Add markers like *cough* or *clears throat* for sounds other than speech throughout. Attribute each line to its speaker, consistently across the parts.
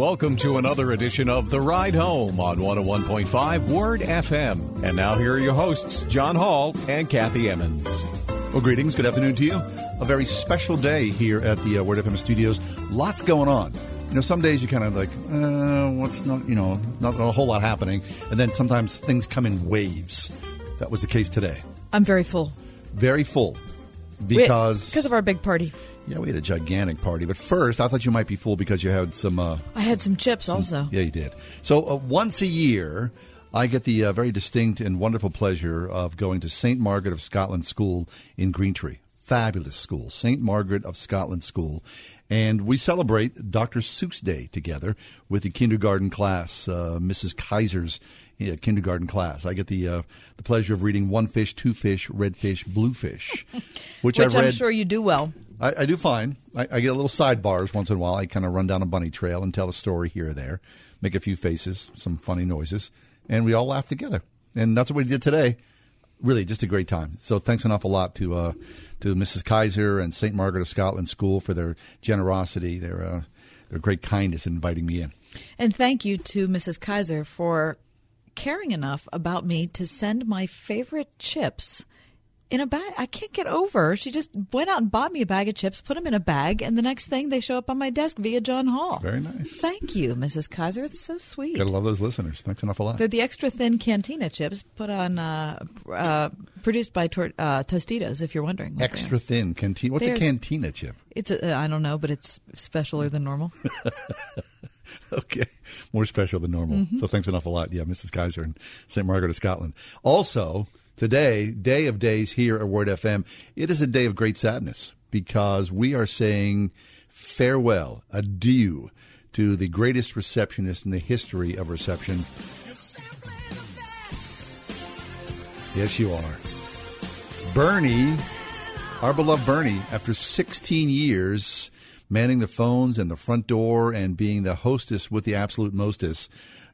Speaker 1: Welcome to another edition of The Ride Home on 101.5 Word FM. And now here are your hosts, John Hall and Kathy Emmons.
Speaker 2: Well, greetings. Good afternoon to you. A very special day here at the uh, Word FM studios. Lots going on. You know, some days you kind of like, uh, what's not, you know, not a whole lot happening. And then sometimes things come in waves. That was the case today.
Speaker 3: I'm very full.
Speaker 2: Very full. Because
Speaker 3: because of our big party.
Speaker 2: Yeah, we had a gigantic party. But first, I thought you might be full because you had some. Uh,
Speaker 3: I had some chips
Speaker 2: some,
Speaker 3: also.
Speaker 2: Yeah, you did. So uh, once a year, I get the uh, very distinct and wonderful pleasure of going to St. Margaret of Scotland School in Greentree. Fabulous school, St. Margaret of Scotland School. And we celebrate Dr. Seuss Day together with the kindergarten class, uh, Mrs. Kaiser's yeah, kindergarten class. I get the uh, the pleasure of reading One Fish, Two Fish, Red Fish, Blue Fish, which, *laughs*
Speaker 3: which
Speaker 2: I read.
Speaker 3: I'm sure you do well.
Speaker 2: I, I do fine. I, I, get a little sidebars once in a while. I kind of run down a bunny trail and tell a story here or there, make a few faces, some funny noises, and we all laugh together. And that's what we did today. Really, just a great time. So thanks an awful lot to uh, to Mrs. Kaiser and St. Margaret of Scotland School for their generosity, their uh, their great kindness in inviting me in.
Speaker 3: And thank you to Mrs. Kaiser for caring enough about me to send my favorite chips in a bag. I can't get over. She just went out and bought me a bag of chips, put them in a bag, and the next thing they show up on my desk via John Hall.
Speaker 2: Very nice.
Speaker 3: Thank you, Mrs. Kaiser. It's so sweet.
Speaker 2: Gotta love those listeners. Thanks an awful lot.
Speaker 3: They're the extra thin cantina chips put on, uh, uh, produced by tor- uh, Tostitos. If you're wondering,
Speaker 2: extra thin cantina. What's
Speaker 3: There's,
Speaker 2: a cantina chip?
Speaker 3: It's a, I don't know, but it's specialer than normal. *laughs*
Speaker 2: okay, more special than normal.
Speaker 3: Mm-hmm.
Speaker 2: So thanks an awful lot. Yeah, Mrs. Kaiser and St. Margaret of Scotland. Also, today, day of days here at Word FM, it is a day of great sadness because we are saying farewell, adieu to the greatest receptionist in the history of reception. Yes, you are. Bernie, our beloved Bernie, after 16 years manning the phones and the front door and being the hostess with the absolute mostess,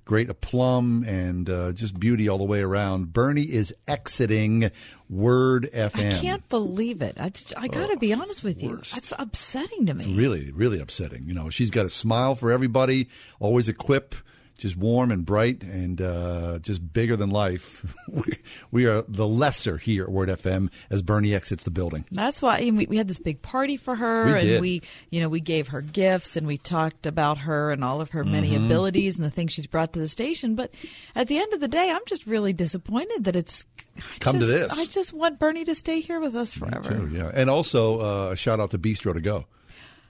Speaker 2: great aplomb and uh, just beauty all the way around. Bernie is exiting Word FM.
Speaker 3: I can't believe it. I, I got to oh, be honest with you. Worst. It's upsetting to me.
Speaker 2: It's really, really upsetting. You know, she's got a smile for everybody, always a quip just warm and bright and uh, just bigger than life. *laughs* we, we, are the lesser here at Word FM as Bernie exits the building.
Speaker 3: That's why we, we had this big party for her,
Speaker 2: we
Speaker 3: and we, you know, we gave her gifts and we talked about her and all of her many
Speaker 2: mm-hmm.
Speaker 3: abilities and the things she's brought to the station. But at the end of the day, I'm just really disappointed that it's I
Speaker 2: come
Speaker 3: just,
Speaker 2: to this.
Speaker 3: I just want Bernie to stay here with us forever.
Speaker 2: Too, yeah, and also uh, a shout out to Bistro to Go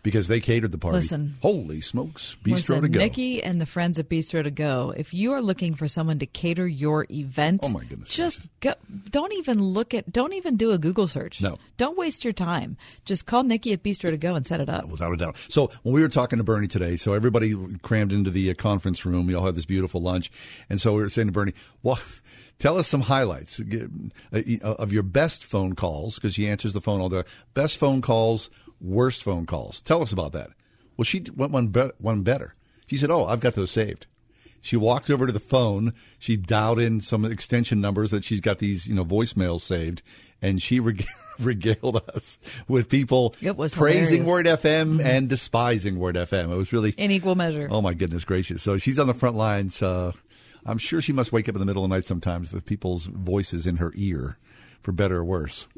Speaker 2: because they catered the party.
Speaker 3: Listen,
Speaker 2: holy smokes, Bistro
Speaker 3: listen,
Speaker 2: to go.
Speaker 3: Nikki and the friends at Bistro to go. If you are looking for someone to cater your event,
Speaker 2: oh my goodness,
Speaker 3: just go. Don't even look at. Don't even do a Google search.
Speaker 2: No,
Speaker 3: don't waste your time. Just call Nikki at Bistro to go and set it up.
Speaker 2: Without a doubt. So when we were talking to Bernie today, so everybody crammed into the uh, conference room. We all had this beautiful lunch, and so we were saying to Bernie, well. *laughs* Tell us some highlights uh, of your best phone calls because he answers the phone all the best phone calls, worst phone calls. Tell us about that. Well, she went one, be- one better. She said, "Oh, I've got those saved." She walked over to the phone. She dialed in some extension numbers that she's got these, you know, voicemails saved, and she *laughs* reg- regaled us with people praising
Speaker 3: hilarious.
Speaker 2: Word FM mm-hmm. and despising Word FM. It was really
Speaker 3: in equal measure.
Speaker 2: Oh my goodness gracious! So she's on the front lines. Uh, I'm sure she must wake up in the middle of the night sometimes with people's voices in her ear, for better or worse.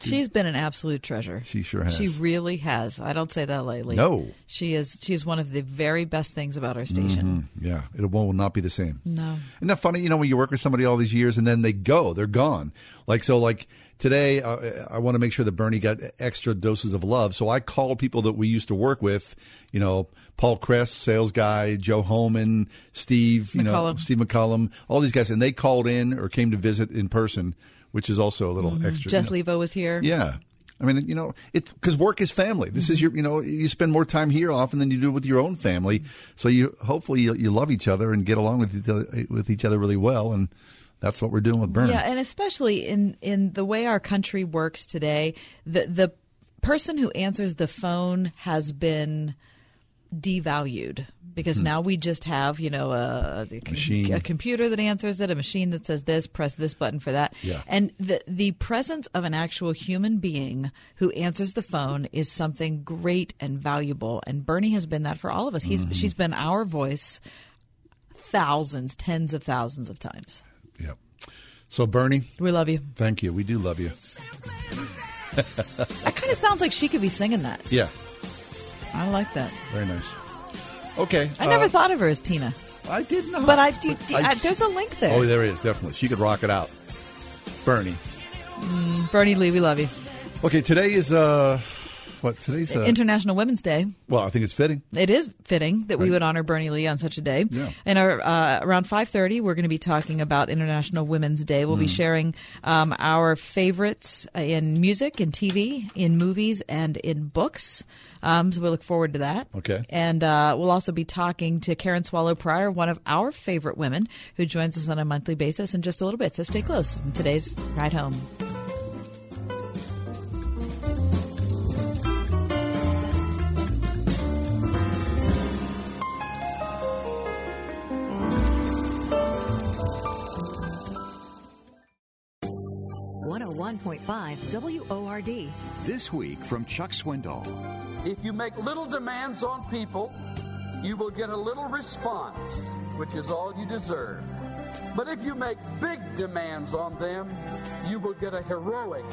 Speaker 3: She's been an absolute treasure.
Speaker 2: She sure has.
Speaker 3: She really has. I don't say that lightly.
Speaker 2: No.
Speaker 3: She is she's one of the very best things about our station.
Speaker 2: Mm-hmm. Yeah. It will not be the same.
Speaker 3: No.
Speaker 2: Isn't that funny, you know, when you work with somebody all these years and then they go, they're gone. Like so like today uh, I want to make sure that Bernie got extra doses of love. So I called people that we used to work with, you know, Paul Kress, sales guy, Joe Holman, Steve, you know, Steve McCullum, all these guys, and they called in or came to visit in person, which is also a little mm-hmm. extra.
Speaker 3: Jess
Speaker 2: you know.
Speaker 3: Levo was here.
Speaker 2: Yeah. I mean, you know, it because work is family. This is your, you know, you spend more time here often than you do with your own family. So you hopefully you, you love each other and get along with each other, with each other really well, and that's what we're doing with Bernie.
Speaker 3: Yeah, and especially in in the way our country works today, the the person who answers the phone has been devalued because hmm. now we just have you know a, a,
Speaker 2: Machine.
Speaker 3: a computer that answers it, a machine that says this, press this button for that,
Speaker 2: Yeah.
Speaker 3: and the the presence of an actual human being who answers the phone is something great and valuable. And Bernie has been that for all of us. He's mm-hmm. she's been our voice thousands, tens of thousands of times.
Speaker 2: Yep. So Bernie,
Speaker 3: We love you.
Speaker 2: thank you. We do love you. *laughs*
Speaker 3: That kind of sounds like she could be singing that.
Speaker 2: Yeah.
Speaker 3: I like that.
Speaker 2: Very nice. Okay.
Speaker 3: I never
Speaker 2: uh,
Speaker 3: thought of her as Tina,
Speaker 2: I did not.
Speaker 3: but I do.
Speaker 2: I-
Speaker 3: I, there's a link there.
Speaker 2: Oh, there is definitely. She could rock it out. Bernie.
Speaker 3: Bernie Lee, we love you.
Speaker 2: Okay, today is uh, what today's uh,
Speaker 3: International Women's Day.
Speaker 2: well, I think it's fitting.
Speaker 3: It is fitting that we would honor Bernie Lee on such a day.
Speaker 2: Yeah.
Speaker 3: And our, uh, around 5.30, we're going to be talking about International Women's Day. We'll
Speaker 2: Hmm.
Speaker 3: be sharing um, our favorites in music, in TV, in movies, and in books. Um, so we look forward to that.
Speaker 2: Okay.
Speaker 3: And uh, we'll also be talking to Karen Swallow Prior, one of our favorite women, who joins us on a monthly basis in just a little bit. So stay close in today's Ride Home.
Speaker 4: One hundred one point five WORD.
Speaker 5: This week from Chuck Swindoll.
Speaker 6: If you make little demands on people, you will get a little response, which is all you deserve. But if you make big demands on them, you will get a heroic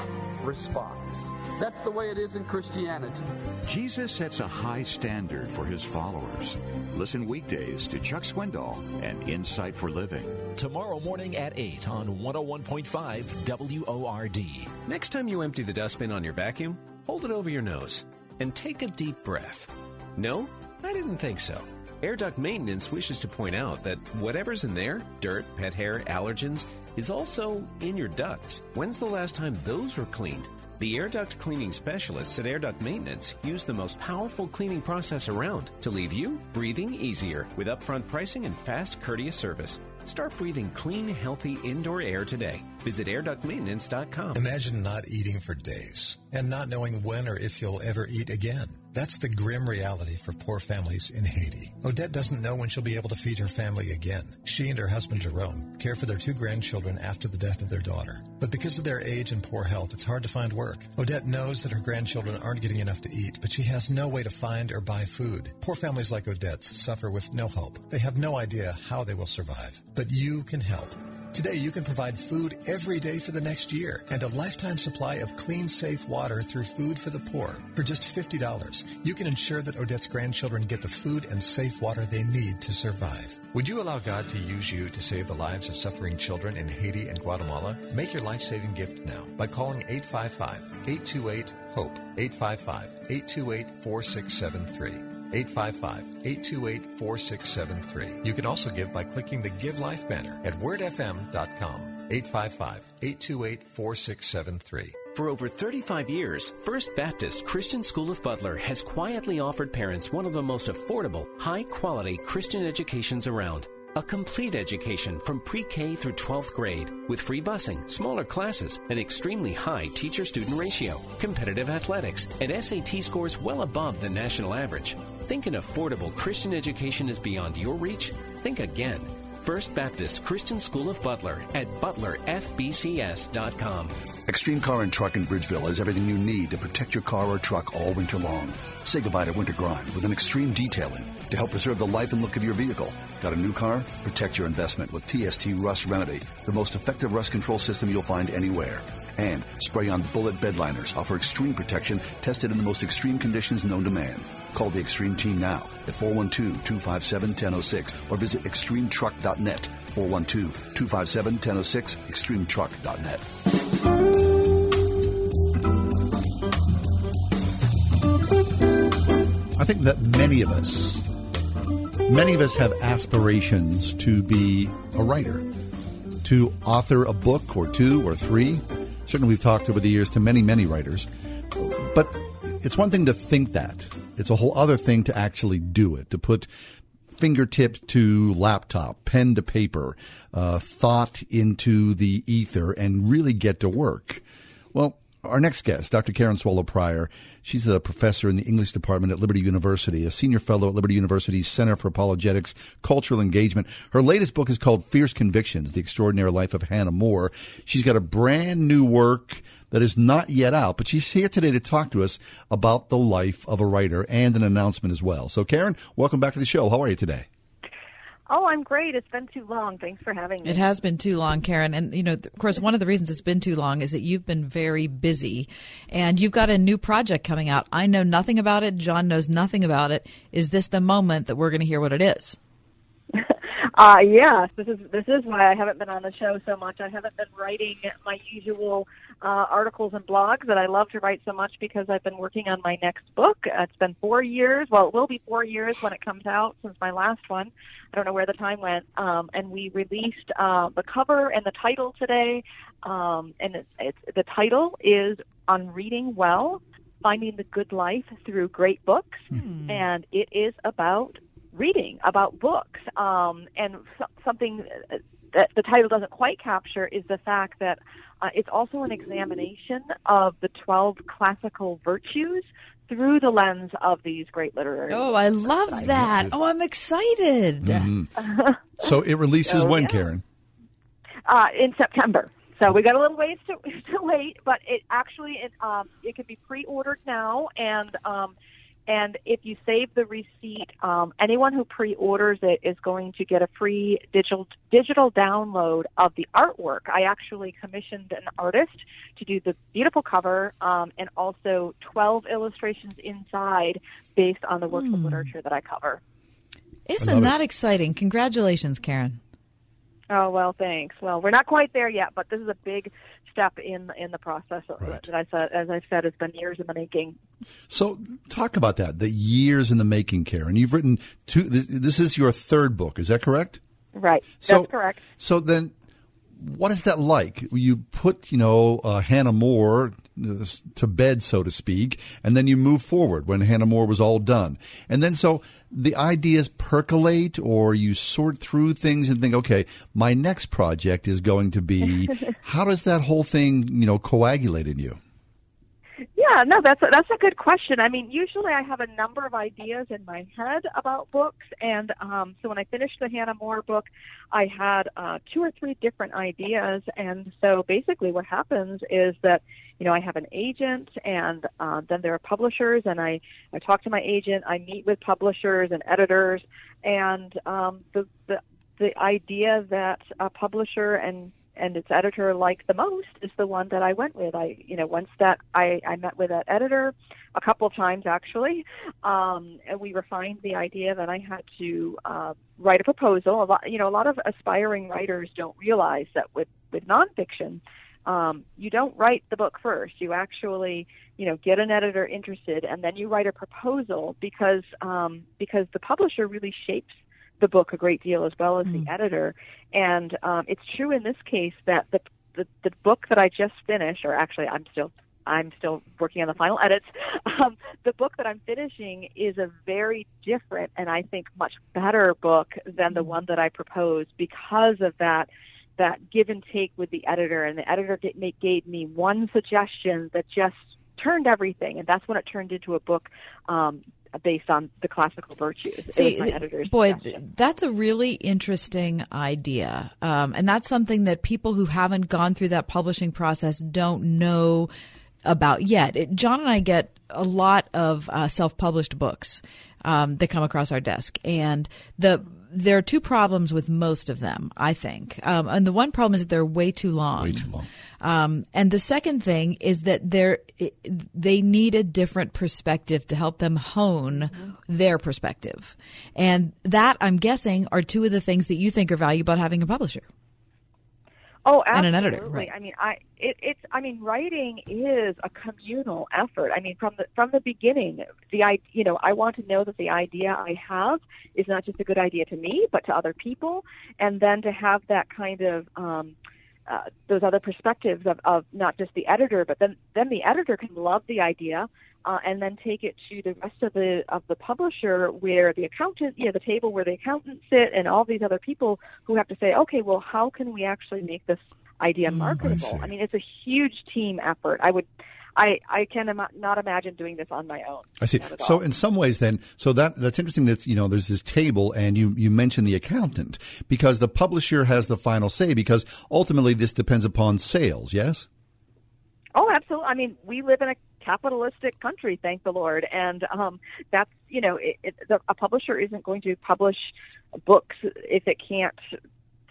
Speaker 6: response. That's the way it is in Christianity.
Speaker 5: Jesus sets a high standard for his followers. Listen weekdays to Chuck Swindoll and Insight for Living.
Speaker 7: Tomorrow morning at 8 on 101.5 WORD.
Speaker 8: Next time you empty the dustbin on your vacuum, hold it over your nose and take a deep breath. No, I didn't think so. Air Duct Maintenance wishes to point out that whatever's in there dirt, pet hair, allergens is also in your ducts. When's the last time those were cleaned? The air duct cleaning specialists at Air Duct Maintenance use the most powerful cleaning process around to leave you breathing easier with upfront pricing and fast, courteous service. Start breathing clean, healthy indoor air today. Visit airductmaintenance.com.
Speaker 9: Imagine not eating for days and not knowing when or if you'll ever eat again. That's the grim reality for poor families in Haiti. Odette doesn't know when she'll be able to feed her family again. She and her husband Jerome care for their two grandchildren after the death of their daughter. But because of their age and poor health, it's hard to find work. Odette knows that her grandchildren aren't getting enough to eat, but she has no way to find or buy food. Poor families like Odette's suffer with no hope. They have no idea how they will survive. But you can help. Today, you can provide food every day for the next year and a lifetime supply of clean, safe water through Food for the Poor. For just $50, you can ensure that Odette's grandchildren get the food and safe water they need to survive. Would you allow God to use you to save the lives of suffering children in Haiti and Guatemala? Make your life saving gift now by calling 855 828 HOPE, 855 828 4673. 855-828-4673. You can also give by clicking the Give Life banner at wordfm.com. 855-828-4673.
Speaker 8: For over 35 years, First Baptist Christian School of Butler has quietly offered parents one of the most affordable, high quality Christian educations around. A complete education from pre K through 12th grade with free busing, smaller classes, an extremely high teacher student ratio, competitive athletics, and SAT scores well above the national average. Think an affordable Christian education is beyond your reach? Think again. First Baptist Christian School of Butler at butlerfbcs.com.
Speaker 10: Extreme Car and Truck in Bridgeville has everything you need to protect your car or truck all winter long. Say goodbye to winter grind with an extreme detailing to help preserve the life and look of your vehicle. Got a new car? Protect your investment with TST Rust Remedy, the most effective rust control system you'll find anywhere. And spray on bullet bedliners offer extreme protection tested in the most extreme conditions known to man. Call the Extreme Team now at 412-257-1006 or visit extremetruck.net. 412-257-1006, extremetruck.net.
Speaker 2: I think that many of us, many of us have aspirations to be a writer, to author a book or two or three. Certainly, we've talked over the years to many, many writers. But it's one thing to think that it's a whole other thing to actually do it, to put fingertip to laptop, pen to paper, uh, thought into the ether, and really get to work. Well, our next guest, Dr. Karen Swallow Prior, she's a professor in the English department at Liberty University, a senior fellow at Liberty University's Center for Apologetics, Cultural Engagement. Her latest book is called Fierce Convictions The Extraordinary Life of Hannah More. She's got a brand new work that is not yet out, but she's here today to talk to us about the life of a writer and an announcement as well. So, Karen, welcome back to the show. How are you today?
Speaker 11: Oh, I'm great. It's been too long. Thanks for having me.
Speaker 3: It has been too long, Karen. And, you know, of course, one of the reasons it's been too long is that you've been very busy and you've got a new project coming out. I know nothing about it. John knows nothing about it. Is this the moment that we're going to hear what it is?
Speaker 11: Uh, yes, this is this is why I haven't been on the show so much. I haven't been writing my usual uh, articles and blogs that I love to write so much because I've been working on my next book. Uh, it's been four years. Well, it will be four years when it comes out since my last one. I don't know where the time went. Um, and we released uh, the cover and the title today. Um, and it's, it's the title is on reading well. Finding the Good Life Through Great Books. Hmm. And it is about reading about books. Um, and so, something that the title doesn't quite capture is the fact that uh, it's also an examination of the 12 classical virtues through the lens of these great literary.
Speaker 3: Oh, I love that. Oh, I'm excited.
Speaker 2: Mm-hmm. *laughs* so it releases so, when, yeah. Karen?
Speaker 11: Uh, in September. So we got a little ways to, *laughs* to wait, but it actually it um, it can be pre-ordered now, and um, and if you save the receipt, um, anyone who pre-orders it is going to get a free digital digital download of the artwork. I actually commissioned an artist to do the beautiful cover um, and also 12 illustrations inside based on the works mm. of hmm. literature that I cover.
Speaker 3: Isn't that it. exciting? Congratulations, Karen.
Speaker 11: Oh well, thanks. Well, we're not quite there yet, but this is a big step in in the process. Right. That I said, as I said, it's been years in the making.
Speaker 2: So, talk about that. The years in the making, Karen. You've written two. This is your third book. Is that correct?
Speaker 11: Right. So, That's correct.
Speaker 2: So then, what is that like? You put, you know, uh, Hannah More uh, to bed, so to speak, and then you move forward when Hannah More was all done. And then so the ideas percolate or you sort through things and think, okay, my next project is going to be, *laughs* how does that whole thing, you know, coagulate in you?
Speaker 11: Yeah, no, that's a, that's a good question. I mean, usually I have a number of ideas in my head about books, and um, so when I finished the Hannah More book, I had uh, two or three different ideas, and so basically what happens is that you know I have an agent, and uh, then there are publishers, and I I talk to my agent, I meet with publishers and editors, and um, the the the idea that a publisher and and its editor liked the most is the one that I went with. I, you know, once that I, I met with that editor a couple of times actually, um, and we refined the idea that I had to uh, write a proposal. A lot, you know, a lot of aspiring writers don't realize that with with nonfiction, um, you don't write the book first. You actually, you know, get an editor interested, and then you write a proposal because um, because the publisher really shapes the book a great deal as well as mm. the editor. And um, it's true in this case that the, the the book that I just finished, or actually I'm still I'm still working on the final edits. *laughs* Um, the book that I'm finishing is a very different and I think much better book than the mm. one that I proposed because of that that give and take with the editor. And the editor gave me one suggestion that just turned everything, and that's when it turned into a book um, based on the classical virtues.
Speaker 3: See, boy, suggestion. that's a really interesting idea, um, and that's something that people who haven't gone through that publishing process don't know about yet. It, John and I get a lot of uh, self-published books um, that come across our desk, and the there are two problems with most of them, I think. Um, and the one problem is that they're way too long.
Speaker 2: Way too long.
Speaker 3: Um, and the second thing is that they're, they need a different perspective to help them hone mm-hmm. their perspective. And that, I'm guessing, are two of the things that you think are valuable about having a publisher.
Speaker 11: Oh,
Speaker 3: and
Speaker 11: absolutely.
Speaker 3: an editor, right?
Speaker 11: I mean, I it, it's I mean, writing is a communal effort. I mean, from the from the beginning, the I you know I want to know that the idea I have is not just a good idea to me, but to other people, and then to have that kind of um, uh, those other perspectives of, of not just the editor, but then then the editor can love the idea uh, and then take it to the rest of the of the publisher, where the accountant, you know, the table where the accountants sit, and all these other people who have to say, okay, well, how can we actually make this idea marketable? I, mean, it's a huge team effort. I would. I, I can Im- not imagine doing this on my own.
Speaker 2: I see. So in some ways, then, so that that's interesting. That you know, there's this table, and you you mentioned the accountant because the publisher has the final say. Because ultimately, this depends upon sales. Yes.
Speaker 11: Oh, absolutely. I mean, we live in a capitalistic country, thank the Lord, and um, that's you know, it, it, the, a publisher isn't going to publish books if it can't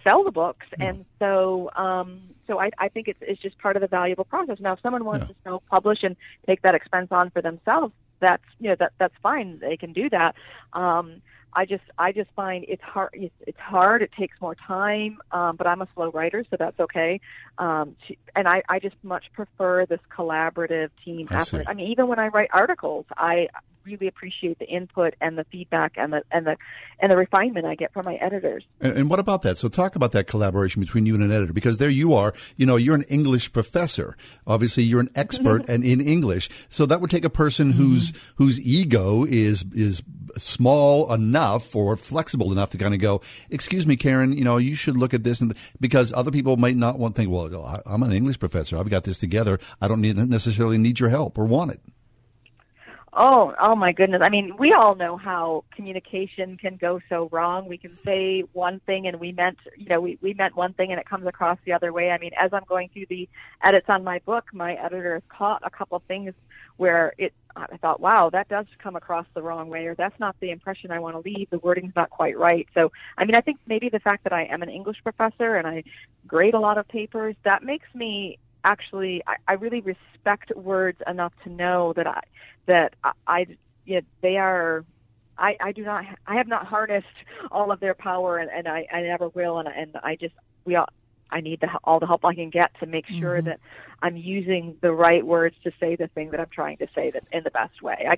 Speaker 11: sell the books, and so um, so I, I think it's it's just part of the valuable process. Now, if someone wants to self publish and take that expense on for themselves, that's you know that that's fine. They can do that. Um, I just I just find it's hard. It's, it's hard. It takes more time. Um, but I'm a slow writer, so that's okay. Um, to, and I I just much prefer this collaborative team
Speaker 2: I see.
Speaker 11: effort. I mean, even when I write articles, I really appreciate the input and the feedback and the and the and the refinement I get from my editors.
Speaker 2: And, and what about that? So talk about that collaboration between you and an editor, because there you are. You know, you're an English professor. Obviously, you're an expert *laughs* and in English. So that would take a person mm-hmm. whose whose ego is is small enough or flexible enough to kind of go, "Excuse me, Karen. You know, you should look at this," and because other people might not want to think, "Well, I- I'm an English professor. I've got this together. I don't need necessarily need your help or want it."
Speaker 11: Oh, oh my goodness. I mean, we all know how communication can go so wrong. We can say one thing and we meant, you know, we, we meant one thing and it comes across the other way. I mean, as I'm going through the edits on my book, my editor has caught a couple of things where it, I thought, wow, that does come across the wrong way or that's not the impression I want to leave. The wording's not quite right. So, I mean, I think maybe the fact that I am an English professor and I grade a lot of papers, that makes me actually, I, I really respect words enough to know that I, that I, I you know, they are I, I do not I have not harnessed all of their power and, and I, I never will and and I just we all I need the, all the help I can get to make sure
Speaker 3: Mhm.
Speaker 11: that I'm using the right words to say the thing that I'm trying to say that in the best way. I,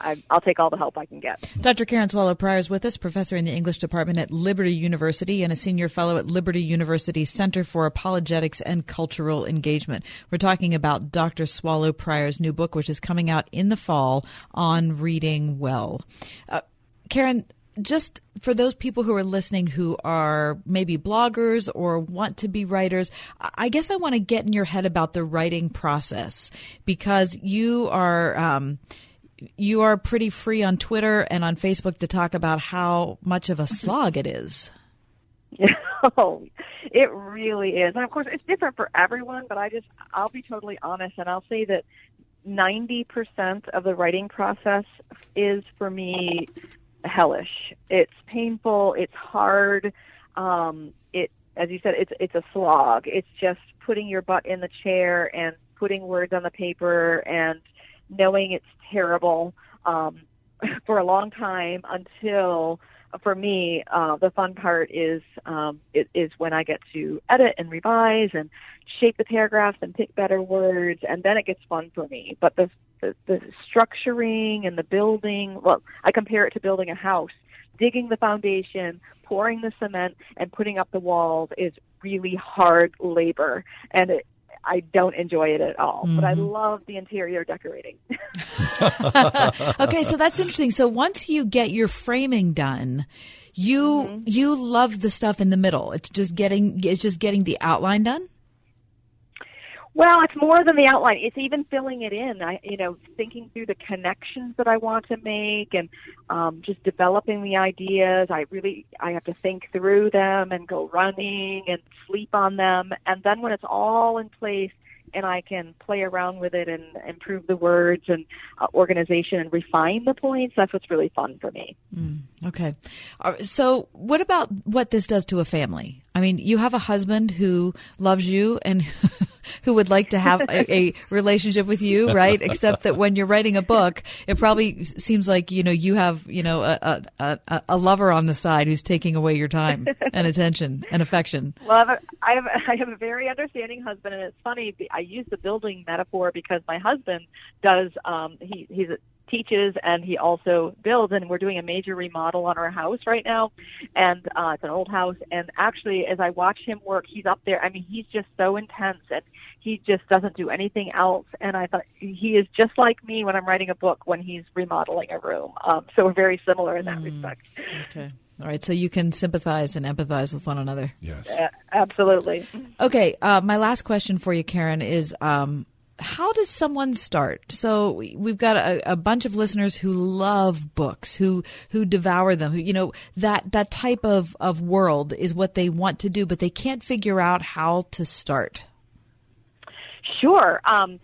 Speaker 11: I I'll take all the help I can get.
Speaker 3: Dr. Karen Swallow Prior is with us, professor in the English department at Liberty University and a senior fellow at Liberty University Center for Apologetics and Cultural Engagement. We're talking about Dr. Swallow Prior's new book, which is coming out in the fall on reading well. Uh, Karen, just for those people who are listening who are maybe bloggers or want to be writers, I I guess I want to get in your head about the writing process because you are. Um, you are pretty free on Twitter and on Facebook to talk about how much of a slog it is. *laughs*
Speaker 11: Oh, it really is. And of course, it's different for everyone, but I just, I'll be totally honest and I'll say that 90% of the writing process is for me hellish. It's painful, it's hard. Um, it, as you said, it's, it's a slog. It's just putting your butt in the chair and putting words on the paper and knowing it's terrible, um, *laughs* for a long time until for me, uh, the fun part is um, it, is when I get to edit and revise and shape the paragraphs and pick better words, and then it gets fun for me. But the, the the structuring and the building, well, I compare it to building a house. Digging the foundation, pouring the cement, and putting up the walls is really hard labor, and it, I don't enjoy it at all. But I
Speaker 3: Mhm.
Speaker 11: love the interior decorating. *laughs*
Speaker 3: okay, so that's interesting. So once you get your framing done, you you love the stuff in the middle. It's just getting it's just getting the outline done.
Speaker 11: Well, it's more than the outline. It's even filling it in. I, you know, thinking through the connections that I want to make, and um, just developing the ideas. I really, I have to think through them and go running and sleep on them, and then when it's all in place, and I can play around with it and improve the words and uh, organization and refine the points. That's what's really fun for me.
Speaker 3: Okay. So, what about what this does to a family? I mean, you have a husband who loves you and *laughs* who would like to have a, a relationship with you, right? Except that when you're writing a book, it probably seems like you know you have you know a a, a, lover on the side who's taking away your time *laughs* and attention and affection.
Speaker 11: Well, I have, a, I have, a, I have a very understanding husband, and it's funny. I use the building metaphor because my husband does. Um, he he's a teaches and he also builds and we're doing a major remodel on our house right now. And uh it's an old house. And actually as I watch him work he's up there. I mean he's just so intense and he just doesn't do anything else. And I thought he is just like me when I'm writing a book when he's remodeling a room. Um so we're very similar in that mm, respect.
Speaker 3: Okay. All right, so you can sympathize and empathize with one another.
Speaker 2: Yes,
Speaker 11: uh, absolutely.
Speaker 3: Okay, uh, my last question for you, Karen, is um, how does someone start? So we've got a, a, bunch of listeners who love books, who who devour them. Who, you know that that type of of world is what they want to do, but they can't figure out how to start.
Speaker 11: Sure. Um,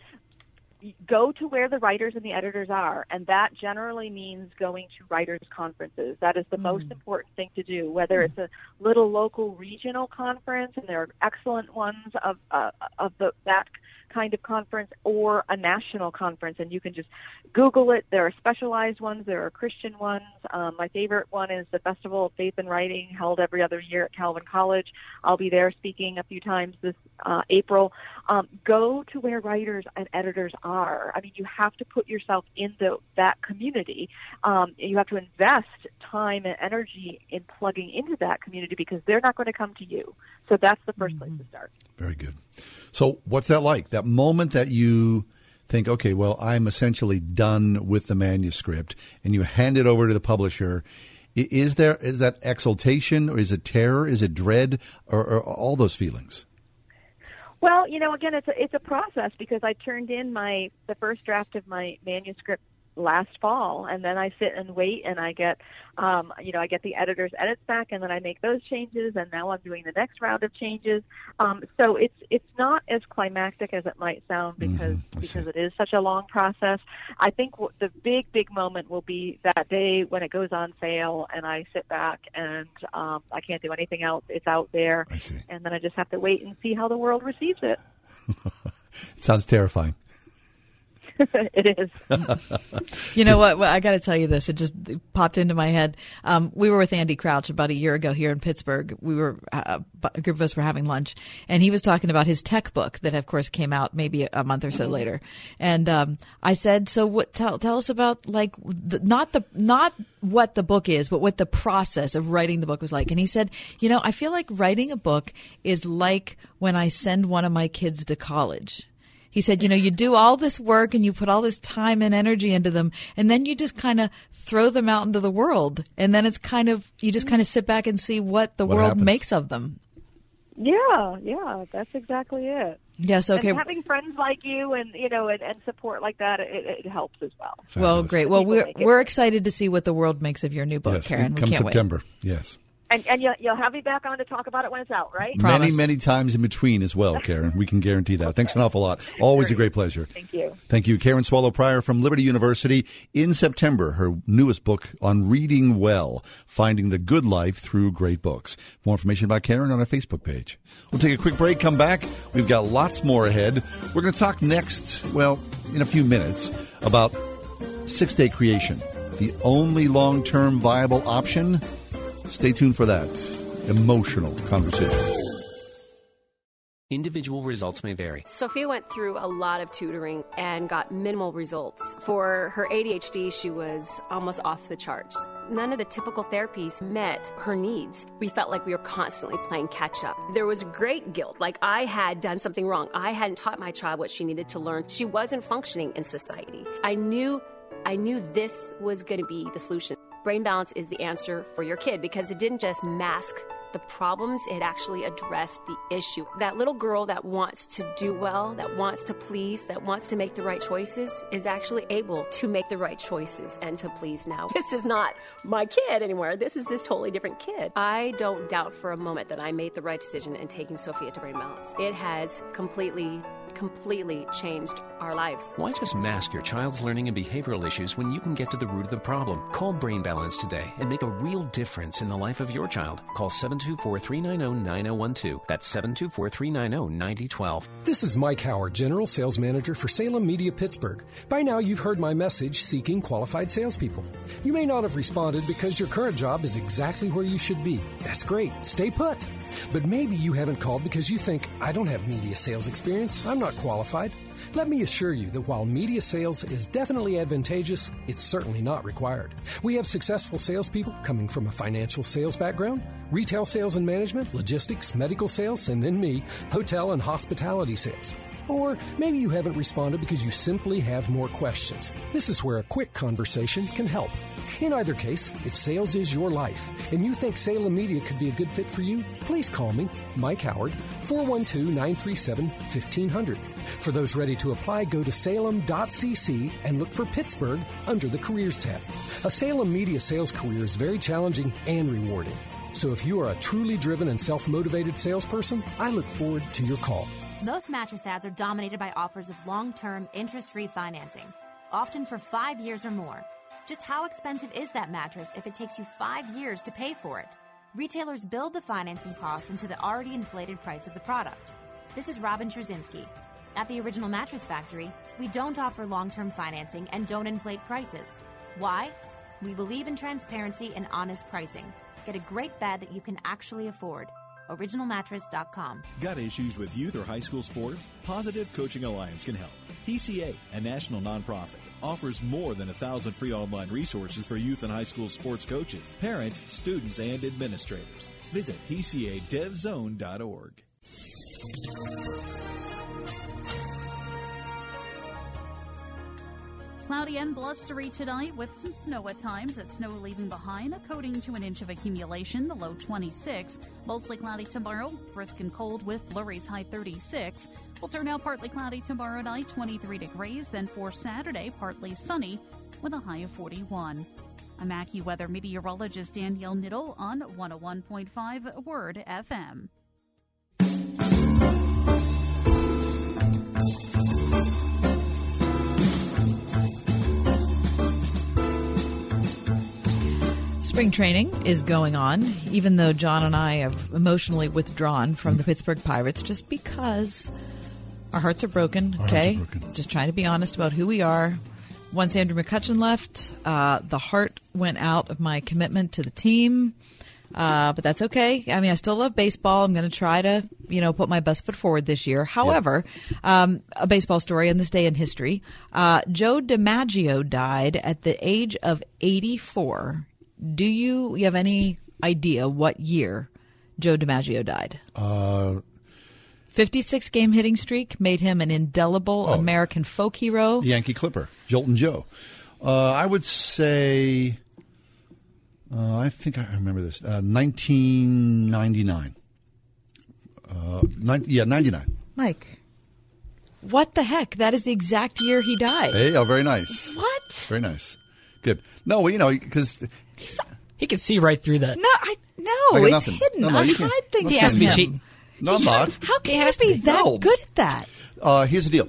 Speaker 11: go to where the writers and the editors are, and that generally means going to writers' conferences. That is the mm. most important thing to do. Whether mm. it's a little local regional conference, and there are excellent ones of uh, of the that kind of conference or a national conference, and you can just Google it. There are specialized ones, there are Christian ones. Um, my favorite one is the Festival of Faith and Writing, held every other year at Calvin College. I'll be there speaking a few times this uh, April. Um, go to where writers and editors are. I mean, you have to put yourself in the, that community. Um, you have to invest time and energy in plugging into that community because they're not going to come to you. So that's the 1st mm-hmm. place to start.
Speaker 2: Very good. So, what's that like? That moment that you think, okay, well, I'm essentially done with the manuscript, and you hand it over to the publisher. Is there is that exultation, or is it terror? Is it dread, or, or all those feelings?
Speaker 11: Well, you know, again, it's a it's a process because I turned in my the first draft of my manuscript last fall and then I sit and wait and I get um you know I get the editor's edits back and then I make those changes and now I'm doing the next round of changes. Um so it's it's not as climactic as it might sound mm-hmm. because mm-hmm. because it is such a long process. I think w- the big big moment will be that day when it goes on sale and I sit back and um I can't do anything else. It's out there. And then I just have to wait and see how the world receives it
Speaker 2: it. *laughs* Sounds terrifying *laughs*
Speaker 11: it is. *laughs*
Speaker 3: you know what? Well, I got to tell you this. It just popped into my head. Um, we were with Andy Crouch about a year ago here in Pittsburgh. We were uh, a group of us were having lunch, and he was talking about his tech book that, of course, came out maybe a month or so later. And um, I said, "So what? Tell, tell us about like the, not the not what the book is, but what the process of writing the book was like." And he said, "You know, I feel like writing a book is like when I send one of my kids to college." He said, you know, you do all this work and you put all this time and energy into them, and then you just kind of throw them out into the world. And then it's kind of, you just kind of sit back and see what the
Speaker 2: what
Speaker 3: world
Speaker 2: happens.
Speaker 3: makes of them.
Speaker 11: Yeah, yeah, that's exactly it.
Speaker 3: Yes, okay.
Speaker 11: And having friends like you and you know and, and support like that, it, it helps as well.
Speaker 2: Fabulous.
Speaker 3: Well, great. Well, we're we're excited to see what the world makes of your new book,
Speaker 2: yes,
Speaker 3: Karen.
Speaker 2: Come September.
Speaker 3: Wait.
Speaker 2: Yes.
Speaker 11: And, and you'll, you'll have me back on to talk about it when it's out, right?
Speaker 2: Promise. Many, many times in between as well, *laughs* Karen. We can guarantee that. Thanks an awful lot. Always a great pleasure.
Speaker 11: Thank you.
Speaker 2: Thank you. Karen Swallow Prior from Liberty University. In September, her newest book on reading well, finding the good life through great books. More information about Karen on our Facebook page. We'll take a quick break, come back. We've got lots more ahead. We're going to talk next, well, in a few minutes, about six day creation, the only long term viable option. Stay tuned for that emotional conversation.
Speaker 12: Individual results may vary.
Speaker 13: Sophia went through a lot of tutoring and got minimal results. For her ADHD, she was almost off the charts. None of the typical therapies met her needs. We felt like we were constantly playing catch up. There was great guilt, like I had done something wrong. I hadn't taught my child what she needed to learn. She wasn't functioning in society. I knew I knew this was going to be the solution. Brain Balance is the answer for your kid because it didn't just mask the problems, it actually addressed the issue. That little girl that wants to do well, that wants to please, that wants to make the right choices is actually able to make the right choices and to please now. *laughs* This is not my kid anymore. This is this totally different kid. I don't doubt for a moment that I made the right decision in taking Sophia to Brain Balance. It has completely completely changed our lives.
Speaker 12: Why just mask your child's learning and behavioral issues when you can get to the root of the problem? Call Brain Balance today and make a real difference in the life of your child. Call 724 390 9012. That's 724 390 9012.
Speaker 14: This is Mike Howard, General Sales Manager for Salem Media Pittsburgh. By now, you've heard my message seeking qualified salespeople. You may not have responded because your current job is exactly where you should be. That's great. Stay put. But maybe you haven't called because you think, I don't have media sales experience. I'm not qualified. Let me assure you that while media sales is definitely advantageous, it's certainly not required. We have successful salespeople coming from a financial sales background, retail sales and management, logistics, medical sales, and then me, hotel and hospitality sales. Or maybe you haven't responded because you simply have more questions. This is where a quick conversation can help. In either case, if sales is your life and you think Salem Media could be a good fit for you, please call me, Mike Howard, 412 937 1500. For those ready to apply, go to salem.cc and look for Pittsburgh under the Careers tab. A Salem Media sales career is very challenging and rewarding. So if you are a truly driven and self motivated salesperson, I look forward to your call.
Speaker 15: Most mattress ads are dominated by offers of long term, interest free financing, often for five years or more. Just how expensive is that mattress if it takes you five years to pay for it? Retailers build the financing costs into the already inflated price of the product. This is Robin Trzynski. At the Original Mattress Factory, we don't offer long term financing and don't inflate prices. Why? We believe in transparency and honest pricing. Get a great bed that you can actually afford. OriginalMattress.com.
Speaker 16: Got issues with youth or high school sports? Positive Coaching Alliance can help. PCA, a national nonprofit, offers more than a thousand free online resources for youth and high school sports coaches, parents, students, and administrators. Visit PCADevZone.org.
Speaker 17: Cloudy and blustery tonight with some snow at times. That snow leaving behind a coating to an inch of accumulation, the low 26. Mostly cloudy tomorrow, brisk and cold with flurries high 36. Will turn out partly cloudy tomorrow night, 23 degrees. Then for Saturday, partly sunny with a high of 41. I'm AccuWeather meteorologist Danielle Niddle on 101.5 Word FM.
Speaker 3: Spring training is going on, even though John and I have emotionally withdrawn from the Pittsburgh Pirates just because our hearts are broken.
Speaker 2: Our
Speaker 3: okay,
Speaker 2: are broken.
Speaker 3: just trying to be honest about who we are. Once Andrew McCutchen left, uh, the heart went out of my commitment to the team. Uh, but that's okay. I mean, I still love baseball. I'm going to try to, you know, put my best foot forward this year. However, um, a baseball story in this day in history. Uh, Joe DiMaggio died at the age of 84. Do you, you have any idea what year Joe DiMaggio died?
Speaker 2: Uh,
Speaker 3: 56 game hitting streak made him an indelible
Speaker 2: Oh.
Speaker 3: American folk hero.
Speaker 2: Yankee Clipper, Joltin' Joe. Uh, I would say, uh, I think I remember this, uh, 1999. Uh, nine, yeah, 99.
Speaker 3: Mike, what the heck? That is the exact year he died.
Speaker 2: Hey, oh, very nice.
Speaker 3: What?
Speaker 2: Very nice. Good. No, well, you know, because
Speaker 18: He can see right through that.
Speaker 3: No, I
Speaker 2: I
Speaker 3: no,
Speaker 2: got
Speaker 3: it's
Speaker 2: nothing.
Speaker 3: hidden.
Speaker 2: No, no,
Speaker 3: I
Speaker 2: you can't-
Speaker 3: hide things
Speaker 2: He
Speaker 3: from
Speaker 2: has to be
Speaker 3: him.
Speaker 18: cheating.
Speaker 2: no, I'm not.
Speaker 3: How can he be that
Speaker 2: No.
Speaker 3: good at that?
Speaker 2: Uh, here's the deal.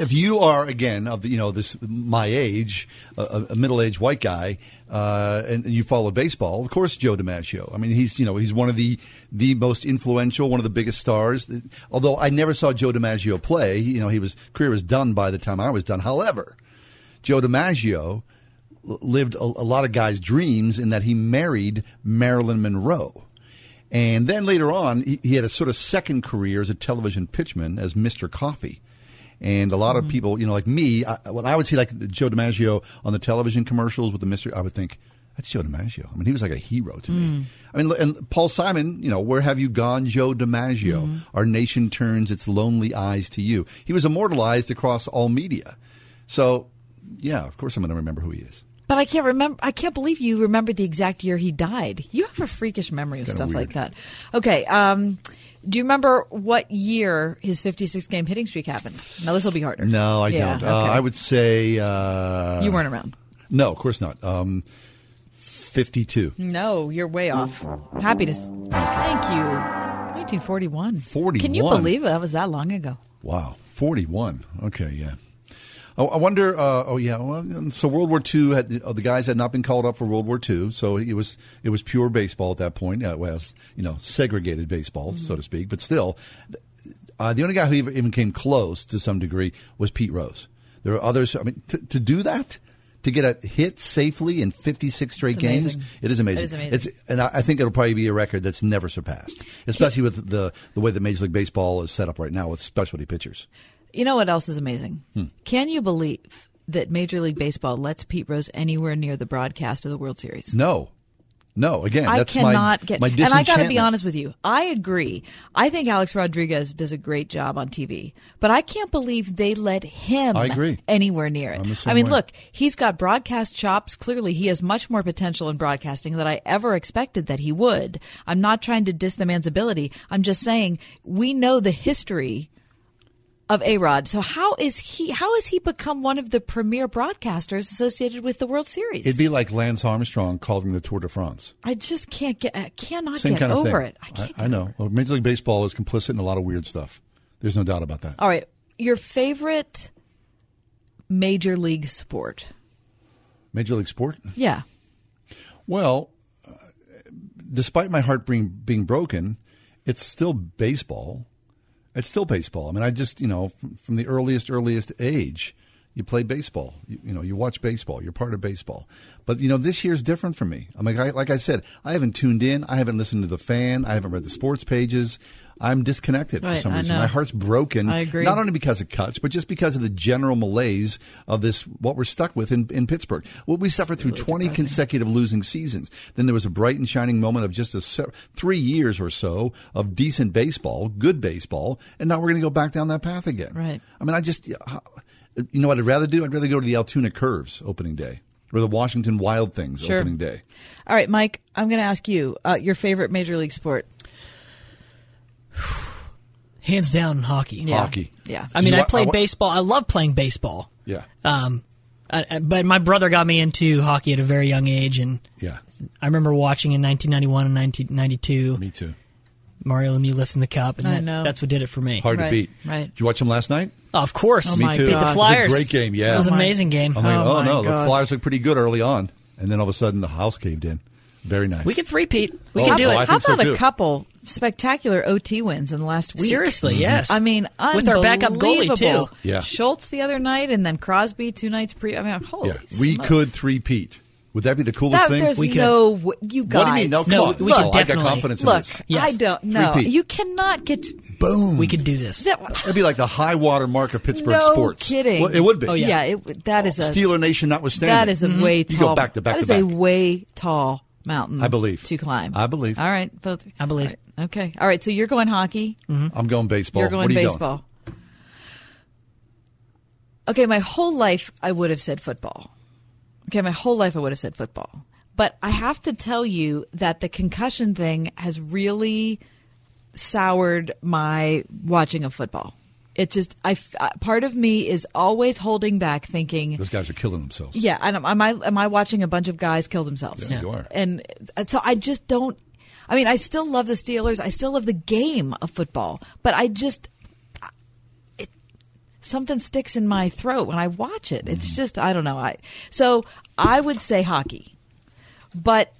Speaker 2: If you are again of the, you know this my age, a, a middle aged white guy, uh, and, and you follow baseball, of course Joe DiMaggio. I mean, he's you know he's one of the the most influential, one of the biggest stars. Although I never saw Joe DiMaggio play, you know, he was career was done by the time I was done. However, Joe DiMaggio lived a, a lot of guys' dreams in that he married Marilyn Monroe. And then later on, he, he had a sort of second career as a television pitchman as Mr. Coffee. And a lot of mm-hmm. people, you know, like me, I, when I would see like Joe DiMaggio on the television commercials with the Mr., I would think, that's Joe DiMaggio. I mean, he was like a hero to me. Mm. I mean, and Paul Simon, you know, where have you gone, Joe DiMaggio? Mm-hmm. Our nation turns its lonely eyes to you. He was immortalized across all media. So, yeah, of course I'm going to remember who he is.
Speaker 3: But I can't remember. I can't believe you remember the exact year he died. You have a freakish memory of stuff
Speaker 2: weird.
Speaker 3: like that. Okay. Um, do you remember what year his 56 game hitting streak happened? Now this will be harder.
Speaker 2: No, I
Speaker 3: Yeah,
Speaker 2: don't. Uh. I would say. Uh,
Speaker 3: You weren't around.
Speaker 2: No, of course not. Um, 52.
Speaker 3: No, you're way off. Happy to. s- Thank you. 1941.
Speaker 2: 41.
Speaker 3: Can you believe it? That was that long ago.
Speaker 2: Wow, 41. Okay, yeah. Oh, I wonder. Uh, oh, yeah. Well, so World War II had uh, the guys had not been called up for World War II, so it was it was pure baseball at that point. Uh, well, you know, segregated baseball, so to speak. But still, uh, the only guy who even even came close to some degree was Pete Rose. There are others. I mean, to, to do that, to get a hit safely in 56 straight games, it is amazing.
Speaker 3: It is amazing.
Speaker 2: It's, and I, I think it'll probably be a record that's never surpassed, especially with the the way that Major League Baseball is set up right now with specialty pitchers.
Speaker 3: You know what else is amazing?
Speaker 2: Hmm.
Speaker 3: Can you believe that Major League Baseball lets Pete Rose anywhere near the broadcast of the World Series?
Speaker 2: No, no. Again,
Speaker 3: I cannot
Speaker 2: my,
Speaker 3: get.
Speaker 2: my
Speaker 3: and I got to be honest with you. I agree. I think Alex Rodriguez does a great job on TV, but I can't believe they let him.
Speaker 2: I agree.
Speaker 3: Anywhere near it. I mean,
Speaker 2: way.
Speaker 3: look, he's got broadcast chops. Clearly, he has much more potential in broadcasting than I ever expected that he would. I'm not trying to diss the man's ability. I'm just saying we know the history of A Rod. So how is he? How has he become one of the premier broadcasters associated with the World Series?
Speaker 2: It'd be like Lance Armstrong calling the Tour de France.
Speaker 3: I just can't get. I cannot
Speaker 2: Same
Speaker 3: get
Speaker 2: kind of
Speaker 3: over
Speaker 2: thing.
Speaker 3: it. I can't
Speaker 2: I, I know. Well, Major League Baseball is complicit in a lot of weird stuff. There's no doubt about that.
Speaker 3: All right, your favorite major league sport?
Speaker 2: Major League Sport.
Speaker 3: Yeah,
Speaker 2: Well, uh, despite my heart being being broken, it's still baseball. It's still baseball. I mean, I just you know from, from the earliest earliest age, you play baseball. You, you know, you watch baseball. You're part of baseball. But you know, this year's different for me. I'm like, I, like I said, I haven't tuned in. I haven't listened to the fan. I haven't read the sports pages. I'm disconnected for some reason. My heart's broken.
Speaker 3: I agree.
Speaker 2: Not only because of cuts, but just because of the general malaise of this, what we're stuck with in, in Pittsburgh. What we suffered through 20 consecutive losing seasons. Then there was a bright and shining moment of just a three years or so of decent baseball, good baseball, and now we're going to go back down that path again.
Speaker 3: Right.
Speaker 2: I mean, I just, you know what I'd rather do? I'd rather go to the Altoona Curves opening day or the Washington Wild Things
Speaker 3: Sure.
Speaker 2: opening day.
Speaker 3: All right, Mike. I'm going to ask you uh, your favorite major league sport. *sighs*
Speaker 18: Hands down, hockey.
Speaker 3: Yeah. Hockey. Yeah.
Speaker 18: I mean,
Speaker 2: you
Speaker 18: I
Speaker 2: wa-
Speaker 18: played
Speaker 2: I wa-
Speaker 18: baseball. I love playing baseball.
Speaker 2: Yeah.
Speaker 18: Um, I, I- but my brother got me into hockey at a very young age, and
Speaker 2: Yeah.
Speaker 18: I remember watching in 1991 and 1992.
Speaker 2: Me too.
Speaker 18: Mario Lemieux lifting the cup, and
Speaker 3: I
Speaker 18: that-
Speaker 3: know.
Speaker 18: that's what did it for me.
Speaker 2: Hard to beat.
Speaker 3: right.
Speaker 2: Did you watch them last night?
Speaker 18: Of course.
Speaker 3: Oh
Speaker 2: Me
Speaker 3: my
Speaker 2: too.
Speaker 18: Beat
Speaker 3: God.
Speaker 18: the
Speaker 3: It was a
Speaker 18: Flyers.
Speaker 2: great game, yeah.
Speaker 18: It was
Speaker 3: Oh
Speaker 18: an amazing game.
Speaker 2: I'm like,
Speaker 3: Oh,
Speaker 2: oh,
Speaker 3: my
Speaker 2: no, the Flyers look pretty good early on, and then all of a sudden the house caved in. Very nice.
Speaker 18: We can three-peat. We
Speaker 2: Oh,
Speaker 18: can do
Speaker 2: oh,
Speaker 18: it.
Speaker 2: I
Speaker 3: how
Speaker 2: think so,
Speaker 3: about a couple spectacular OT wins in the last week?
Speaker 18: Seriously, mm-hmm. yes.
Speaker 3: I mean,
Speaker 18: With our backup goalie, too.
Speaker 3: unbelievable.
Speaker 2: Yeah.
Speaker 3: Schultz the other night, and then Crosby two nights pre. I mean, holy.
Speaker 2: Yeah, we
Speaker 3: smokes.
Speaker 2: could three-peat. Would that be the coolest
Speaker 3: That,
Speaker 2: thing?
Speaker 3: there's
Speaker 18: We could.
Speaker 3: no w- you guys.
Speaker 2: What do you mean? No, come
Speaker 18: No,
Speaker 2: on.
Speaker 18: we could
Speaker 2: I got
Speaker 18: definitely-
Speaker 2: confidence in
Speaker 3: Look,
Speaker 2: this.
Speaker 18: Yes.
Speaker 3: I don't know. You cannot get.
Speaker 2: Boom.
Speaker 18: We could do this.
Speaker 3: That,
Speaker 2: That'd be like the high water mark of Pittsburgh
Speaker 3: no
Speaker 2: sports.
Speaker 3: kidding.
Speaker 2: Well, it would be.
Speaker 18: Oh, yeah.
Speaker 3: yeah. it, that is a
Speaker 2: Steeler Nation notwithstanding.
Speaker 3: that is a mm-hmm. way
Speaker 2: You
Speaker 3: tall.
Speaker 2: go back to back
Speaker 3: That
Speaker 2: to
Speaker 3: is a way tall mountain.
Speaker 2: I believe.
Speaker 3: to climb.
Speaker 2: I believe.
Speaker 3: All right, both.
Speaker 18: I believe.
Speaker 3: All right, Okay. All right. So you're going hockey. Mm-hmm.
Speaker 2: I'm going baseball.
Speaker 3: You're going
Speaker 2: what are you
Speaker 3: baseball. Okay, my whole life I would have said football. Okay, my whole life I would have said football. But I have to tell you that the concussion thing has really soured my watching of football. It just I uh, part of me is always holding back thinking
Speaker 2: Those guys are killing themselves.
Speaker 3: yeah, don't, am I am I watching a bunch of guys kill themselves?
Speaker 2: Yeah, you are.
Speaker 3: And uh, so I just don't. I mean, I still love the Steelers. I still love the game of football, but I just uh, it something sticks in my throat when I watch it. It's mm. just I don't know. I so I would say hockey, but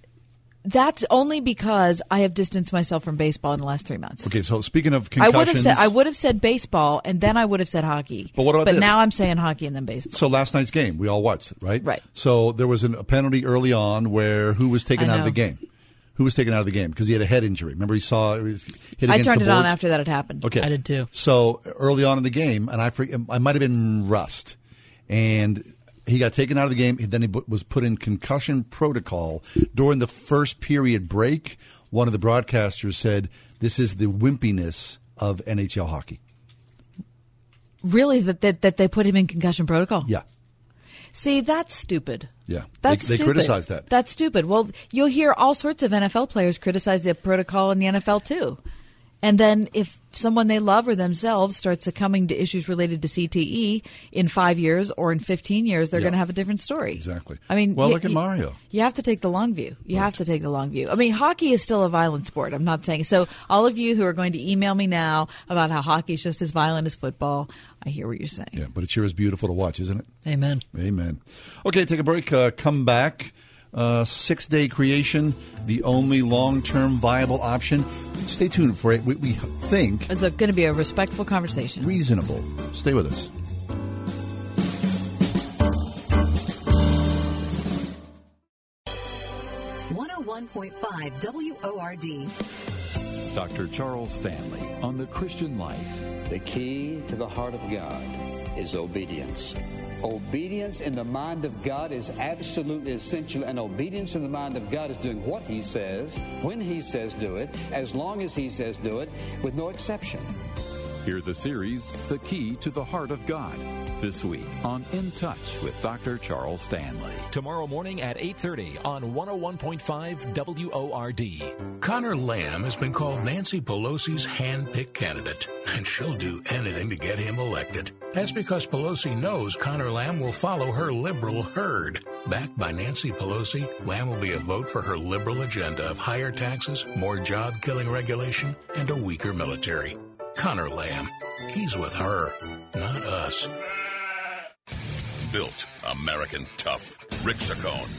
Speaker 3: that's only because I have distanced myself from baseball in the last three months.
Speaker 2: Okay, so speaking of
Speaker 3: I
Speaker 2: concussions,
Speaker 3: would have said I would have said baseball, and then I would have said hockey.
Speaker 2: But what about
Speaker 3: But
Speaker 2: this?
Speaker 3: now I'm saying hockey and then baseball.
Speaker 2: So last night's game, we all watched it, right?
Speaker 3: Right.
Speaker 2: So there was an, a penalty early on where who was taken
Speaker 3: I
Speaker 2: out of the
Speaker 3: know.
Speaker 2: game? Who was taken out of the game because he had a head injury? Remember, he saw he was hit
Speaker 3: I
Speaker 2: against
Speaker 3: turned
Speaker 2: the
Speaker 3: it on
Speaker 2: boards?
Speaker 3: after that had happened.
Speaker 2: Okay,
Speaker 18: I did too.
Speaker 2: So early on in the game, and I forget, I might have been Rust, and he got taken out of the game. Then he was put in concussion protocol during the first period break. One of the broadcasters said, "This is the wimpiness of NHL hockey."
Speaker 3: Really, that, that that they put him in concussion protocol?
Speaker 2: Yeah,
Speaker 3: See, that's stupid.
Speaker 2: yeah.
Speaker 3: That's
Speaker 2: they, they
Speaker 3: stupid.
Speaker 2: criticized that.
Speaker 3: That's stupid. Well, you'll hear all sorts of NFL players criticize the protocol in the NFL too. And then if someone they love or themselves starts succumbing to issues related to CTE in five years or in 15 years, they're
Speaker 2: Yeah.
Speaker 3: going to have a different story.
Speaker 2: Exactly.
Speaker 3: I mean,
Speaker 2: well,
Speaker 3: y-
Speaker 2: look at
Speaker 3: y-
Speaker 2: Mario.
Speaker 3: You have to take the long view. You have to take the long view. I mean, hockey is still a violent sport. I'm not saying so. All of you who are going to email me now about how hockey is just as violent as football, I hear what you're saying.
Speaker 2: Yeah, but it sure is beautiful to watch, isn't it?
Speaker 18: Amen.
Speaker 2: Amen. Okay, take a break. Uh, come back. Uh, six day creation, the only long term viable option. Stay tuned for it. We, we think
Speaker 3: It's going to be a respectful conversation.
Speaker 2: reasonable. Stay with us.
Speaker 4: 101.5 WORD.
Speaker 5: Dr. Charles Stanley on the Christian life.
Speaker 19: The key to the heart of God is obedience. Obedience in the mind of God is absolutely essential, and obedience in the mind of God is doing what He says, when He says do it, as long as He says do it, with no exception.
Speaker 5: Hear the series, The Key to the Heart of God, this week on In Touch with Dr. Charles Stanley.
Speaker 20: Tomorrow morning at 8:30 on 101.5 WORD.
Speaker 21: Conor Lamb has been called Nancy Pelosi's hand-picked candidate, and she'll do anything to get him elected. That's because Pelosi knows Conor Lamb will follow her liberal herd. Backed by Nancy Pelosi, Lamb will be a vote for her liberal agenda of higher taxes, more job-killing regulation, and a weaker military. Conor Lamb, he's with her, not us.
Speaker 22: Built American tough. Rick Saccone.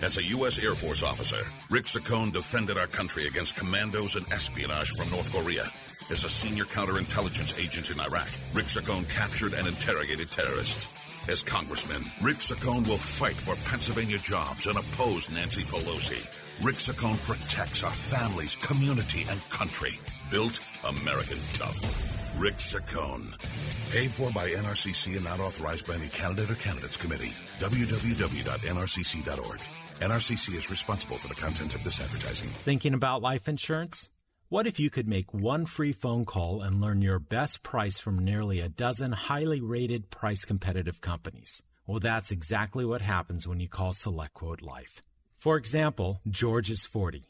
Speaker 22: As a U.S. Air Force officer, Rick Saccone defended our country against commandos and espionage from North Korea. As a senior counterintelligence agent in Iraq, Rick Saccone captured and interrogated terrorists. As congressman, Rick Saccone will fight for Pennsylvania jobs and oppose Nancy Pelosi. Rick Saccone protects our families, community, and country. Built American tough. Rick Saccone. Paid for by NRCC and not authorized by any candidate or candidates committee. www.nrcc.org. NRCC is responsible for the content of this advertising.
Speaker 23: Thinking about life insurance? What if you could make one free phone call and learn your best price from nearly a dozen highly rated, price competitive companies? Well, that's exactly what happens when you call SelectQuote Life. For example, George is 40.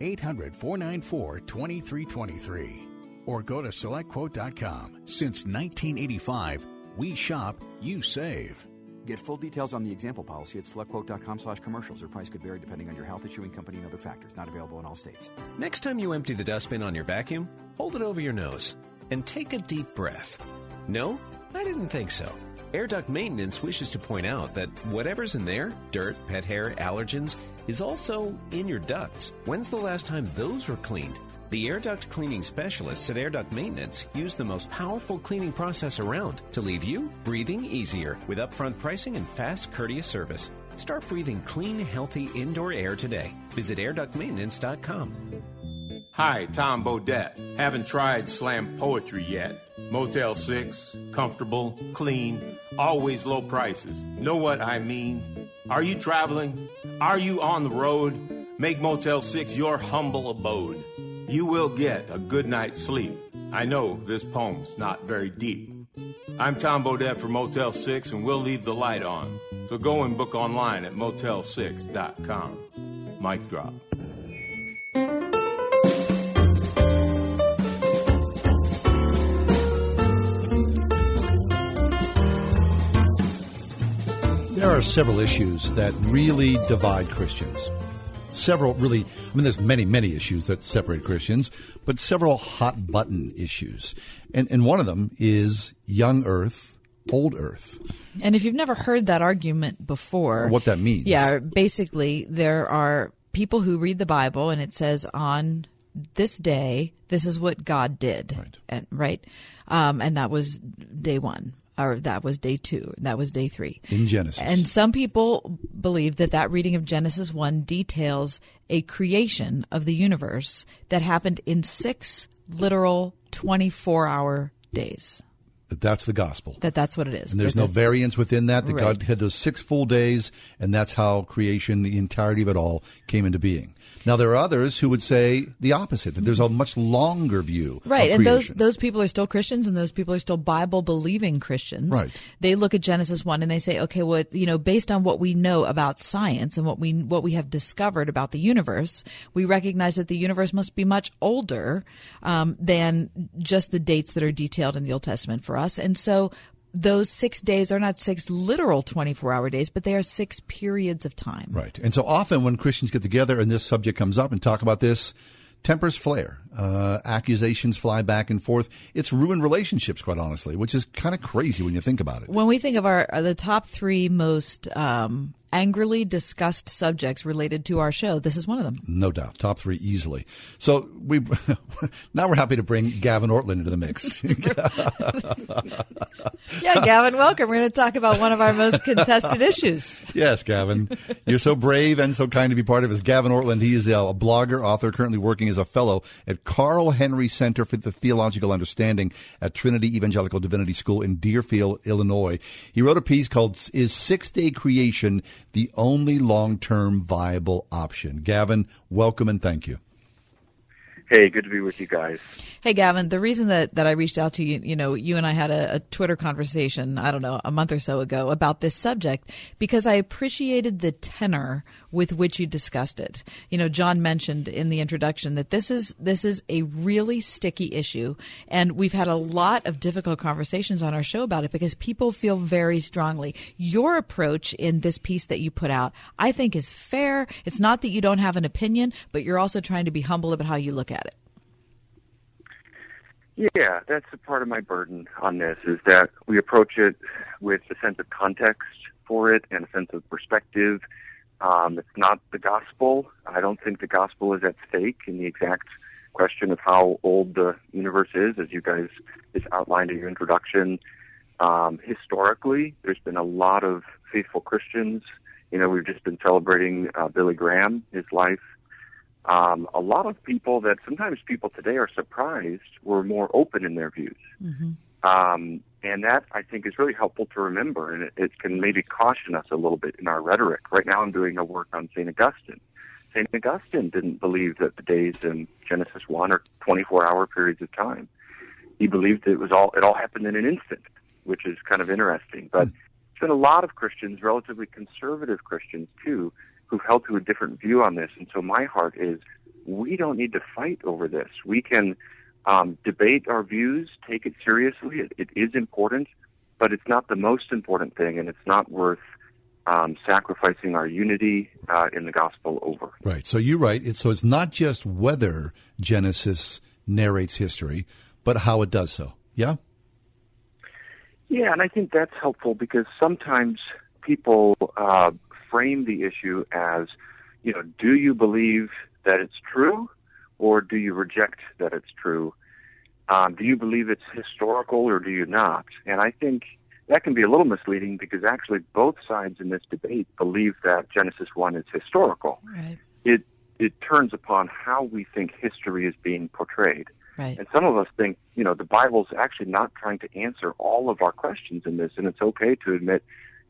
Speaker 24: 800 494 2323. Or go to selectquote.com. Since 1985, we shop, you save.
Speaker 25: Get full details on the example policy at selectquote.com slash commercials. Or price could vary depending on your health, issuing company, and other factors. Not available in all states.
Speaker 12: Next time you empty the dustbin on your vacuum, hold it over your nose and take a deep breath. No, I didn't think so. Air Duct Maintenance wishes to point out that whatever's in there dirt, pet hair, allergens is also in your ducts. When's the last time those were cleaned? The air duct cleaning specialists at Air Duct Maintenance use the most powerful cleaning process around to leave you breathing easier with upfront pricing and fast, courteous service. Start breathing clean, healthy indoor air today. Visit airductmaintenance.com.
Speaker 26: Hi, Tom Bodett. Haven't tried slam poetry yet. Motel 6, comfortable, clean, always low prices. Know what I mean? Are you traveling? Are you on the road? Make Motel 6 your humble abode. You will get a good night's sleep. I know this poem's not very deep. I'm Tom Bodett for Motel 6, and we'll leave the light on. So go and book online at motel6.com. Mic drop.
Speaker 2: There are several issues that really divide Christians. Several really, I mean, there's many, many issues that separate Christians, but several hot button issues. And, and one of them is young earth, old earth.
Speaker 3: And if you've never heard that argument before,
Speaker 2: What that means.
Speaker 3: Yeah, basically, there are people who read the Bible and it says on this day, this is what God did. Right. And, right? Um, and that was day one, or that was day two, that was day three.
Speaker 2: In Genesis.
Speaker 3: And some people believe that that reading of Genesis 1 details a creation of the universe that happened in six literal 24 hour days.
Speaker 2: That that's the gospel.
Speaker 3: That that's what it is.
Speaker 2: And there's
Speaker 3: That
Speaker 2: no variance within that. That
Speaker 3: Right.
Speaker 2: God had those six full days, and that's how creation, the entirety of it all, came into being. Now there are others who would say the opposite. That there's a much longer view.
Speaker 3: Right, and those those people are still Christians, and those people are still Bible believing Christians.
Speaker 2: Right.
Speaker 3: They look at Genesis one and they say, okay, well, you know, based on what we know about science and what we what we have discovered about the universe, we recognize that the universe must be much older um, than just the dates that are detailed in the Old Testament for us, and so. Those six days are not six literal 24 hour days, but they are six periods of time.
Speaker 2: Right. And so often when Christians get together and this subject comes up and talk about this, tempers flare, uh, accusations fly back and forth. It's ruined relationships, quite honestly, which is kind of crazy when you think about it.
Speaker 3: When we think of our the top three most um, angrily discussed subjects related to our show, this is one of them.
Speaker 2: No doubt, top three easily. So we *laughs* now we're happy to bring Gavin Ortlund into the mix. *laughs*
Speaker 3: Yeah, Gavin, welcome. We're going to talk about one of our most contested issues.
Speaker 2: yes, Gavin, you're so brave and so kind to be part of us. Gavin Ortlund, he is a blogger, author, currently working as a fellow at Carl Henry Center for the Theological Understanding at Trinity Evangelical Divinity School in Deerfield, Illinois. He wrote a piece called "Is Six Day Creation the Only Long Term Viable Option?" Gavin, welcome and thank you.
Speaker 27: Hey, good to be with you guys.
Speaker 3: Hey, Gavin, the reason that, that I reached out to you, you know, you and I had a, a Twitter conversation, I don't know, a month or so ago about this subject because I appreciated the tenor with which you discussed it. You know, John mentioned in the introduction that this is, this is a really sticky issue. And we've had a lot of difficult conversations on our show about it because people feel very strongly. Your approach in this piece that you put out, I think is fair. It's not that you don't have an opinion, but you're also trying to be humble about how you look at it.
Speaker 27: Yeah, that's a part of my burden on this is that we approach it with a sense of context for it and a sense of perspective. Um, it's not the gospel. I don't think the gospel is at stake in the exact question of how old the universe is, as you guys just outlined in your introduction. Um, historically, there's been a lot of faithful Christians. You know, we've just been celebrating uh, Billy Graham, his life. Um, a lot of people that sometimes people today are surprised were more open in their views. Um, and that I think is really helpful to remember, and it, it can maybe caution us a little bit in our rhetoric. Right now, I'm doing a work on St. Augustine. St. Augustine didn't believe that the days in Genesis 1 are 24 hour periods of time. He believed that it was all, it all happened in an instant, which is kind of interesting. But there's been a lot of Christians, relatively conservative Christians too, who've held to a different view on this. And so my heart is we don't need to fight over this. We can um, debate our views, take it seriously. It, it is important, but it's not the most important thing, and it's not worth um, sacrificing our unity uh, in the gospel over.
Speaker 2: Right. So you write it. So it's not just whether Genesis narrates history, but how it does so. Yeah.
Speaker 27: Yeah, and I think that's helpful because sometimes people uh, frame the issue as, you know, do you believe that it's true, or do you reject that it's true? Um, do you believe it's historical, or do you not? And I think that can be a little misleading because actually both sides in this debate believe that Genesis one is historical.
Speaker 3: Right.
Speaker 27: It it turns upon how we think history is being portrayed.
Speaker 3: Right.
Speaker 27: And some of us think, you know, the Bible's actually not trying to answer all of our questions in this, and it's okay to admit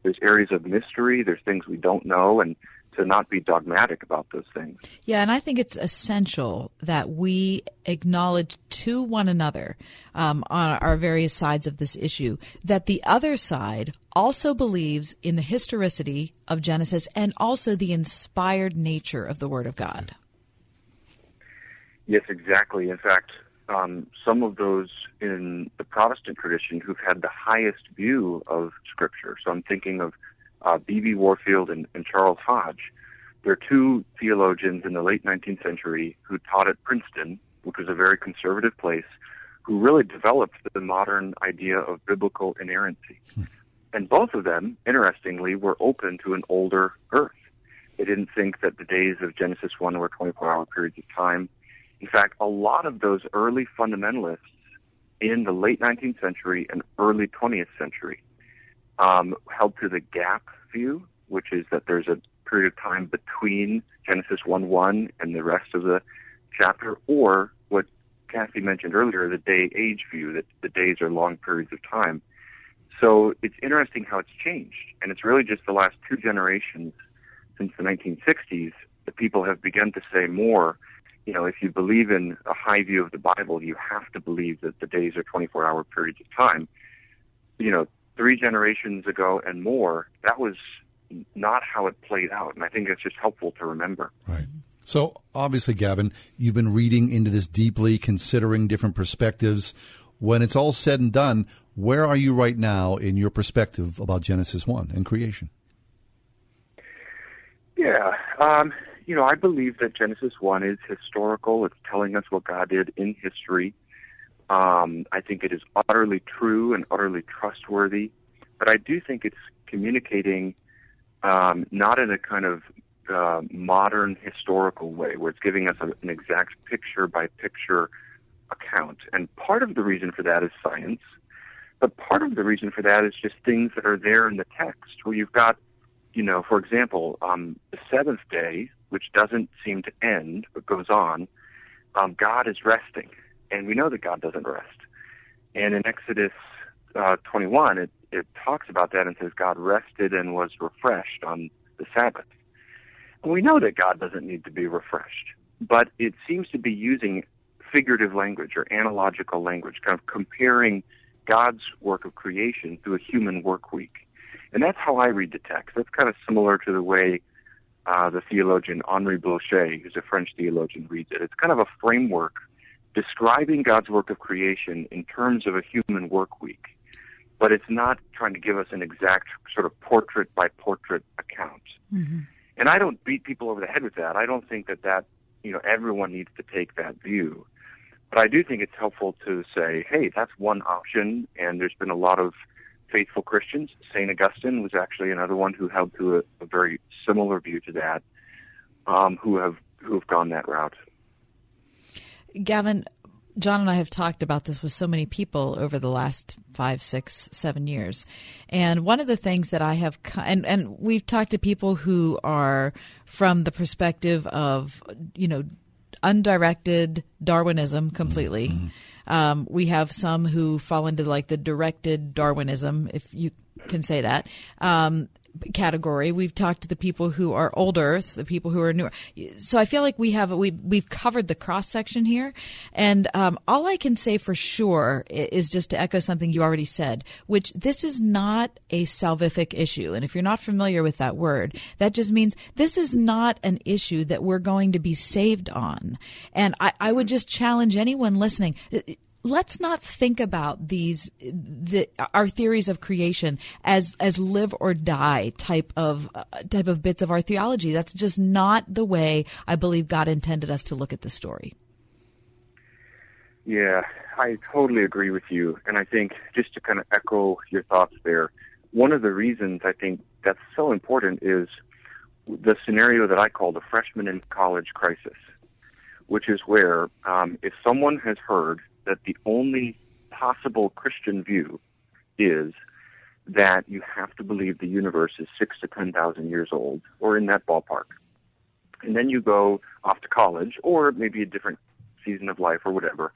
Speaker 27: there's areas of mystery, there's things we don't know, and to not be dogmatic about those things.
Speaker 3: Yeah, and I think it's essential that we acknowledge to one another um, on our various sides of this issue that the other side also believes in the historicity of Genesis and also the inspired nature of the Word of God.
Speaker 27: Yes, exactly. In fact, um, some of those in the Protestant tradition who've had the highest view of Scripture. So I'm thinking of uh, B.B. Warfield and, and Charles Hodge. They're two theologians in the late 19th century who taught at Princeton, which was a very conservative place, who really developed the modern idea of biblical inerrancy. And both of them, interestingly, were open to an older Earth. They didn't think that the days of Genesis 1 were 24 hour periods of time. In fact, a lot of those early fundamentalists in the late 19th century and early 20th century um, held to the gap view, which is that there's a period of time between Genesis 1 1 and the rest of the chapter, or what Kathy mentioned earlier, the day age view, that the days are long periods of time. So it's interesting how it's changed. And it's really just the last two generations since the 1960s that people have begun to say more. You know, if you believe in a high view of the Bible, you have to believe that the days are 24 hour periods of time. You know, three generations ago and more, that was not how it played out. And I think it's just helpful to remember.
Speaker 2: Right. So obviously, Gavin, you've been reading into this deeply, considering different perspectives. When it's all said and done, where are you right now in your perspective about Genesis 1 and creation?
Speaker 27: Yeah. Um, you know, I believe that Genesis 1 is historical. It's telling us what God did in history. Um, I think it is utterly true and utterly trustworthy. But I do think it's communicating um, not in a kind of uh, modern historical way where it's giving us a, an exact picture by picture account. And part of the reason for that is science. But part of the reason for that is just things that are there in the text where you've got, you know, for example, um, the seventh day, which doesn't seem to end but goes on, um, God is resting. And we know that God doesn't rest. And in Exodus uh, 21, it, it talks about that and says God rested and was refreshed on the Sabbath. And we know that God doesn't need to be refreshed, but it seems to be using figurative language or analogical language, kind of comparing God's work of creation to a human work week. And that's how I read the text. That's kind of similar to the way uh, the theologian Henri Blocher, who's a French theologian, reads it. It's kind of a framework describing God's work of creation in terms of a human work week. But it's not trying to give us an exact sort of portrait by portrait account.
Speaker 3: Mm-hmm.
Speaker 27: And I don't beat people over the head with that. I don't think that that, you know, everyone needs to take that view. But I do think it's helpful to say, hey, that's one option, and there's been a lot of faithful Christians. St. Augustine was actually another one who held to a, a very similar view to that, um, who have who have gone that route.
Speaker 3: Gavin, John and I have talked about this with so many people over the last five, six, seven years. And one of the things that I have, and, and we've talked to people who are from the perspective of, you know, undirected Darwinism completely. Mm-hmm. Um, we have some who fall into like the directed Darwinism, if you can say that. Um, category. We've talked to the people who are old Earth, the people who are newer. So I feel like we have we we've covered the cross section here, and um, all I can say for sure is just to echo something you already said, which this is not a salvific issue. And if you're not familiar with that word, that just means this is not an issue that we're going to be saved on. And I, I would just challenge anyone listening let's not think about these the, our theories of creation as as live or die type of uh, type of bits of our theology. That's just not the way i believe god intended us to look at the story.
Speaker 27: Yeah i totally agree with you. And i think just to kind of echo your thoughts there one of the reasons i think that's so important is the scenario that i call the freshman in college crisis which is where um, if someone has heard that the only possible Christian view is that you have to believe the universe is six to ten thousand years old, or in that ballpark. And then you go off to college, or maybe a different season of life, or whatever,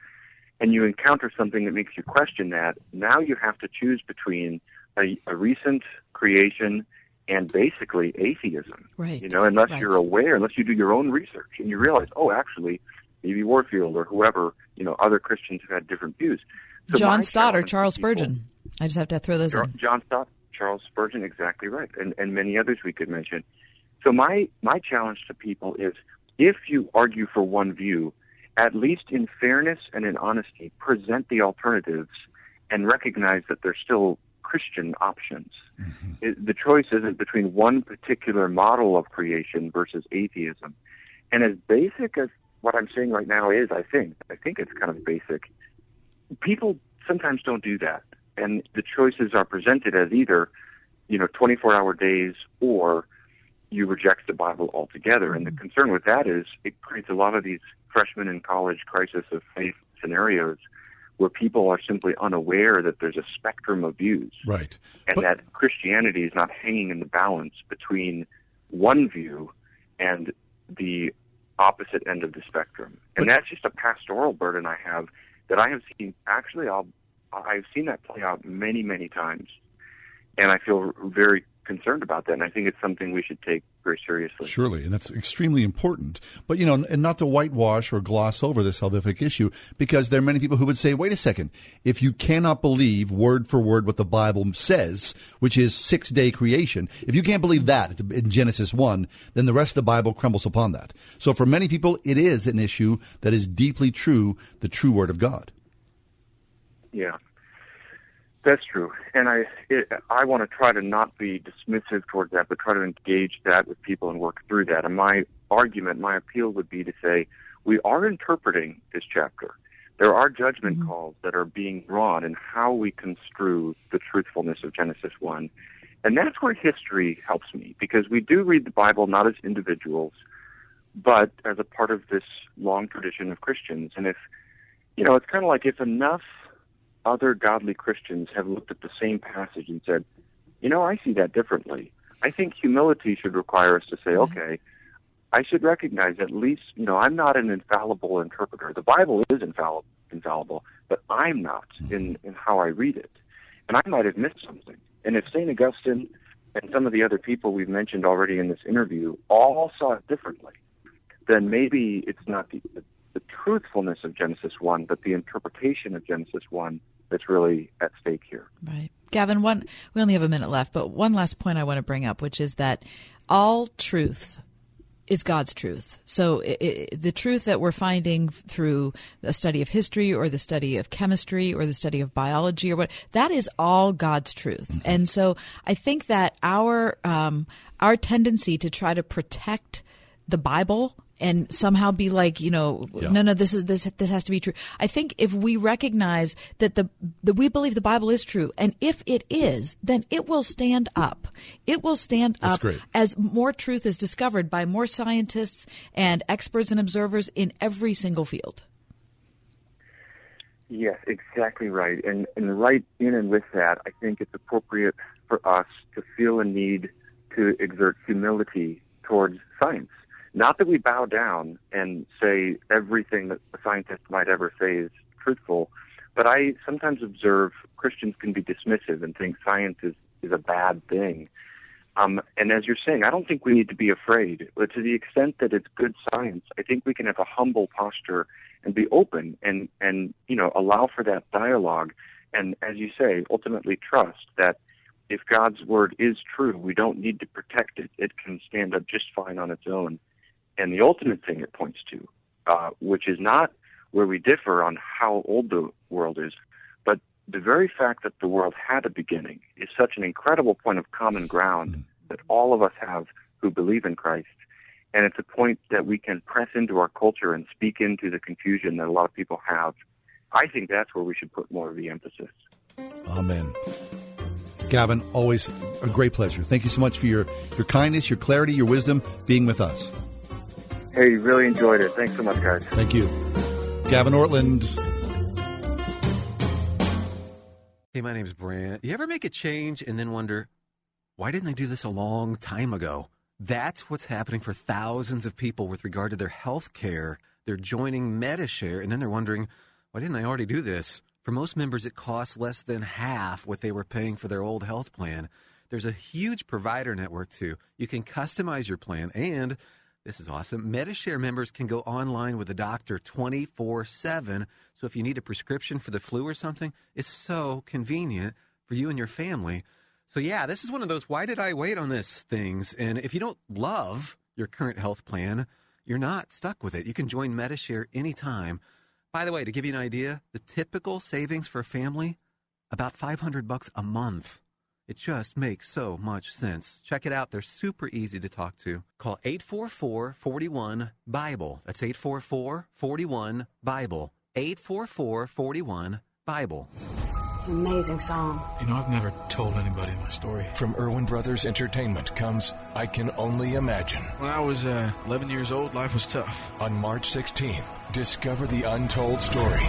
Speaker 27: and you encounter something that makes you question that. Now you have to choose between a, a recent creation and basically atheism.
Speaker 3: Right.
Speaker 27: You know, unless
Speaker 3: right.
Speaker 27: you're aware, unless you do your own research and you realize, oh, actually, maybe Warfield or whoever, you know, other Christians have had different views. So
Speaker 3: John Stott or Charles people, Spurgeon. I just have to throw those
Speaker 27: John,
Speaker 3: in.
Speaker 27: John Stott, Charles Spurgeon, exactly right, and and many others we could mention. So my my challenge to people is, if you argue for one view, at least in fairness and in honesty, present the alternatives and recognize that there's still Christian options. Mm-hmm. It, the choice isn't between one particular model of creation versus atheism. And as basic as what I'm saying right now is, I think, I think it's kind of basic. People sometimes don't do that, and the choices are presented as either, you know, 24-hour days or you reject the Bible altogether. And the mm-hmm. concern with that is it creates a lot of these freshmen in college crisis of faith scenarios where people are simply unaware that there's a spectrum of views.
Speaker 2: Right.
Speaker 27: And
Speaker 2: But-
Speaker 27: that Christianity is not hanging in the balance between one view and the opposite end of the spectrum. And that's just a pastoral burden I have that I have seen. Actually, I'll, I've seen that play out many, many times, and I feel very concerned about that. And I think it's something we should take very seriously.
Speaker 2: Surely, and that's extremely important. But you know, and not to whitewash or gloss over the salvific issue, because there are many people who would say, "Wait a second, if you cannot believe word for word what the Bible says, which is six day creation, if you can't believe that in Genesis one, then the rest of the Bible crumbles upon that." So, for many people, it is an issue that is deeply true, the true Word of God.
Speaker 27: Yeah. That's true, and I it, I want to try to not be dismissive towards that, but try to engage that with people and work through that. And my argument, my appeal would be to say we are interpreting this chapter. There are judgment mm-hmm. calls that are being drawn in how we construe the truthfulness of Genesis one, and that's where history helps me because we do read the Bible not as individuals, but as a part of this long tradition of Christians. And if you know, it's kind of like if enough other godly Christians have looked at the same passage and said, you know, I see that differently. I think humility should require us to say, mm-hmm. okay, I should recognize at least, you know, I'm not an infallible interpreter. The Bible is infallible, infallible, but I'm not
Speaker 2: mm-hmm.
Speaker 27: in, in how I read it. And I might have missed something. And if St. Augustine and some of the other people we've mentioned already in this interview all saw it differently, then maybe it's not the, the, the truthfulness of Genesis 1, but the interpretation of Genesis 1 that's really at stake here.
Speaker 3: Right. Gavin, one we only have a minute left, but one last point I want to bring up, which is that all truth is God's truth. So it, it, the truth that we're finding through the study of history or the study of chemistry or the study of biology or what that is all God's truth. Mm-hmm. And so I think that our um, our tendency to try to protect the Bible and somehow be like, you know, yeah. no, no, this is this this has to be true. I think if we recognize that the that we believe the Bible is true, and if it is, then it will stand up. It will stand
Speaker 2: That's
Speaker 3: up
Speaker 2: great.
Speaker 3: as more truth is discovered by more scientists and experts and observers in every single field.
Speaker 27: Yes, exactly right. And and right in and with that, I think it's appropriate for us to feel a need to exert humility towards science not that we bow down and say everything that a scientist might ever say is truthful, but I sometimes observe Christians can be dismissive and think science is, is a bad thing. Um, and as you're saying, I don't think we need to be afraid. But to the extent that it's good science, I think we can have a humble posture and be open and, and you know allow for that dialogue. And as you say, ultimately trust that if God's word is true, we don't need to protect it. It can stand up just fine on its own. And the ultimate thing it points to, uh, which is not where we differ on how old the world is, but the very fact that the world had a beginning is such an incredible point of common ground that all of us have who believe in Christ. And it's a point that we can press into our culture and speak into the confusion that a lot of people have. I think that's where we should put more of the emphasis.
Speaker 2: Amen. Gavin, always a great pleasure. Thank you so much for your, your kindness, your clarity, your wisdom, being with us.
Speaker 27: Hey, really enjoyed it. Thanks so much, guys.
Speaker 2: Thank you. Gavin Ortlund.
Speaker 28: Hey, my name's Brant. You ever make a change and then wonder, why didn't I do this a long time ago? That's what's happening for thousands of people with regard to their health care. They're joining Medi-Share and then they're wondering, why didn't I already do this? For most members, it costs less than half what they were paying for their old health plan. There's a huge provider network, too. You can customize your plan and this is awesome. Medi-Share members can go online with a doctor 24 7. So if you need a prescription for the flu or something, it's so convenient for you and your family. So, yeah, this is one of those why did I wait on this things. And if you don't love your current health plan, you're not stuck with it. You can join Medi-Share anytime. By the way, to give you an idea, the typical savings for a family, about 500 bucks a month. It just makes so much sense. Check it out. They're super easy to talk to. Call 844 41 Bible. That's 844 41 Bible. 844 41 Bible.
Speaker 29: It's an amazing song.
Speaker 30: You know, I've never told anybody my story.
Speaker 31: From Erwin Brothers Entertainment comes I Can Only Imagine.
Speaker 30: When I was uh, 11 years old, life was tough.
Speaker 31: On March 16th, discover the untold story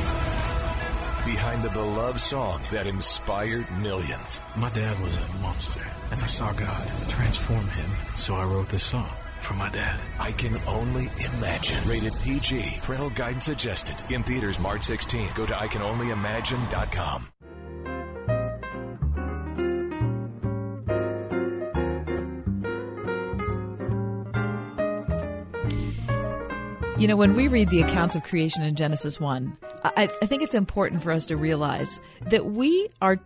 Speaker 31: behind the beloved song that inspired millions.
Speaker 30: My dad was a monster, and I saw God transform him, so I wrote this song. for my dad.
Speaker 31: I can only imagine. Rated PG. Parental guidance suggested. In theaters March 16. Go to ICanOnlyImagine.com.
Speaker 3: You know, when we read the accounts of creation in Genesis 1, I, I think it's important for us to realize that we are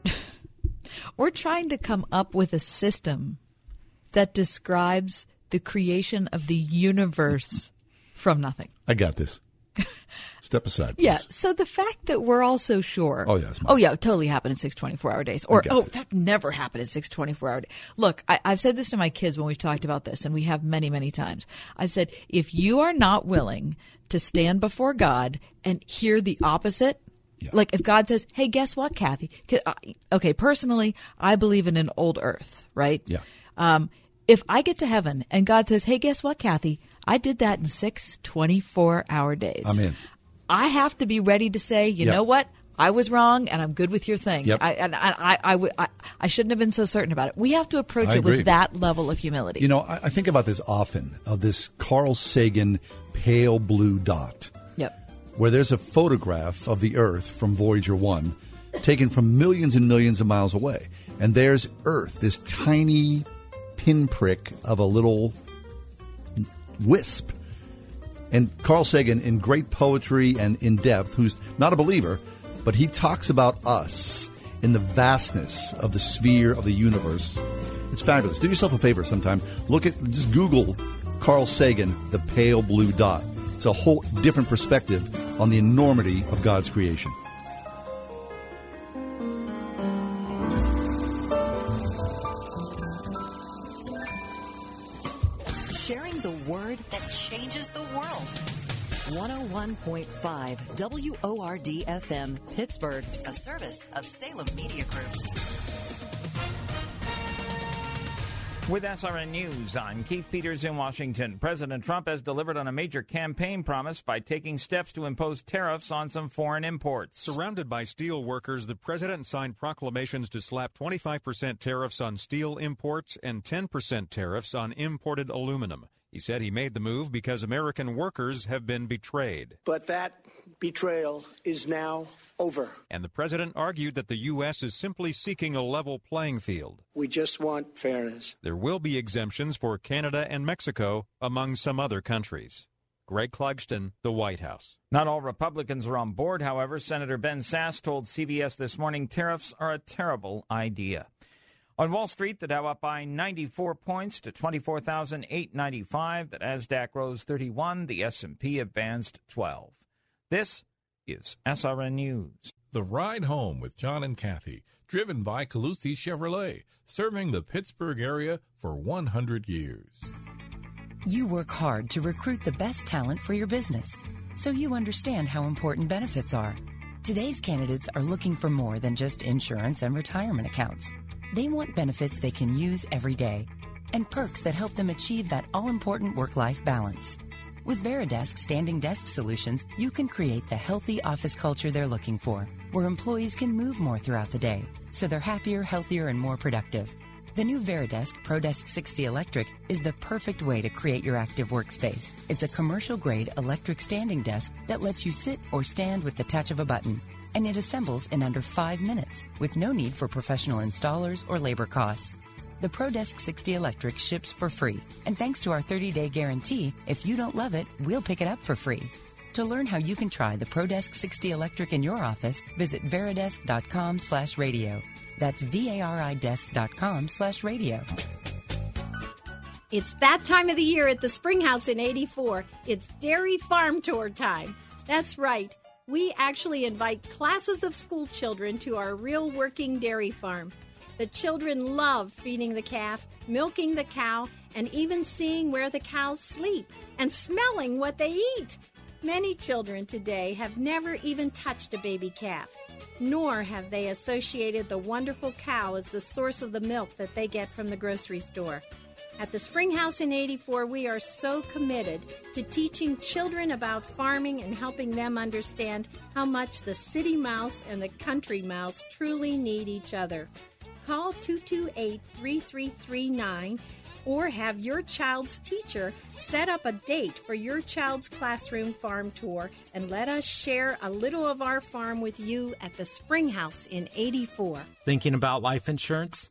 Speaker 3: *laughs* we're trying to come up with a system that describes the creation of the universe from nothing.
Speaker 2: I got this. Step aside. please.
Speaker 3: Yeah. So the fact that we're all so sure.
Speaker 2: Oh, yeah,
Speaker 3: Oh, yeah. It totally happened in six 24 hour days. Or, oh, that never happened in six 24 hour days. Look, I, I've said this to my kids when we've talked about this, and we have many, many times. I've said, if you are not willing to stand before God and hear the opposite, like if God says, hey, guess what, Kathy? I- Okay, personally, I believe in an old earth, right?
Speaker 2: Yeah.
Speaker 3: Um, if I get to heaven and God says, hey, guess what, Kathy? I did that in six 24 hour days.
Speaker 2: I'm in.
Speaker 3: I have to be ready to say, you
Speaker 2: Yep.
Speaker 3: know what? I was wrong, and I'm good with your thing.
Speaker 2: Yep.
Speaker 3: I, and I, I, I, would- I, I shouldn't have been so certain about it. We have to approach
Speaker 2: I
Speaker 3: it
Speaker 2: agree.
Speaker 3: with that level of humility.
Speaker 2: You know, I, I think about this often of this Carl Sagan pale blue dot.
Speaker 3: Yep.
Speaker 2: Where there's a photograph of the Earth from Voyager 1 taken from millions and millions of miles away. And there's Earth, this tiny pinprick of a little wisp. And Carl Sagan, in great poetry and in depth, who's not a believer, but he talks about us in the vastness of the sphere of the universe. It's fabulous. Do yourself a favor sometime. Look at, just Google Carl Sagan, the pale blue dot. It's a whole different perspective on the enormity of God's creation.
Speaker 4: Word that changes the world. 101.5 WORD FM, Pittsburgh, a service of Salem Media Group.
Speaker 32: With SRN News, I'm Keith Peters in Washington. President Trump has delivered on a major campaign promise by taking steps to impose tariffs on some foreign imports.
Speaker 33: Surrounded by steel workers, the president signed proclamations to slap 25% tariffs on steel imports and 10% tariffs on imported aluminum. He said he made the move because American workers have been betrayed.
Speaker 34: But that betrayal is now over.
Speaker 33: And the president argued that the U.S. is simply seeking a level playing field.
Speaker 34: We just want fairness.
Speaker 33: There will be exemptions for Canada and Mexico, among some other countries. Greg Clugston, the White House.
Speaker 32: Not all Republicans are on board, however. Senator Ben Sasse told CBS this morning tariffs are a terrible idea. On Wall Street, the Dow up by 94 points to 24,895. The Nasdaq rose 31. The S&P advanced 12. This is SRN News.
Speaker 35: The Ride Home with John and Kathy, driven by Colussy Chevrolet, serving the Pittsburgh area for 100 years.
Speaker 36: You work hard to recruit the best talent for your business, so you understand how important benefits are. Today's candidates are looking for more than just insurance and retirement accounts. They want benefits they can use every day and perks that help them achieve that all important work life balance. With Varidesk standing desk solutions, you can create the healthy office culture they're looking for, where employees can move more throughout the day, so they're happier, healthier, and more productive. The new Varidesk ProDesk 60 Electric is the perfect way to create your active workspace. It's a commercial grade electric standing desk that lets you sit or stand with the touch of a button. And it assembles in under five minutes with no need for professional installers or labor costs. The ProDesk 60 Electric ships for free. And thanks to our 30 day guarantee, if you don't love it, we'll pick it up for free. To learn how you can try the ProDesk 60 Electric in your office, visit varidesk.com slash radio. That's V-A-R-I desk.com slash radio.
Speaker 37: It's that time of the year at the Springhouse in 84. It's Dairy Farm Tour time. That's right. We actually invite classes of school children to our real working dairy farm. The children love feeding the calf, milking the cow, and even seeing where the cows sleep and smelling what they eat. Many children today have never even touched a baby calf, nor have they associated the wonderful cow as the source of the milk that they get from the grocery store. At the Springhouse in 84, we are so committed to teaching children about farming and helping them understand how much the city mouse and the country mouse truly need each other. Call 228 3339 or have your child's teacher set up a date for your child's classroom farm tour and let us share a little of our farm with you at the Springhouse in 84.
Speaker 23: Thinking about life insurance?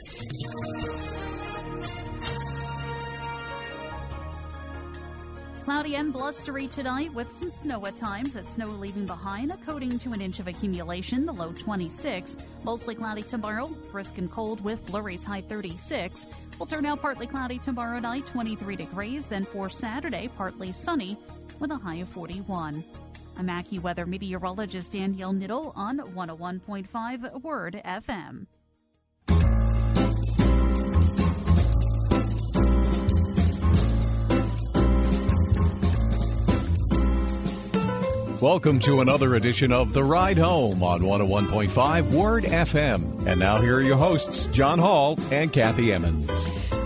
Speaker 38: Cloudy and blustery tonight with some snow at times. That snow leaving behind a coating to an inch of accumulation, the low 26. Mostly cloudy tomorrow, brisk and cold with flurries high 36. Will turn out partly cloudy tomorrow night, 23 degrees. Then for Saturday, partly sunny with a high of 41. I'm AccuWeather meteorologist Danielle Niddle on 101.5 Word FM.
Speaker 39: Welcome to another edition of The Ride Home on 101.5 Word FM. And now here are your hosts, John Hall and Kathy Emmons.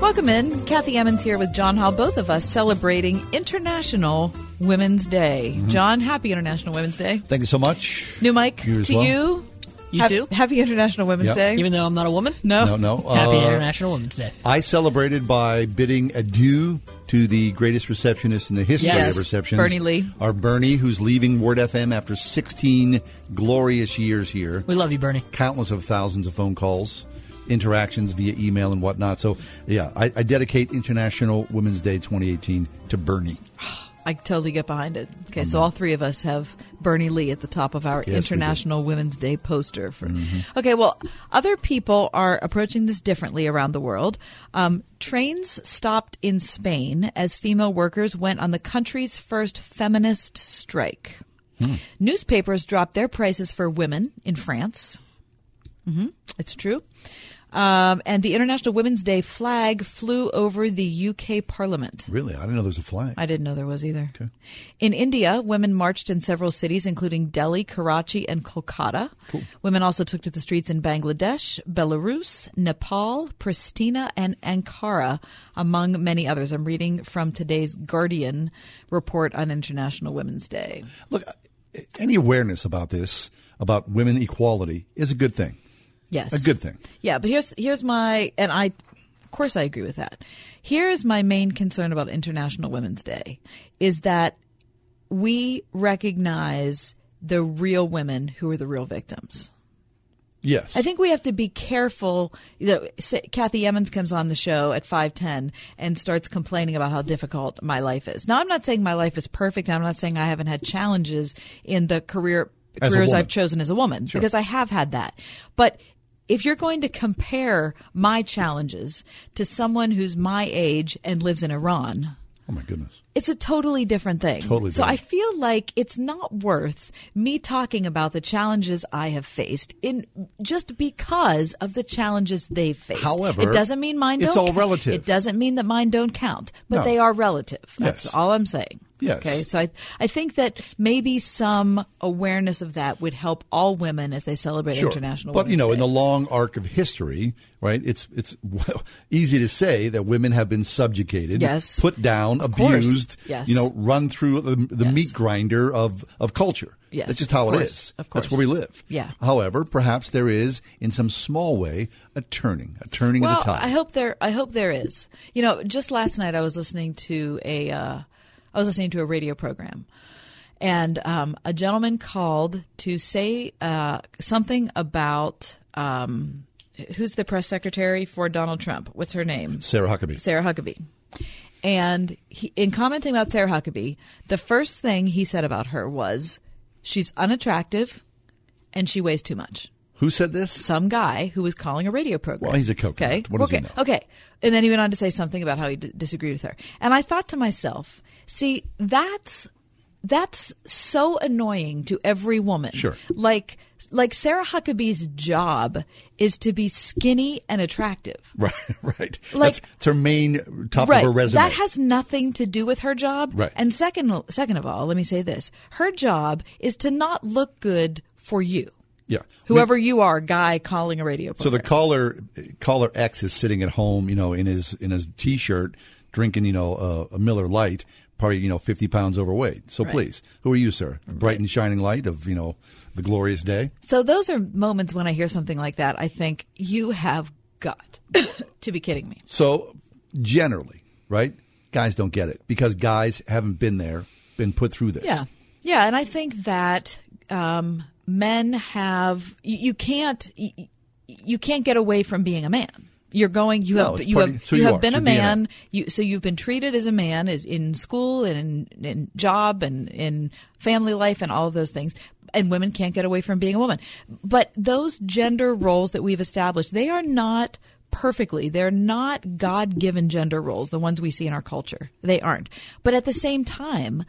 Speaker 3: Welcome in. Kathy Emmons here with John Hall, both of us celebrating International Women's Day.
Speaker 2: Mm-hmm.
Speaker 3: John, happy International Women's Day.
Speaker 2: Thank you so much.
Speaker 3: New Mike,
Speaker 2: You
Speaker 3: to
Speaker 2: well.
Speaker 3: you.
Speaker 40: You
Speaker 3: Hap-
Speaker 40: too?
Speaker 3: Happy International Women's
Speaker 2: Yep.
Speaker 3: Day.
Speaker 40: Even though I'm not a woman?
Speaker 3: No.
Speaker 2: No, no.
Speaker 40: Happy
Speaker 2: Uh,
Speaker 40: International Women's Day.
Speaker 2: I celebrated by bidding adieu to the greatest receptionist in the history
Speaker 3: Yes.
Speaker 2: of receptions.
Speaker 3: Bernie Lee.
Speaker 2: Our Bernie, who's leaving Word FM after 16 glorious years here.
Speaker 40: We love you, Bernie.
Speaker 2: Countless of thousands of phone calls, interactions via email and whatnot. So, yeah, I, I dedicate International Women's Day 2018 to Bernie.
Speaker 3: Ah, I totally get behind it. Okay, so all three of us have Bernie Lee at the top of our
Speaker 2: Yes.
Speaker 3: International Women's Day poster. For okay, well, other people are approaching this differently around the world. Um, trains stopped in Spain as female workers went on the country's first feminist strike. Newspapers dropped their prices for women in France. hmm It's true. Um, and the International Women's Day flag flew over the UK Parliament.
Speaker 2: Really? I didn't know there was a flag.
Speaker 3: I didn't know there was either. In India, women marched in several cities, including Delhi, Karachi, and Kolkata. Women also took to the streets in Bangladesh, Belarus, Nepal, Pristina, and Ankara, among many others. I'm reading from today's Guardian report on International Women's Day.
Speaker 2: Look, any awareness about this, about women equality, is a good thing.
Speaker 3: Yes.
Speaker 2: A good thing.
Speaker 3: Yeah, but here's here's my and I of course I agree with that. Here's my main concern about International Women's Day is that we recognize the real women who are the real victims.
Speaker 2: Yes.
Speaker 3: I think we have to be careful. You know, Kathy Emmons comes on the show at 510 and starts complaining about how difficult my life is. Now, I'm not saying my life is perfect. and I'm not saying I haven't had challenges in the career
Speaker 2: As
Speaker 3: careers. I've chosen as a woman
Speaker 2: Sure.
Speaker 3: because I have had that. But if you're going to compare my challenges to someone who's my age and lives in Iran,
Speaker 2: Oh, my goodness.
Speaker 3: It's a totally different thing.
Speaker 2: Totally Different.
Speaker 3: So I feel like it's not worth me talking about the challenges I have faced in just because of the challenges they've faced.
Speaker 2: However,
Speaker 3: it doesn't mean mine don't
Speaker 2: it's all
Speaker 3: count.
Speaker 2: relative.
Speaker 3: It doesn't mean that mine don't count, but
Speaker 2: No.
Speaker 3: they are relative. That's
Speaker 2: Yes.
Speaker 3: all I'm saying.
Speaker 2: Yes.
Speaker 3: Okay. So I I think that maybe some awareness of that would help all women as they celebrate International Women's Day.
Speaker 2: Sure.
Speaker 3: International
Speaker 2: But you know,
Speaker 3: Day.
Speaker 2: in the long arc of history, right? It's it's *laughs* easy to say that women have been subjugated,
Speaker 3: Yes.
Speaker 2: put down,
Speaker 3: Of course.
Speaker 2: Abused,
Speaker 3: Yes.
Speaker 2: you know, run through the, the meat grinder of of culture.
Speaker 3: Yes,
Speaker 2: That's just how it is.
Speaker 3: of course.
Speaker 2: That's where we live.
Speaker 3: Yeah.
Speaker 2: However, perhaps there is, in some small way, a turning, a turning
Speaker 3: well,
Speaker 2: of the tide.
Speaker 3: I hope there. I hope there is. You know, just last night I was listening to a. Uh, I was listening to a radio program, and um, a gentleman called to say uh, something about um, who's the press secretary for Donald Trump? What's her name?
Speaker 2: Sarah Huckabee.
Speaker 3: Sarah Huckabee. And he, in commenting about Sarah Huckabee, the first thing he said about her was she's unattractive and she weighs too much.
Speaker 2: Who said this?
Speaker 3: Some guy who was calling a radio program.
Speaker 2: Well, he's a coconut.
Speaker 3: Okay.
Speaker 2: What does
Speaker 3: okay.
Speaker 2: he know?
Speaker 3: Okay. And then he went on to say something about how he d- disagreed with her. And I thought to myself, see, that's that's so annoying to every woman.
Speaker 2: Sure.
Speaker 3: Like like Sarah Huckabee's job is to be skinny and attractive. *laughs*
Speaker 2: Right, right.
Speaker 3: Like-
Speaker 2: That's it's her main top
Speaker 3: right.
Speaker 2: of her resume.
Speaker 3: That has nothing to do with her job.
Speaker 2: Right.
Speaker 3: And second second of all, let me say this. Her job is to not look good for you.
Speaker 2: yeah.
Speaker 3: Whoever you are, guy calling a radio
Speaker 2: So the caller caller X is sitting at home, you know, in his in his t-shirt, drinking, you know, uh, a Miller Lite, probably you know fifty pounds overweight. So
Speaker 3: Right.
Speaker 2: please, who are you, sir? Bright and shining light of you know the glorious day.
Speaker 3: So those are moments when I hear something like that, I think you have got *laughs* to be kidding me.
Speaker 2: So generally, right? Guys don't get it because guys haven't been there, been put through this.
Speaker 3: Yeah. Yeah, and I think that um, men have you, you can't you, you can't get away from being a man. You're going. You
Speaker 2: No,
Speaker 3: have you have
Speaker 2: of- it's who
Speaker 3: you
Speaker 2: you
Speaker 3: have
Speaker 2: are,
Speaker 3: been a man. You so you've been treated as a man in school and in, in job and in family life and all of those things. And women can't get away from being a woman. But those gender roles that we've established, they are not perfectly. They're not God given gender roles, the ones we see in our culture. They aren't. But at the same time,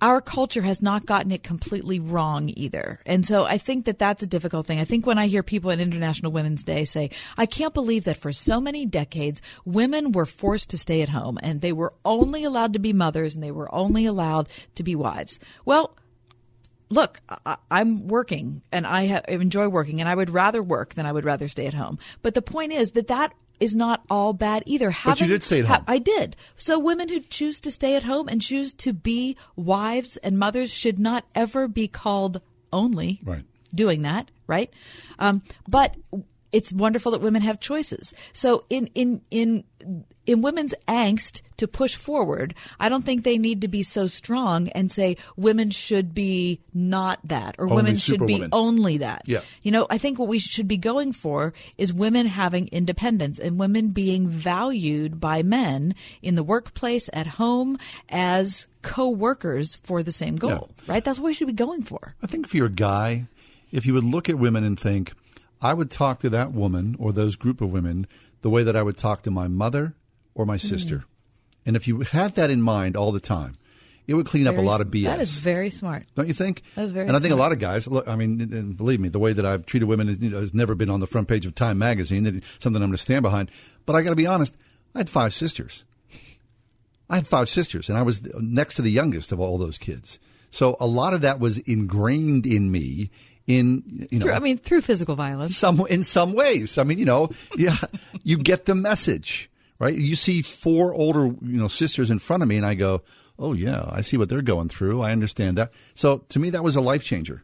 Speaker 3: our culture has not gotten it completely wrong either. And so I think that that's a difficult thing. I think when I hear people at International Women's Day say, I can't believe that for so many decades, women were forced to stay at home and they were only allowed to be mothers and they were only allowed to be wives. Well, look, I, I'm working and I ha- enjoy working and I would rather work than I would rather stay at home. But the point is that that is not all bad either.
Speaker 2: But you did stay at home.
Speaker 3: I did. So women who choose to stay at home and choose to be wives and mothers should not ever be called only
Speaker 2: Right.
Speaker 3: doing that, right? Um, but it's wonderful that women have choices. So in in in in women's angst to push forward, I don't think they need to be so strong and say women should be not that or
Speaker 2: Only
Speaker 3: women should be only that.
Speaker 2: Yeah.
Speaker 3: You know, I think what we should be going for is women having independence and women being valued by men in the workplace, at home, as co-workers for the same goal. Right? That's what we should be going for.
Speaker 2: I think if you're a guy, if you would look at women and think, I would talk to that woman or those group of women the way that I would talk to my mother or my mm-hmm. sister. And if you had that in mind all the time, it would clean up a lot of BS.
Speaker 3: That is very smart.
Speaker 2: Don't you think?
Speaker 3: That is very
Speaker 2: And I think a lot of guys, look, I mean, and believe me, the way that I've treated women is, you know, has never been on the front page of Time magazine. That something I'm going to stand behind. But I got to be honest, I had five sisters. I had five sisters, and I was next to the youngest of all those kids. So a lot of that was ingrained in me. In you know,
Speaker 3: Through, I mean, through physical violence.
Speaker 2: some in some ways. I mean, you know, yeah, you get the message, right? You see four older, you know, sisters in front of me, and I go, "Oh yeah, I see what they're going through. I understand that." So to me, that was a life changer.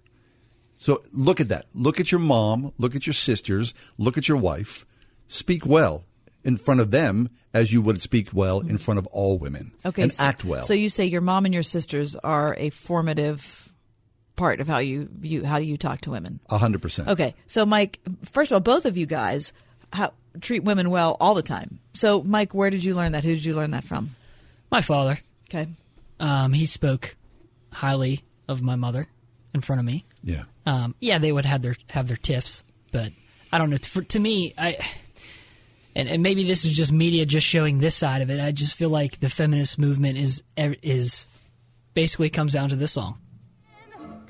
Speaker 2: So look at that. Look at your mom. Look at your sisters. Look at your wife. Speak well in front of them as you would speak well in mm-hmm. front of all women.
Speaker 3: Okay.
Speaker 2: and
Speaker 3: so-
Speaker 2: act well.
Speaker 3: So you say your mom and your sisters are a formative part of how you view how do you talk to women?
Speaker 2: A hundred percent.
Speaker 3: Okay. So Mike, first of all, both of you guys how, treat women well all the time. So Mike, where did you learn that? Who did you learn that from?
Speaker 41: My father.
Speaker 3: Okay.
Speaker 41: Um, he spoke highly of my mother in front of me.
Speaker 2: Yeah.
Speaker 41: Um, yeah, they would have their have their tiffs, but I don't know. For, to me, I and, and maybe this is just media just showing this side of it. I just feel like the feminist movement is is basically comes down to this song.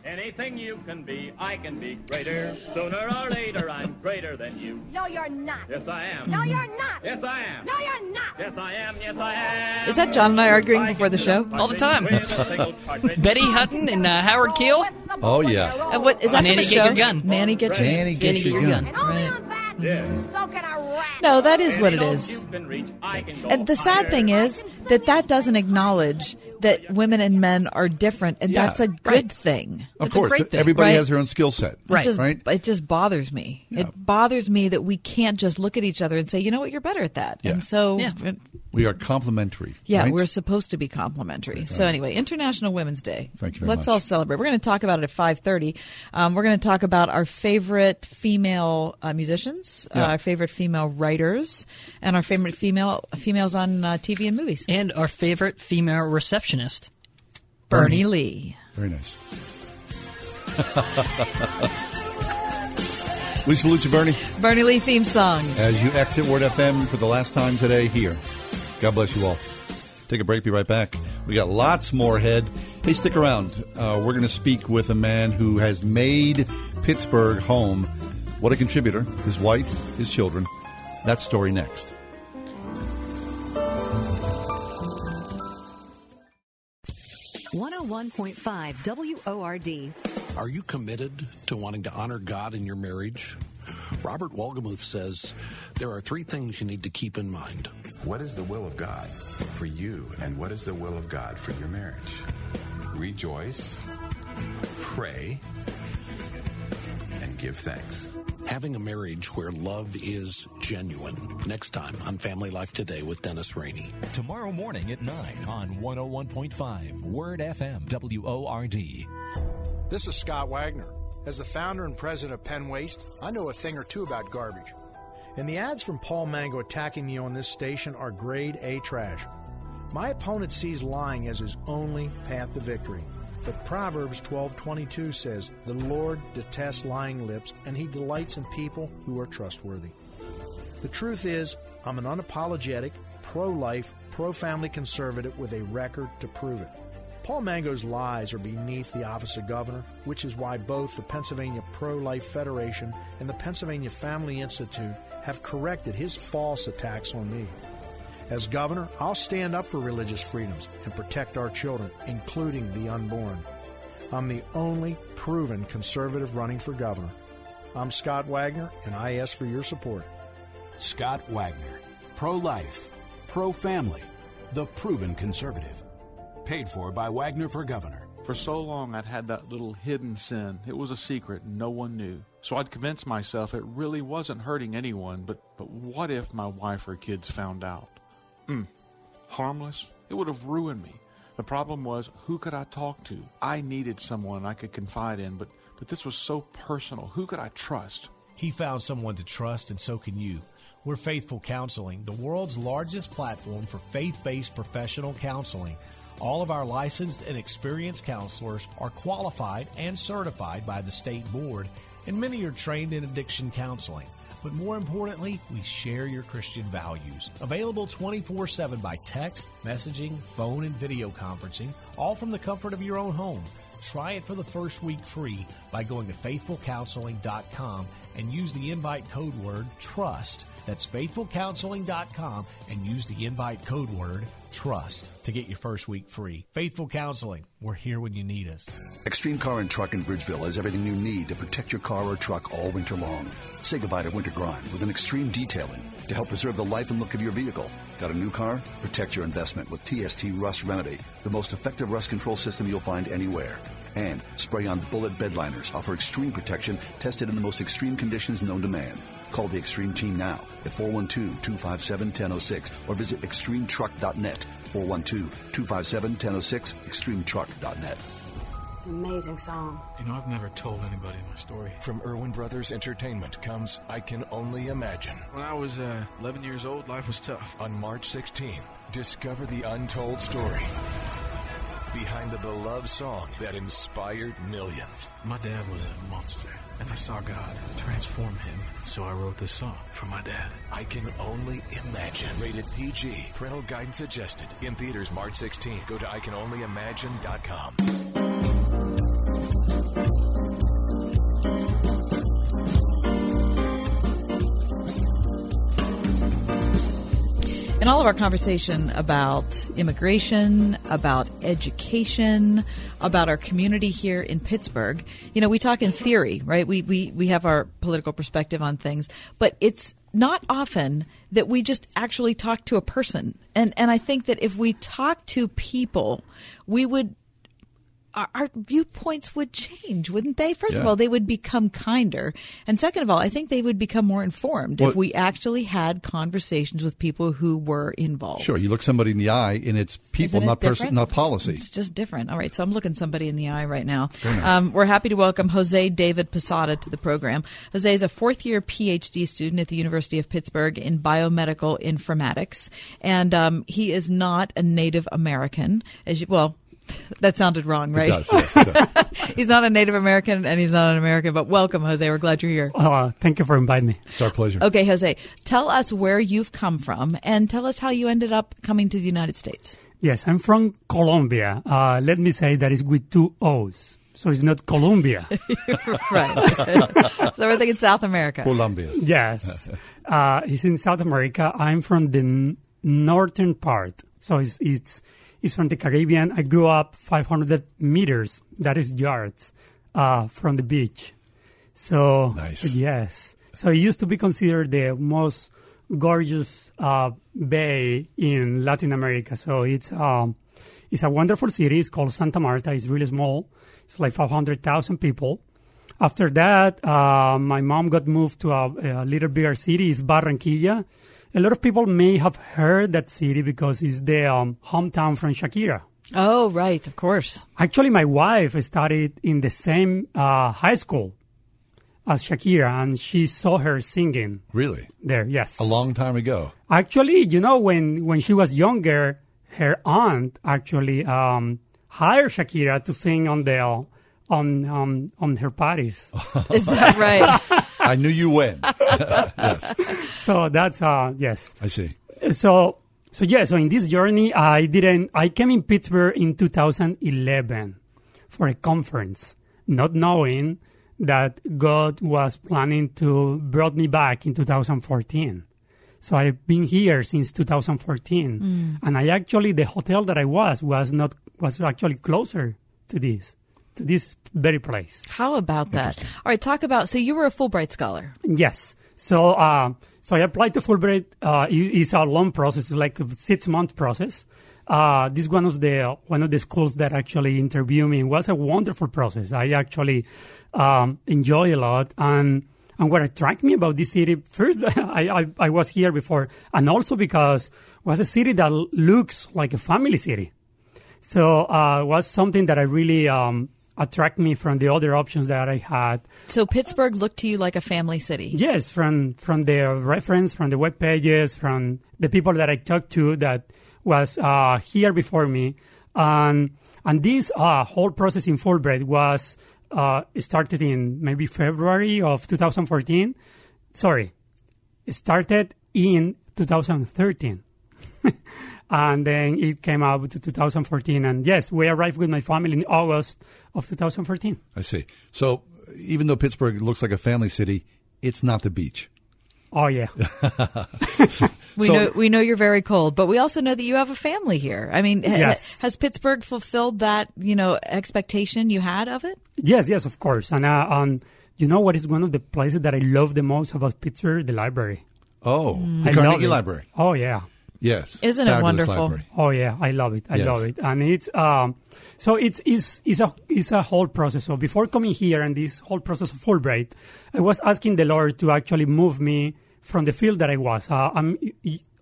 Speaker 40: Anything you can be, I can be greater. Sooner or later, I'm greater than you.
Speaker 42: No, you're not.
Speaker 40: Yes, I am.
Speaker 42: No, you're not.
Speaker 40: Yes, I am.
Speaker 42: No, you're not.
Speaker 40: Yes, I am. Yes, I am.
Speaker 3: Is that John and I arguing before the show?
Speaker 41: All the time. *laughs* Betty Hutton and uh, Howard Keel.
Speaker 2: Oh yeah.
Speaker 3: Uh, what is that from
Speaker 41: Nanny,
Speaker 3: a
Speaker 41: get
Speaker 3: show?
Speaker 41: your gun.
Speaker 3: Nanny get your
Speaker 2: Nanny, get your gun.
Speaker 3: No, that is what it is. And the sad thing is that that doesn't acknowledge that women and men are different, and
Speaker 43: Yeah.
Speaker 3: that's a good
Speaker 43: Right.
Speaker 3: thing.
Speaker 43: Of
Speaker 3: It's a
Speaker 43: course,
Speaker 3: great thing,
Speaker 43: everybody
Speaker 3: right?
Speaker 43: has their own skill set,
Speaker 3: It just,
Speaker 43: right?
Speaker 3: It just bothers me. It bothers me that we can't just look at each other and say, you know what, you're better at that.
Speaker 43: Yeah.
Speaker 3: And so,
Speaker 43: We are complementary.
Speaker 3: yeah,
Speaker 43: right?
Speaker 3: we're supposed to be complimentary. So anyway, International Women's Day.
Speaker 43: Thank you very
Speaker 3: Let's
Speaker 43: much.
Speaker 3: all celebrate. We're going to talk about it at five thirty. Um, we're going to talk about our favorite female uh, musicians, uh, our favorite female writers, and our favorite female females on uh, TV and movies.
Speaker 44: And our favorite female receptionist,
Speaker 3: Bernie Lee.
Speaker 43: Very nice. *laughs* we salute you, Bernie.
Speaker 3: Bernie Lee theme song.
Speaker 43: As you exit Word FM for the last time today here. God bless you all. Take a break, be right back. We got lots more ahead. Hey, stick around. Uh, we're going to speak with a man who has made Pittsburgh home. What a contributor. His wife, his children. That story next.
Speaker 4: One hundred one point five WORD.
Speaker 45: Are you committed to wanting to honor God in your marriage? Robert Wolgemuth says there are three things you need to keep in mind.
Speaker 5: What is the will of God for you, and what is the will of God for your marriage? Rejoice, pray, and give thanks.
Speaker 45: Having a marriage where love is genuine. Next time on Family Life Today with Dennis Rainey.
Speaker 46: Tomorrow morning at 9 on 101.5 Word FM WORD.
Speaker 47: This is Scott Wagner. As the founder and president of Penn Waste, I know a thing or two about garbage. And the ads from Paul Mango attacking me on this station are grade A trash. My opponent sees lying as his only path to victory. But Proverbs 12:22 says, "The Lord detests lying lips, and he delights in people who are trustworthy." The truth is, I'm an unapologetic, pro-life, pro-family conservative with a record to prove it. Paul Mango's lies are beneath the office of governor, which is why both the Pennsylvania Pro Life Federation and the Pennsylvania Family Institute have corrected his false attacks on me. As governor, I'll stand up for religious freedoms and protect our children, including the unborn. I'm the only proven conservative running for governor. I'm Scott Wagner, and I ask for your support.
Speaker 48: Scott Wagner, pro life, pro family, the proven conservative. Paid for by Wagner for Governor.
Speaker 49: For so long, I'd had that little hidden sin. It was a secret, and no one knew. So I'd convinced myself it really wasn't hurting anyone, but, but what if my wife or kids found out? Hmm. Harmless? It would have ruined me. The problem was, who could I talk to? I needed someone I could confide in, but, but this was so personal. Who could I trust?
Speaker 50: He found someone to trust, and so can you. We're Faithful Counseling, the world's largest platform for faith based professional counseling. All of our licensed and experienced counselors are qualified and certified by the state board, and many are trained in addiction counseling. But more importantly, we share your Christian values. Available 24 7 by text, messaging, phone, and video conferencing, all from the comfort of your own home. Try it for the first week free by going to faithfulcounseling.com and use the invite code word TRUST. That's faithfulcounseling.com and use the invite code word TRUST to get your first week free. Faithful Counseling, we're here when you need us.
Speaker 2: Extreme Car and Truck in Bridgeville has everything you need to protect your car or truck all winter long. Say goodbye to winter grime with an extreme detailing to help preserve the life and look of your vehicle. Got a new car? Protect your investment with TST Rust Remedy, the most effective rust control system you'll find anywhere. And spray on bullet bed liners offer extreme protection tested in the most extreme conditions known to man. Call the Extreme Team now at 412-257-1006 or visit extremetruck.net. 412-257-1006, extremetruck.net.
Speaker 29: It's an amazing song.
Speaker 30: You know, I've never told anybody my story.
Speaker 51: From Erwin Brothers Entertainment comes I Can Only Imagine.
Speaker 30: When I was uh, 11 years old, life was tough.
Speaker 51: On March 16th, discover the untold story behind the beloved song that inspired millions.
Speaker 30: My dad was a monster, and I saw God transform him. So I wrote this song for my dad.
Speaker 51: I Can Only Imagine. Rated PG. Parental guidance suggested. In theaters March 16th. Go to ICanOnlyImagine.com.
Speaker 3: In all of our conversation about immigration, about education, about our community here in Pittsburgh, you know, we talk in theory, right? We, we, we have our political perspective on things, but it's not often that we just actually talk to a person. And, and I think that if we talk to people, we would our, our viewpoints would change, wouldn't they? First of all, they would become kinder. And second of all, I think they would become more informed if we actually had conversations with people who were involved.
Speaker 2: Sure, you look somebody in the eye, and it's people,
Speaker 3: it
Speaker 2: not person, not policy.
Speaker 3: It's just different. All right, so I'm looking somebody in the eye right now. Um, we're happy to welcome Jose David Posada to the program. Jose is a fourth year PhD student at the University of Pittsburgh in biomedical informatics, and um, he is not a Native American. As you, well, *laughs* that sounded wrong, right?
Speaker 2: does, yes, it does. *laughs*
Speaker 3: he's not a Native American, and he's not an American. But welcome, Jose. We're glad you're here.
Speaker 52: Uh, thank you for inviting me.
Speaker 2: It's our pleasure.
Speaker 3: Okay, Jose, tell us where you've come from, and tell us how you ended up coming to the United States.
Speaker 52: Yes, I'm from Colombia. Uh, let me say that is with two O's. So it's not Columbia. *laughs*
Speaker 3: right. so we're thinking South America.
Speaker 2: Colombia.
Speaker 52: yes. Uh, it's in South America. I'm from the n- northern part. So it's, it's, it's from the Caribbean. I grew up 500 meters, that is yards, uh, from the beach. So,
Speaker 2: Nice.
Speaker 52: yes. So it used to be considered the most gorgeous uh, bay in Latin America. So it's, um, it's a wonderful city. It's called Santa Marta. It's really small. It's like 500,000 people. After that, uh, my mom got moved to a, a little bigger city. It's Barranquilla. A lot of people may have heard that city because it's the um, hometown from Shakira.
Speaker 3: Oh, right, of course.
Speaker 52: Actually, my wife studied in the same uh, high school as Shakira, and she saw her singing
Speaker 2: Really?
Speaker 52: there. Yes,
Speaker 2: A long time ago.
Speaker 52: Actually, you know, when when she was younger, her aunt actually um, hired Shakira to sing on the on um, on her parties.
Speaker 3: Is that right? *laughs* *laughs*
Speaker 2: I knew you went. *laughs* yes,
Speaker 52: so that's uh yes.
Speaker 2: I see.
Speaker 52: So so yeah. So in this journey, I didn't. I came in Pittsburgh in 2011 for a conference, not knowing that God was planning to brought me back in 2014. So I've been here since 2014,
Speaker 3: Mm.
Speaker 52: and I actually the hotel that I was was not was actually closer to this to this very place.
Speaker 3: How about that? All right, talk about. So you were a Fulbright scholar.
Speaker 52: Yes. So, uh, so I applied to Fulbright. Uh, it's a long process, it's like a six month process. Uh, this one was the one of the schools that actually interviewed me. It was a wonderful process. I actually um, enjoy a lot, and and what attracted me about this city first, *laughs* I, I I was here before, and also because it was a city that looks like a family city. So uh, it was something that I really um, attract me from the other options that I had.
Speaker 3: So Pittsburgh looked to you like a family city.
Speaker 52: Yes, from from the reference, from the web pages, from the people that I talked to that was uh, here before me, and and this uh, whole process in Fulbright was uh, started in maybe February of 2014. Sorry, it started in 2013. *laughs* and then it came out to 2014 and yes we arrived with my family in august of 2014
Speaker 2: I see. So even though Pittsburgh looks like a family city, it's not the beach.
Speaker 52: oh yeah *laughs* *laughs*
Speaker 3: We
Speaker 2: So-
Speaker 3: know we know you're very cold, but we also know that you have a family here. I mean, ha-
Speaker 52: Yes.
Speaker 3: has Pittsburgh fulfilled that you know expectation you had of it?
Speaker 52: Yes, yes, of course. And uh, um, you know what is one of the places that I love the most about Pittsburgh? The library.
Speaker 2: Oh,
Speaker 3: Mm.
Speaker 2: the
Speaker 52: I
Speaker 2: Carnegie. Library.
Speaker 52: Oh yeah.
Speaker 2: Yes.
Speaker 3: Isn't it wonderful?
Speaker 2: library.
Speaker 52: Oh yeah, I love it. I
Speaker 2: Yes.
Speaker 52: love it, and it's um, so it's is is a is a whole process. So before coming here and this whole process of Fulbright, I was asking the Lord to actually move me from the field that I was. Uh, I'm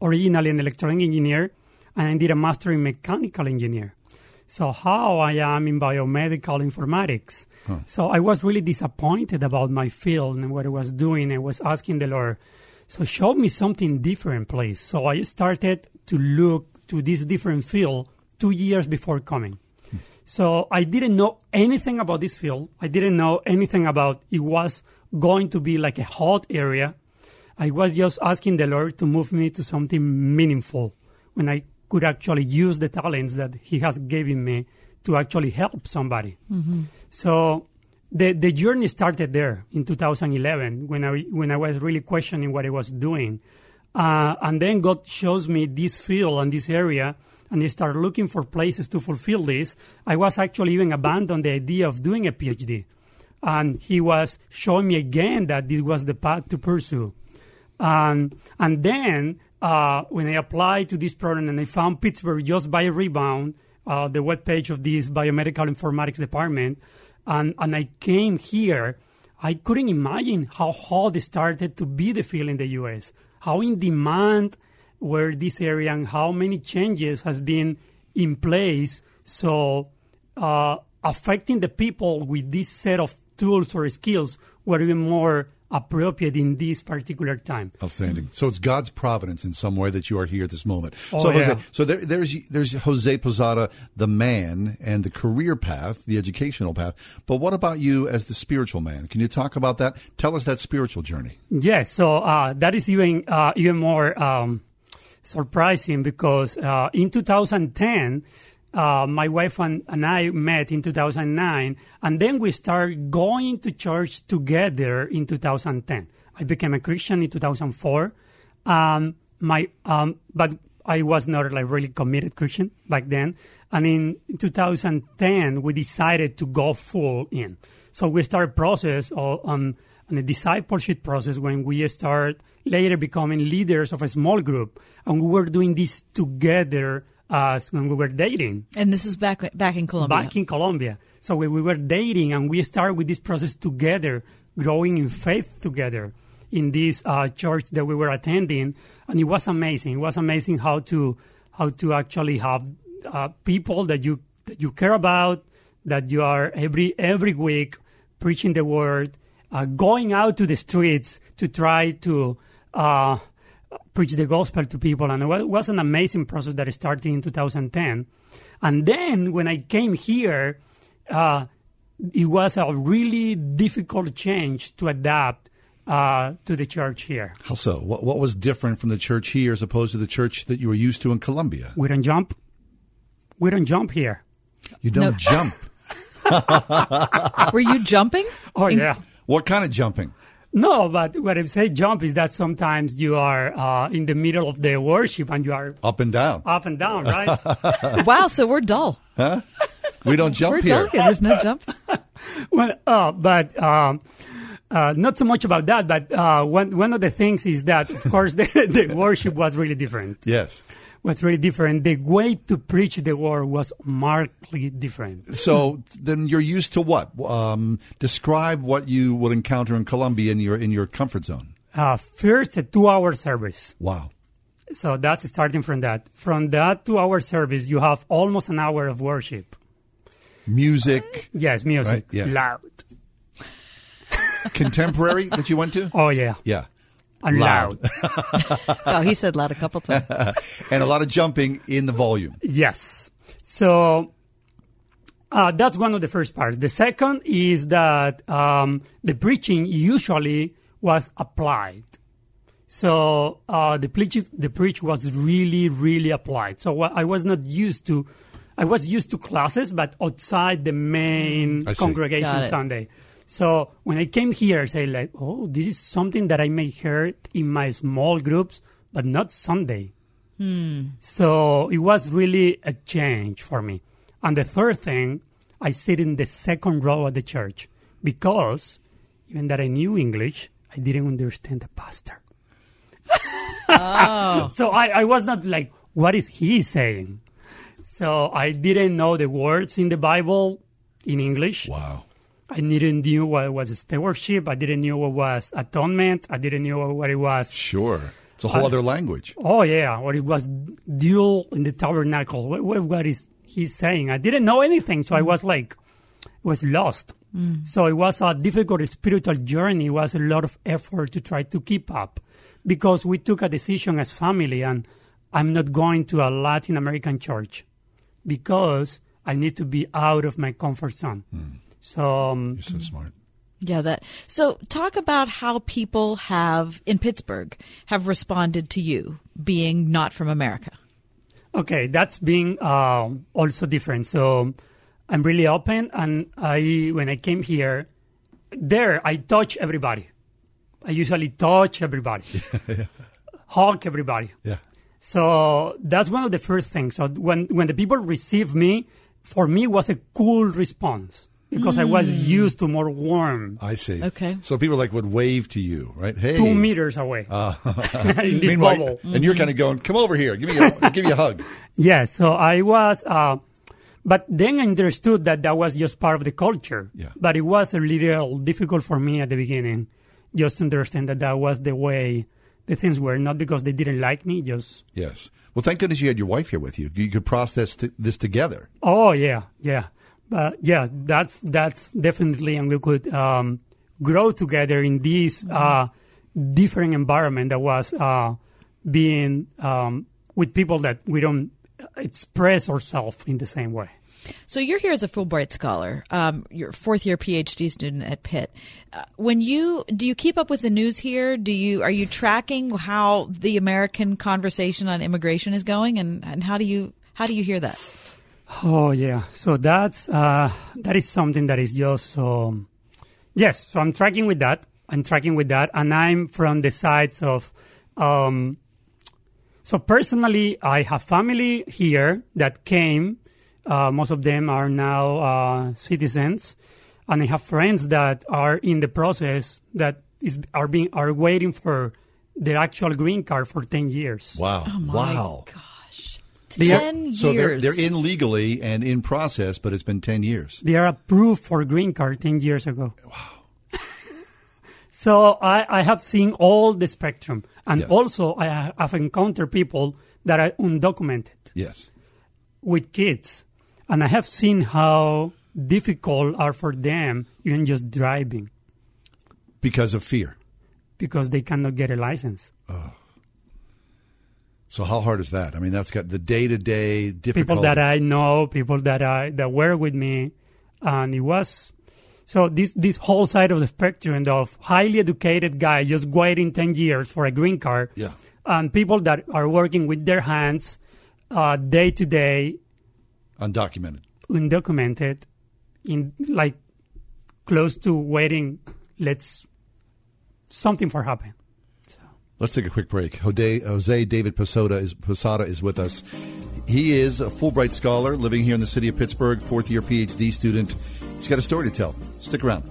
Speaker 52: originally an electronic engineer, and I did a master in mechanical engineer. So how I am in biomedical informatics. So I was really disappointed about my field and what I was doing. I was asking the Lord, so show me something different, please. So I started to look to this different field two years before coming. So I didn't know anything about this field. I didn't know anything about it was going to be like a hot area. I was just asking the Lord to move me to something meaningful when I could actually use the talents that He has given me to actually help somebody.
Speaker 3: Mm-hmm.
Speaker 52: So the the journey started there in 2011 when I when I was really questioning what I was doing, Uh, and then God shows me this field and this area, and I started looking for places to fulfill this. I was actually even abandoned the idea of doing a PhD. And He was showing me again that this was the path to pursue. Um, and then uh, when I applied to this program and I found Pittsburgh just by rebound, uh, the webpage of this biomedical informatics department, and, and I came here, I couldn't imagine how hot it started to be the field in the U.S., how in demand were this area, and how many changes has been in place. So uh, affecting the people with this set of tools or skills were even more appropriate in this particular time.
Speaker 2: Outstanding. So it's God's providence in some way that you are here at this moment.
Speaker 52: Oh,
Speaker 2: so Jose,
Speaker 52: yeah.
Speaker 2: so there, there's there's Jose Posada, the man, and the career path, the educational path. But what about you as the spiritual man? Can you talk about that? Tell us that spiritual journey.
Speaker 52: Yes, so uh, that is even uh, even more um, surprising because uh, in 2010, uh, my wife and, and I met in 2009, and then we started going to church together in 2010. I became a Christian in 2004. Um, my um, but I was not like really committed Christian back then, and in 2010 we decided to go full in. So we started process of, um, and a discipleship process when we start later becoming leaders of a small group, and we were doing this together when we were dating.
Speaker 3: And this is back back in Colombia.
Speaker 52: Back in Colombia. So when we were dating and we started with this process together, growing in faith together in this uh, church that we were attending, and it was amazing. It was amazing how to how to actually have uh, people that you that you care about, that you are every every week preaching the word, uh, going out to the streets to try to uh, preach the gospel to people. And it was an amazing process that started in 2010. And then when I came here, uh, it was a really difficult change to adapt uh, to the church here.
Speaker 2: How so? What, what was different from the church here as opposed to the church that you were used to in Colombia?
Speaker 52: We don't jump. We don't jump here.
Speaker 2: You don't
Speaker 3: No.
Speaker 2: jump. *laughs*
Speaker 3: Were you jumping?
Speaker 52: Oh yeah.
Speaker 2: What kind of jumping?
Speaker 52: No, but what I say jump is that sometimes you are uh, in the middle of the worship and you are
Speaker 2: Up and down.
Speaker 52: up and down, right? *laughs*
Speaker 3: wow, so we're dull.
Speaker 2: Huh? We don't jump
Speaker 3: we're
Speaker 2: here.
Speaker 3: dull here. There's no jump. *laughs*
Speaker 52: well, uh, but um, uh, not so much about that. But uh, one one of the things is that, of course, *laughs* the, the worship was really different.
Speaker 2: Yes.
Speaker 52: Was really different. The way to preach the word was markedly different.
Speaker 2: So then you're used to what? Um, describe what you would encounter in Colombia in your in your comfort zone.
Speaker 52: Uh, first, a two-hour service.
Speaker 2: Wow.
Speaker 52: So that's starting from that. From that two-hour service, you have almost an hour of worship.
Speaker 2: Music,
Speaker 52: Yes, music,
Speaker 2: Right, yes.
Speaker 52: loud.
Speaker 2: contemporary that you went to?
Speaker 52: Oh yeah,
Speaker 2: Yeah.
Speaker 52: And loud. *laughs*
Speaker 3: oh, he said loud a couple times. *laughs*
Speaker 2: and a lot of jumping in the volume.
Speaker 52: Yes. So uh, that's one of the first parts. The second is that um, the preaching usually was applied. So uh, the preach the preach was really really applied. So what I was not used to. I was used to classes, but outside the main congregation
Speaker 3: Got it.
Speaker 52: Sunday. So when I came here, I say like, oh, this is something that I may hear in my small groups, but not Sunday. Hmm. So it was really a change for me. And the third thing, I sit in the second row of the church because even that I knew English, I didn't understand the pastor.
Speaker 3: Oh. *laughs*
Speaker 52: So I, I was not like, what is he saying? So I didn't know the words in the Bible in English.
Speaker 2: Wow.
Speaker 52: I didn't knew what was stewardship. I didn't know what was atonement. I didn't know what it was.
Speaker 2: Sure. It's a whole
Speaker 52: Uh,
Speaker 2: other language.
Speaker 52: Oh yeah, what it was dual in the tabernacle. What, what, what is he saying? I didn't know anything, so I was like, was lost. So it was a difficult spiritual journey. It was a lot of effort to try to keep up, because we took a decision as family, and I'm not going to a Latin American church because I need to be out of my comfort zone. So um,
Speaker 2: You're so smart.
Speaker 3: Yeah, that. So, talk about how people have in Pittsburgh have responded to you being not from America.
Speaker 52: Okay, that's being uh, also different. So I'm really open, and I when I came here, there I touch everybody. I usually touch everybody. *laughs* hug everybody.
Speaker 2: Yeah.
Speaker 52: So that's one of the first things. So when when the people receive me, for me it was a cool response because I was
Speaker 2: Mm.
Speaker 52: used to more warm.
Speaker 2: I see.
Speaker 52: Okay.
Speaker 2: So people like would wave to you, right? Hey,
Speaker 52: Two meters away.
Speaker 2: Uh, *laughs* *laughs* meanwhile,
Speaker 52: bubble.
Speaker 2: and you're kind of going, "Come over here, give me a *laughs* give you a hug."
Speaker 52: Yeah, so I was, uh, but then I understood that that was just part of the culture.
Speaker 2: Yeah.
Speaker 52: But it was a little difficult for me at the beginning, just to understand that that was the way the things were, not because they didn't like me, just
Speaker 2: Yes. Well, thank goodness you had your wife here with you. You could process t- this together.
Speaker 52: Oh yeah, yeah, but yeah, that's that's definitely, and we could um, grow together in this uh, different environment that was uh, being um, with people that we don't express ourselves in the same way.
Speaker 3: So you're here as a Fulbright scholar. Um, you're a fourth year PhD student at Pitt. Uh, when you do you keep up with the news here? Do you are you tracking how the American conversation on immigration is going, and, and how do you how do you hear that?
Speaker 52: Oh yeah, so that's uh, that is something that is just um, yes. So I'm tracking with that. I'm tracking with that, and I'm from the sides of. Um, so personally, I have family here that came. Uh, most of them are now uh, citizens, and I have friends that are in the process that is are being are waiting for their actual green card for ten years.
Speaker 2: Wow! wow!
Speaker 52: They are-
Speaker 3: Ten
Speaker 2: So they're
Speaker 3: years.
Speaker 2: they're in legally and in process, but it's been ten years.
Speaker 52: They are approved for green card 10 years ago. Wow. *laughs* so I, I have seen all the spectrum. And also, I ha- have encountered people that are undocumented
Speaker 2: Yes.
Speaker 52: with kids. And I have seen how difficult are for them even just driving
Speaker 2: Because of fear.
Speaker 52: because they cannot get a license. Oh.
Speaker 2: So how hard is that? I mean, that's got the day to day difficulty.
Speaker 52: people that I know, people that I that were with me, and it was so this this whole side of the spectrum of highly educated guy just waiting ten years for a green card,
Speaker 2: Yeah.
Speaker 52: and people that are working with their hands uh, day to day,
Speaker 2: undocumented.
Speaker 52: undocumented, in like close to waiting. Let's something for happen.
Speaker 2: Let's take a quick break. Jose, David Posada is, Posada is with us. He is a Fulbright scholar living here in the city of Pittsburgh, fourth year PhD student. He's got a story to tell. Stick around.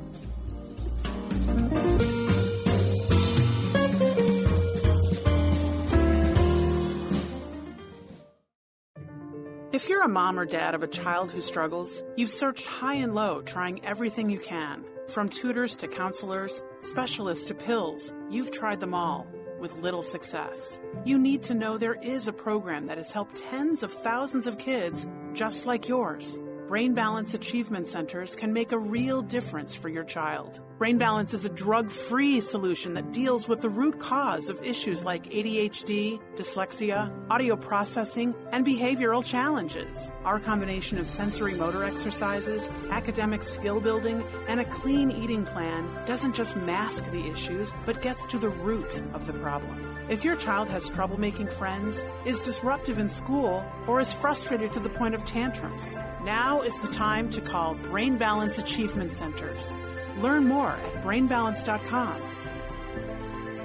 Speaker 53: If you're a mom or dad of a child who struggles, you've searched high and low trying everything you can. From tutors to counselors, specialists to pills, you've tried them all with little success. You need to know there is a program that has helped tens of thousands of kids just like yours. Brain Balance Achievement Centers can make a real difference for your child. Brain Balance is a drug free solution that deals with the root cause of issues like ADHD, dyslexia, audio processing, and behavioral challenges. Our combination of sensory motor exercises, academic skill building, and a clean eating plan doesn't just mask the issues, but gets to the root of the problem. If your child has trouble making friends, is disruptive in school, or is frustrated to the point of tantrums, now is the time to call Brain Balance Achievement Centers. Learn more at brainbalance.com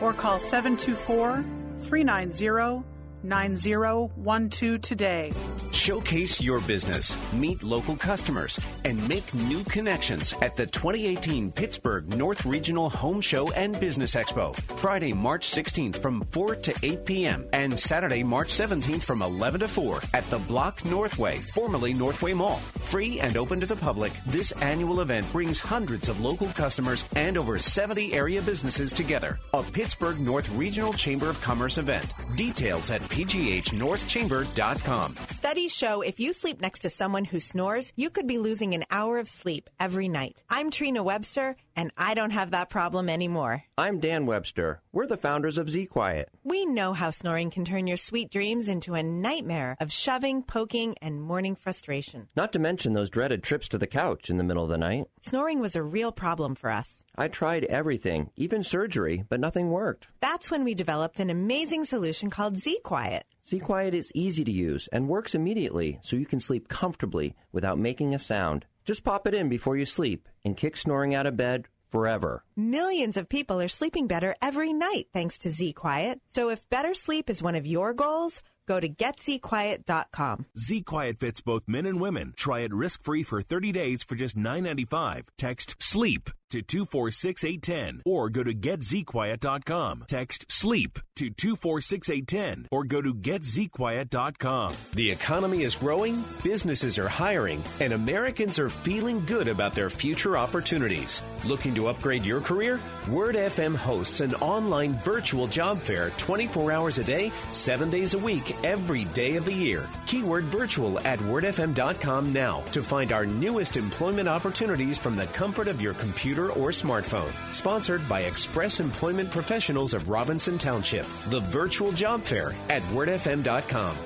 Speaker 53: or call 724 390 9012 today.
Speaker 8: Showcase your business, meet local customers, and make new connections at the 2018 Pittsburgh North Regional Home Show and Business Expo. Friday, March 16th from 4 to 8 p.m. and Saturday, March 17th from 11 to 4 at the Block Northway, formerly Northway Mall. Free and open to the public, this annual event brings hundreds of local customers and over 70 area businesses together. A Pittsburgh North Regional Chamber of Commerce event. Details at pghnorthchamber.com.
Speaker 54: Studies show if you sleep next to someone who snores, you could be losing an hour of sleep every night. I'm Trina Webster, and I don't have that problem anymore.
Speaker 55: I'm Dan Webster. We're the founders of Z Quiet.
Speaker 54: We know how snoring can turn your sweet dreams into a nightmare of shoving, poking, and morning frustration.
Speaker 55: Not to mention those dreaded trips to the couch in the middle of the night.
Speaker 54: Snoring was a real problem for us.
Speaker 55: I tried everything, even surgery, but nothing worked.
Speaker 54: That's when we developed an amazing solution called Z Quiet.
Speaker 55: Z Quiet is easy to use and works immediately so you can sleep comfortably without making a sound. Just pop it in before you sleep and kick snoring out of bed forever.
Speaker 54: Millions of people are sleeping better every night thanks to Z Quiet. So if better sleep is one of your goals, go to getzquiet.com.
Speaker 56: Z Quiet fits both men and women. Try it risk free for 30 days for just $9.95. Text SLEEP to 246810 or go to getzquiet.com. Text SLEEP to 246810 or go to getzquiet.com.
Speaker 8: The economy is growing, businesses are hiring, and Americans are feeling good about their future opportunities. Looking to upgrade your career? Word FM hosts an online virtual job fair 24 hours a day, 7 days a week, every day of the year. Keyword virtual at wordfm.com now to find our newest employment opportunities from the comfort of your computer or smartphone. Sponsored by Express Employment Professionals of Robinson Township. The virtual job fair at wordfm.com.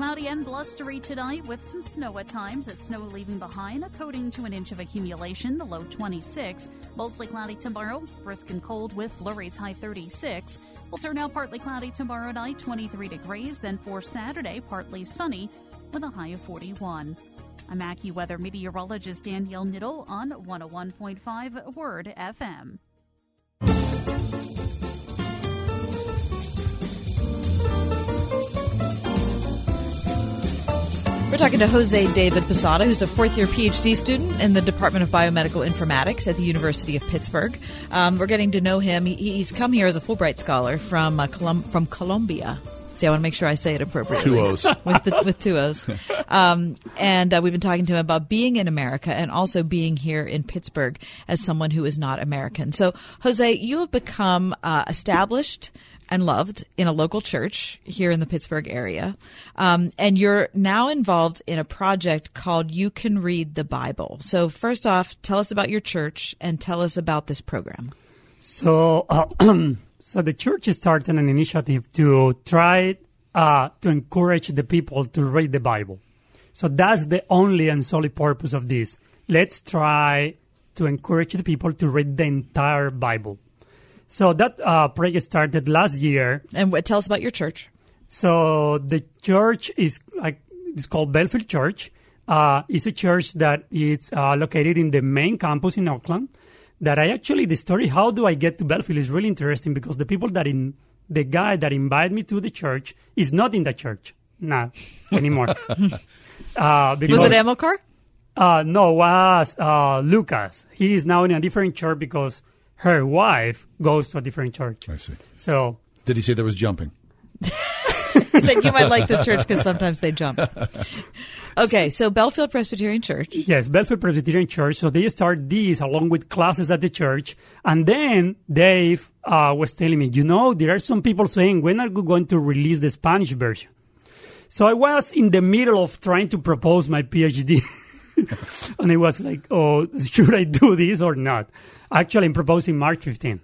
Speaker 57: Cloudy and blustery tonight with some snow at times. That snow leaving behind a coating to an inch of accumulation, the low 26. Mostly cloudy tomorrow, brisk and cold with flurries high 36. Will turn out partly cloudy tomorrow night, 23 degrees. Then for Saturday, partly sunny with a high of 41. I'm AccuWeather meteorologist Danielle Niddle on 101.5 Word FM.
Speaker 3: We're talking to Jose David Posada, who's a fourth year PhD student in the Department of Biomedical Informatics at the University of Pittsburgh. Um, we're getting to know him. He, he's come here as a Fulbright scholar from uh, Colum- from. See, I want to make sure I say it appropriately.
Speaker 2: Two O's. *laughs*
Speaker 3: with, the, with two O's. Um, and uh, we've been talking to him about being in America and also being here in Pittsburgh as someone who is not American. So, Jose, you have become uh, established and loved in a local church here in the Pittsburgh area. Um, and you're now involved in a project called You Can Read the Bible. So, first off, tell us about your church and tell us about this program.
Speaker 52: So, uh, *clears throat* so the church started an initiative to try uh, to encourage the people to read the Bible. So that's the only and solely purpose of this. Let's try to encourage the people to read the entire Bible. So that uh, project started last year.
Speaker 3: And what, tell us about your church.
Speaker 52: So the church is like it's called Bellefield Church. Uh, it's a church that is uh, located in the main campus in Oakland. That I actually the story how do I get to Bellefield is really interesting because the people that in the guy that invited me to the church is not in the church not *laughs* anymore. *laughs* uh,
Speaker 3: Was it Amilcar?
Speaker 52: Uh, no, was uh, Lucas. He is now in a different church because her wife goes to a different church.
Speaker 2: I see.
Speaker 52: So
Speaker 2: Did he say there was jumping?
Speaker 3: He said you might like this church because sometimes they jump. *laughs* Okay, so Bellefield Presbyterian Church.
Speaker 52: Yes, Bellefield Presbyterian Church. So they start these along with classes at the church. And then Dave uh, was telling me, you know, there are some people saying, when are we going to release the Spanish version? So I was in the middle of trying to propose my PhD. *laughs* and I was like, oh, should I do this or not? Actually, I'm proposing March 15,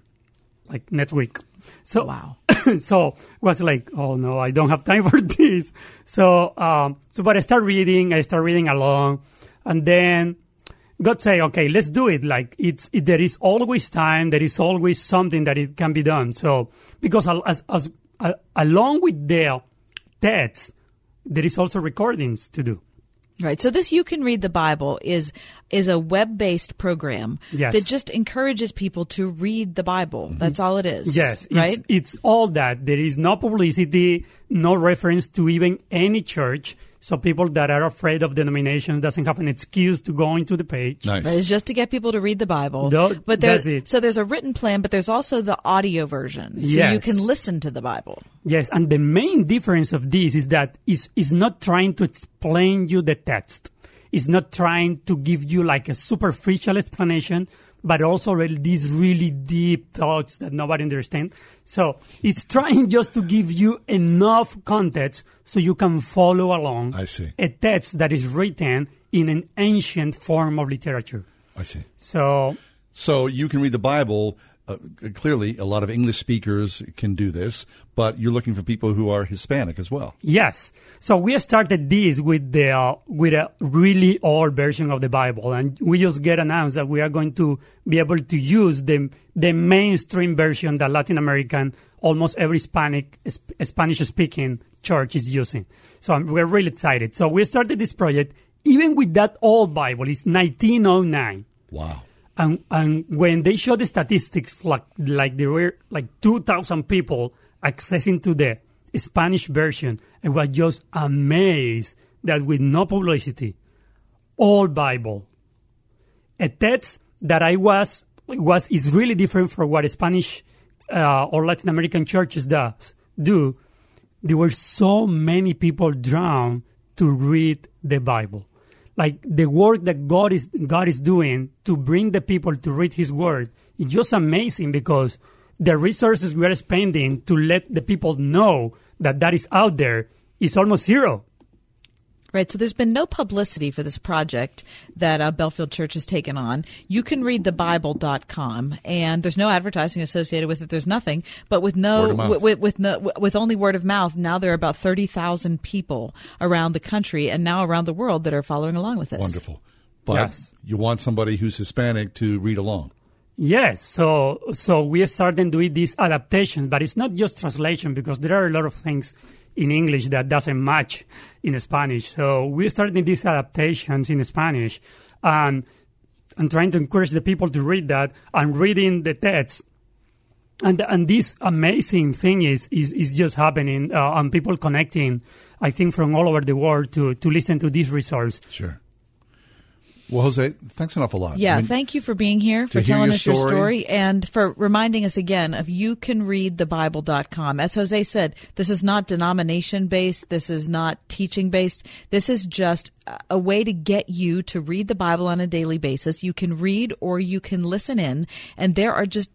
Speaker 52: like next week. So
Speaker 3: wow. *coughs*
Speaker 52: so was like, oh no, I don't have time *laughs* for this. So um, so but I start reading, I start reading along, and then God say, okay, let's do it. Like it's it, there is always time, there is always something that it can be done. So because as, as uh, along with the text, there is also recordings to do.
Speaker 3: Right. So this you can read the Bible is is a web-based program
Speaker 52: Yes.
Speaker 3: that just encourages people to read the Bible. Mm-hmm. That's all it is.
Speaker 52: Yes,
Speaker 3: Right?
Speaker 52: It's, it's all that. There is no publicity, no reference to even any church. So people that are afraid of denominations doesn't have an excuse to go into the page.
Speaker 3: Right, It's just to get people to read the Bible.
Speaker 52: No,
Speaker 3: but there's
Speaker 52: that's it.
Speaker 3: so there's a written plan, but there's also the audio version. So you can listen to the Bible.
Speaker 52: Yes, and the main difference of this is that is is not trying to explain you the text. It's not trying to give you like a superficial explanation, but also really these really deep thoughts that nobody understands. So it's trying *laughs* just to give you enough context so you can follow along.
Speaker 2: I see.
Speaker 52: A text that is written in an ancient form of literature.
Speaker 2: I see.
Speaker 52: So
Speaker 2: So you can read the Bible uh, clearly a lot of English speakers can do this, but you're looking for people who are Hispanic as well.
Speaker 52: Yes. So we started this with the uh, with a really old version of the Bible, and we just get announced that we are going to be able to use the the mainstream version that Latin American, almost every Hispanic Spanish speaking church is using. So um, we're really excited. So we started this project even with that old Bible. It's 1909.
Speaker 2: Wow.
Speaker 52: And and when they show the statistics, like like there were like two thousand people accessing to the Spanish version, I was just amazed that with no publicity, all Bible, a text that I was was is really different from what Spanish uh, or Latin American churches does do. There were so many people drawn to read the Bible like the work that God is God is doing to bring the people to read His Word is just amazing because the resources we are spending to let the people know that that is out there is almost zero.
Speaker 3: Right. So there's been no publicity for this project that uh, Bellefield Church has taken on. You can read the thebible.com and there's no advertising associated with it. There's nothing, but with no, with, with, with, no, with only word of mouth, now there are about 30,000 people around the country and now around the world that are following along with this.
Speaker 2: Wonderful. But
Speaker 52: Yes.
Speaker 2: you want somebody who's Hispanic to read along.
Speaker 52: Yes, so so we are starting doing these adaptations, but it's not just translation because there are a lot of things in English that doesn't match in Spanish. So we started these adaptations in Spanish and and trying to encourage the people to read that and reading the text. And and this amazing thing is is, is just happening uh, and people connecting, I think, from all over the world to to listen to this resource.
Speaker 2: Sure. Well, Jose, thanks an awful lot.
Speaker 3: Yeah,
Speaker 2: I mean,
Speaker 3: thank you for being here, for telling
Speaker 2: your
Speaker 3: us your
Speaker 2: story.
Speaker 3: story, and for reminding us again of you can read thebible.com. As Jose said, this is not denomination based, this is not teaching based. This is just a way to get you to read the Bible on a daily basis. You can read or you can listen in, and there are just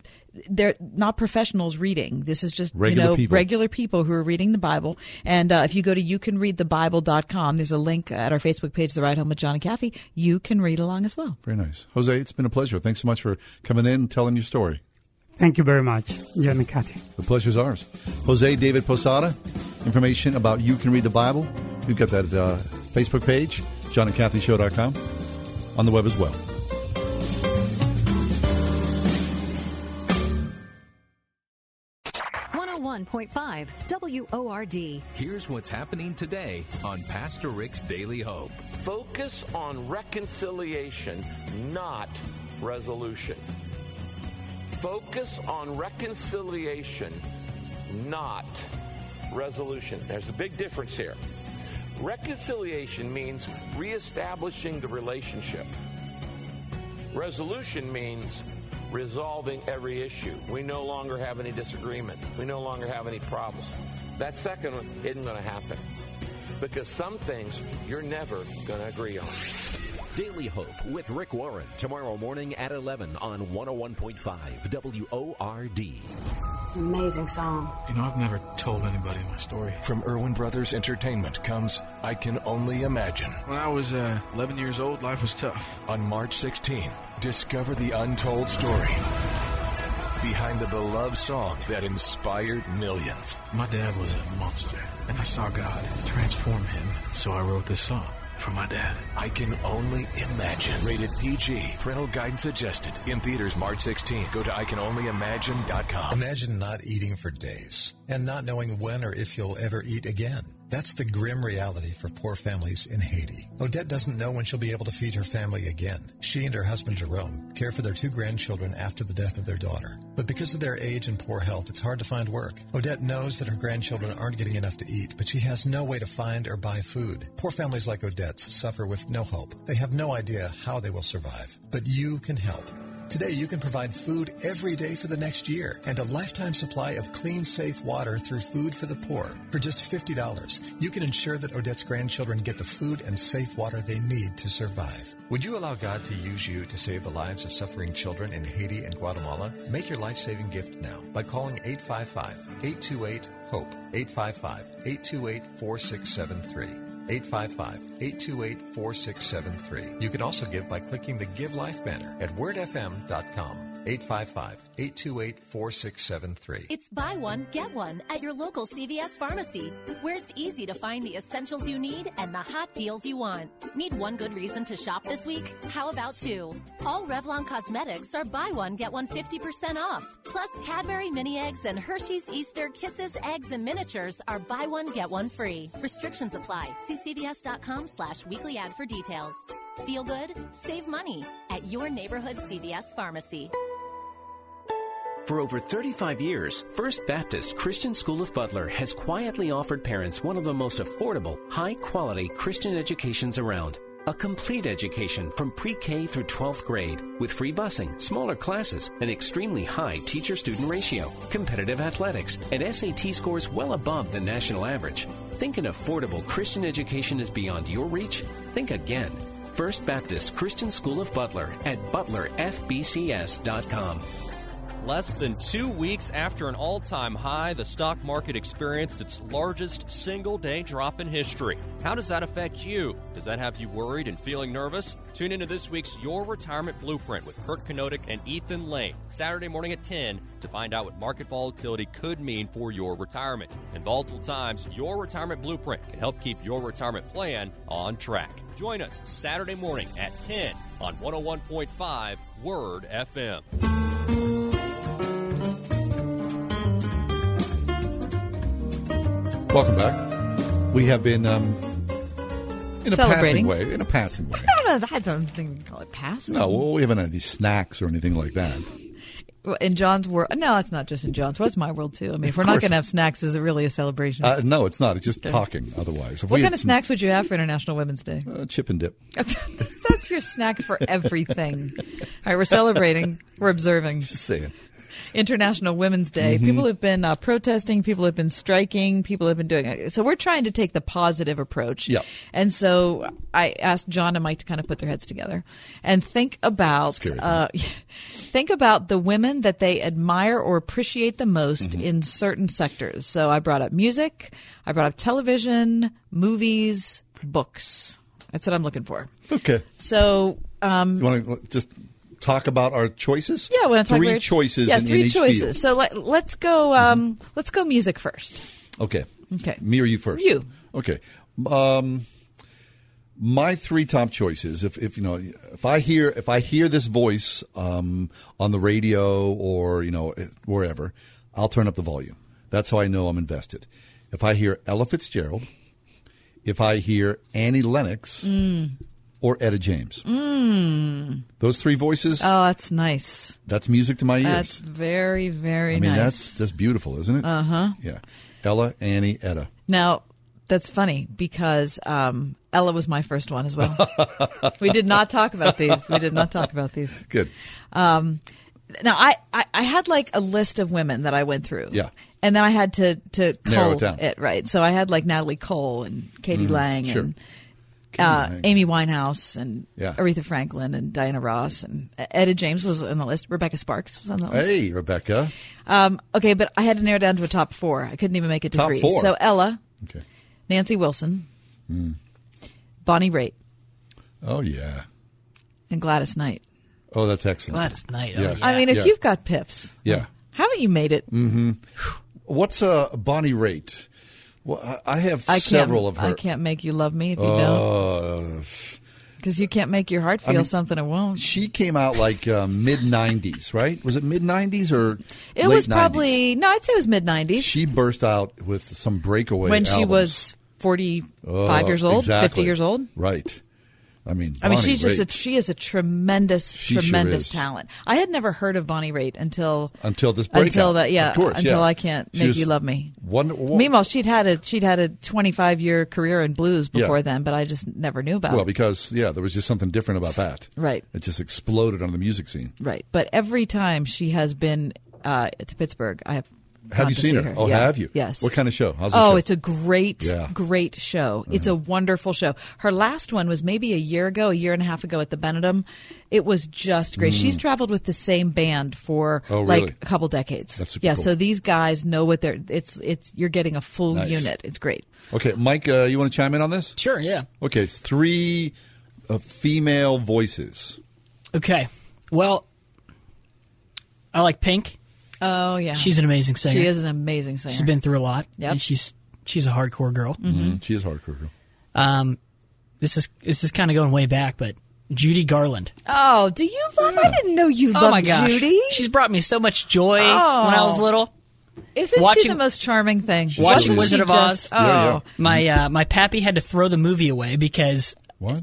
Speaker 3: they're not professionals reading. This is just
Speaker 2: Regular
Speaker 3: you know
Speaker 2: people.
Speaker 3: regular people who are reading the Bible. And uh, if you go to youcanreadthebible.com, there's a link at our Facebook page, The Ride Home with John and Kathy. You can read along as well.
Speaker 2: Very nice. Jose, it's been a pleasure. Thanks so much for coming in and telling your story.
Speaker 52: Thank you very much, John and Kathy.
Speaker 2: The pleasure's ours. Jose David Posada, information about You Can Read the Bible. We've got that uh, Facebook page, johnandkathyshow.com, on the web as well.
Speaker 4: One hundred one point five WORD.
Speaker 58: Here's what's happening today on Pastor Rick's Daily Hope.
Speaker 59: Focus on reconciliation, not resolution. Focus on reconciliation, not resolution. There's a big difference here. Reconciliation means reestablishing the relationship. Resolution means resolving every issue. We no longer have any disagreement. We no longer have any problems. That second one isn't going to happen because some things you're never going to agree on.
Speaker 58: Daily Hope with Rick Warren tomorrow morning at 11 on 101.5 WORD.
Speaker 29: It's an amazing song.
Speaker 30: You know, I've never told anybody my story.
Speaker 60: From Erwin Brothers Entertainment comes I Can Only Imagine.
Speaker 30: When I was uh, 11 years old, life was tough.
Speaker 60: On March 16th, discover the untold story behind the beloved song that inspired millions.
Speaker 30: My dad was a monster, and I saw God transform him, so I wrote this song for my dad.
Speaker 60: I Can Only Imagine. Rated PG. Parental guidance suggested. In theaters March 16th. Go to ICanOnlyImagine.com.
Speaker 9: Imagine not eating for days and not knowing when or if you'll ever eat again. That's the grim reality for poor families in Haiti. Odette doesn't know when she'll be able to feed her family again. She and her husband Jerome care for their two grandchildren after the death of their daughter. But because of their age and poor health, it's hard to find work. Odette knows that her grandchildren aren't getting enough to eat, but she has no way to find or buy food. Poor families like Odette's suffer with no hope. They have no idea how they will survive. But you can help. Today, you can provide food every day for the next year and a lifetime supply of clean, safe water through Food for the Poor. For just $50, you can ensure that Odette's grandchildren get the food and safe water they need to survive. Would you allow God to use you to save the lives of suffering children in Haiti and Guatemala? Make your life saving gift now by calling 855 828 HOPE, 855 828 4673. 855-828-4673. You can also give by clicking the Give Life banner at wordfm.com.
Speaker 61: 855 828 4673.
Speaker 62: It's buy one, get one at your local CVS pharmacy, where it's easy to find the essentials you need and the hot deals you want. Need one good reason to shop this week? How about two? All Revlon cosmetics are buy one, get one 50% off. Plus, Cadbury mini eggs and Hershey's Easter Kisses eggs and miniatures are buy one, get one free. Restrictions apply. See CVS.com slash weekly ad for details. Feel good? Save money at your neighborhood CVS pharmacy.
Speaker 8: For over 35 years, First Baptist Christian School of Butler has quietly offered parents one of the most affordable, high quality Christian educations around. A complete education from pre K through 12th grade with free busing, smaller classes, an extremely high teacher student ratio, competitive athletics, and SAT scores well above the national average. Think an affordable Christian education is beyond your reach? Think again. First Baptist Christian School of Butler at butlerfbcs.com.
Speaker 63: Less than two weeks after an all time high, the stock market experienced its largest single day drop in history. How does that affect you? Does that have you worried and feeling nervous? Tune into this week's Your Retirement Blueprint with Kurt Kanodik and Ethan Lane, Saturday morning at 10 to find out what market volatility could mean for your retirement. In volatile times, Your Retirement Blueprint can help keep your retirement plan on track. Join us Saturday morning at 10 on 101.5 Word FM.
Speaker 2: Welcome back. We have been um, in a passing way. In a passing way.
Speaker 3: I don't know. I don't think we can call it passing.
Speaker 2: No, well, we haven't had any snacks or anything like that.
Speaker 3: In John's world, no, it's not just in John's world. It's my world too. I mean, if we're not going to have snacks, is it really a celebration?
Speaker 2: Uh, no, it's not. It's just talking. Otherwise, If
Speaker 3: what kind of snacks would you have for International Women's Day?
Speaker 2: Uh, chip and dip. *laughs*
Speaker 3: That's your snack for everything. All right, we're celebrating. We're observing.
Speaker 2: Just saying.
Speaker 3: International Women's Day.
Speaker 2: Mhm.
Speaker 3: People have been uh, protesting. People have been striking. People have been doing it. So we're trying to take the positive approach.
Speaker 2: Yeah.
Speaker 3: And so I asked John and Mike to kind of put their heads together and think about
Speaker 2: Scary,
Speaker 3: uh, *laughs* think about the women that they admire or appreciate the most in certain sectors. So I brought up music. I brought up television, movies, books. That's what I'm looking for.
Speaker 2: Okay.
Speaker 3: So. Um,
Speaker 2: You want to just talk about our choices?
Speaker 3: Yeah, I want to talk
Speaker 2: three choices.
Speaker 3: Yeah,
Speaker 2: in,
Speaker 3: three
Speaker 2: in
Speaker 3: choices. So let, let's go. Um, Let's go music first.
Speaker 2: Okay.
Speaker 3: Okay.
Speaker 2: Me or you first?
Speaker 3: You.
Speaker 2: Okay. Um, my three top choices. If, if you know, if I hear if I hear this voice um, on the radio or you know wherever, I'll turn up the volume. That's how I know I'm invested. If I hear Ella Fitzgerald, if I hear Annie Lennox
Speaker 3: Mm.
Speaker 2: Or Etta James,
Speaker 3: Mm.
Speaker 2: those three voices.
Speaker 3: Oh, that's nice.
Speaker 2: That's music to my ears.
Speaker 3: That's very, very
Speaker 2: I mean,
Speaker 3: nice.
Speaker 2: that's that's beautiful, isn't it?
Speaker 3: Uh huh.
Speaker 2: Yeah. Ella, Annie, Etta.
Speaker 3: Now, that's funny because um, Ella was my first one as well. *laughs* we did not talk about these. We did not talk about these.
Speaker 2: Good.
Speaker 3: Um, now, I, I, I had like a list of women that I went through.
Speaker 2: Yeah.
Speaker 3: And then I had to, to
Speaker 2: Narrow
Speaker 3: cull
Speaker 2: it down.
Speaker 3: right. So I had like Natalie Cole and Katie
Speaker 2: Mhm,
Speaker 3: Lang
Speaker 2: sure.
Speaker 3: and uh, Amy Winehouse and
Speaker 2: Yeah.
Speaker 3: Aretha Franklin and Diana Ross and Etta James was on the list. Rebecca Sparks was on the list.
Speaker 2: Hey, Rebecca.
Speaker 3: Um, okay, but I had to narrow down to a top four. I couldn't even make it to
Speaker 2: Top
Speaker 3: three.
Speaker 2: four.
Speaker 3: So Ella,
Speaker 2: Okay.
Speaker 3: Nancy Wilson,
Speaker 2: Mm.
Speaker 3: Bonnie Raitt,
Speaker 2: Oh yeah.
Speaker 3: and Gladys Knight.
Speaker 2: Oh, that's excellent.
Speaker 3: Gladys
Speaker 2: Knight.
Speaker 3: oh, I mean, if
Speaker 2: yeah.
Speaker 3: you've got pips,
Speaker 2: Yeah.
Speaker 3: haven't you made it?
Speaker 2: Mm-hmm. What's uh, Bonnie Raitt? Well, I I have
Speaker 3: I
Speaker 2: several of her.
Speaker 3: I can't make you love me if you don't,
Speaker 2: Uh,
Speaker 3: because you can't make your heart
Speaker 2: I
Speaker 3: feel
Speaker 2: mean,
Speaker 3: something it won't.
Speaker 2: she came out like uh, mid '90s, right? Was it mid '90s or
Speaker 3: It was
Speaker 2: 90s?
Speaker 3: probably no, I'd say it was mid '90s
Speaker 2: She burst out with some breakaway
Speaker 3: when she
Speaker 2: albums.
Speaker 3: was forty-five
Speaker 2: Oh,
Speaker 3: years old,
Speaker 2: exactly.
Speaker 3: fifty years old.
Speaker 2: Right. I mean,
Speaker 3: I mean,
Speaker 2: Bonnie
Speaker 3: she's just a, she is a tremendous,
Speaker 2: sure
Speaker 3: tremendous
Speaker 2: is.
Speaker 3: talent. I had never heard of Bonnie Raitt until
Speaker 2: until this
Speaker 3: until that, yeah,
Speaker 2: course,
Speaker 3: until
Speaker 2: yeah.
Speaker 3: I can't
Speaker 2: She
Speaker 3: make you love me. Meanwhile, she'd had a she'd had a 25 year career in blues
Speaker 2: Yeah.
Speaker 3: before then, but I just never knew about.
Speaker 2: well, because yeah, there was just something different about that.
Speaker 3: Right.
Speaker 2: It just exploded on the music scene.
Speaker 3: right, but every time she has been uh, to Pittsburgh, I have.
Speaker 2: Have you seen
Speaker 3: see
Speaker 2: her? Oh,
Speaker 3: Yeah.
Speaker 2: have you?
Speaker 3: Yes.
Speaker 2: What kind of show? How's the
Speaker 3: oh,
Speaker 2: show?
Speaker 3: it's a great,
Speaker 2: Yeah. Uh-huh.
Speaker 3: great show. It's a wonderful show. Her last one was maybe a year ago, a year and a half ago at the Benedum. It was just great.
Speaker 2: Mm.
Speaker 3: She's traveled with the same band for
Speaker 2: Oh,
Speaker 3: like a couple decades.
Speaker 2: That's super
Speaker 3: yeah.
Speaker 2: cool.
Speaker 3: So these guys know what they're. It's it's you're getting a full
Speaker 2: Nice.
Speaker 3: unit. It's great.
Speaker 2: Okay, Mike, uh, you want to chime in on this?
Speaker 44: Sure, yeah.
Speaker 2: Okay, it's three uh, female voices.
Speaker 44: Okay. Well, I like Pink.
Speaker 3: Oh yeah,
Speaker 44: She's an amazing singer.
Speaker 3: She is an amazing singer.
Speaker 44: She's been through a lot. Yeah, she's she's a hardcore girl.
Speaker 2: Mhm. She is a hardcore girl.
Speaker 44: Um, this is this is kind of going way back, but Judy Garland.
Speaker 3: Oh, do you love? I didn't know you loved
Speaker 44: oh my gosh,
Speaker 3: Judy.
Speaker 44: she's brought me so much joy
Speaker 3: Oh.
Speaker 44: when I was little.
Speaker 3: Isn't she the most charming thing?
Speaker 44: Watching
Speaker 3: Wasn't
Speaker 44: Wizard
Speaker 3: she
Speaker 44: of Oz.
Speaker 3: just- Oh,
Speaker 44: My uh, my pappy had to throw the movie away because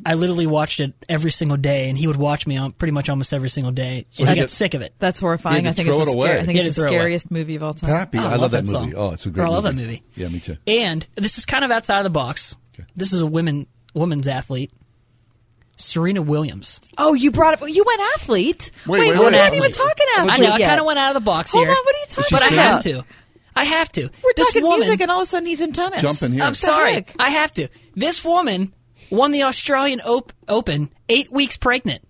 Speaker 44: I literally watched it every single day, and he would watch me on pretty much almost every single day.
Speaker 2: So
Speaker 44: and
Speaker 2: he
Speaker 44: he got
Speaker 2: had-
Speaker 44: sick of it.
Speaker 3: That's horrifying. I think it's the scary, I think it's the scariest movie of all time.
Speaker 2: Pappy,
Speaker 44: Oh,
Speaker 2: I,
Speaker 44: I
Speaker 2: love,
Speaker 44: love
Speaker 2: that,
Speaker 44: that
Speaker 2: movie.
Speaker 44: song.
Speaker 2: Oh, it's a great.
Speaker 44: Oh, I love
Speaker 2: movie.
Speaker 44: that movie.
Speaker 2: Yeah, me too.
Speaker 44: And this is kind of outside of the box. This is a women women's athlete, Serena Williams.
Speaker 3: Oh, you brought up. You went athlete.
Speaker 44: Wait,
Speaker 3: Wait,
Speaker 44: wait,
Speaker 3: we're
Speaker 44: wait,
Speaker 3: not
Speaker 44: wait.
Speaker 3: even talking
Speaker 44: I
Speaker 3: athlete
Speaker 44: know. I kind of went out of the box
Speaker 3: Hold
Speaker 44: here.
Speaker 3: on, what are you talking about?
Speaker 44: But I have to. I have to.
Speaker 3: We're
Speaker 44: This
Speaker 3: talking
Speaker 44: woman-
Speaker 3: music, and all of a sudden he's in tennis.
Speaker 2: Jumping here.
Speaker 44: I'm sorry.
Speaker 3: heck?
Speaker 44: I have to. This woman won the Australian op- Open eight weeks pregnant.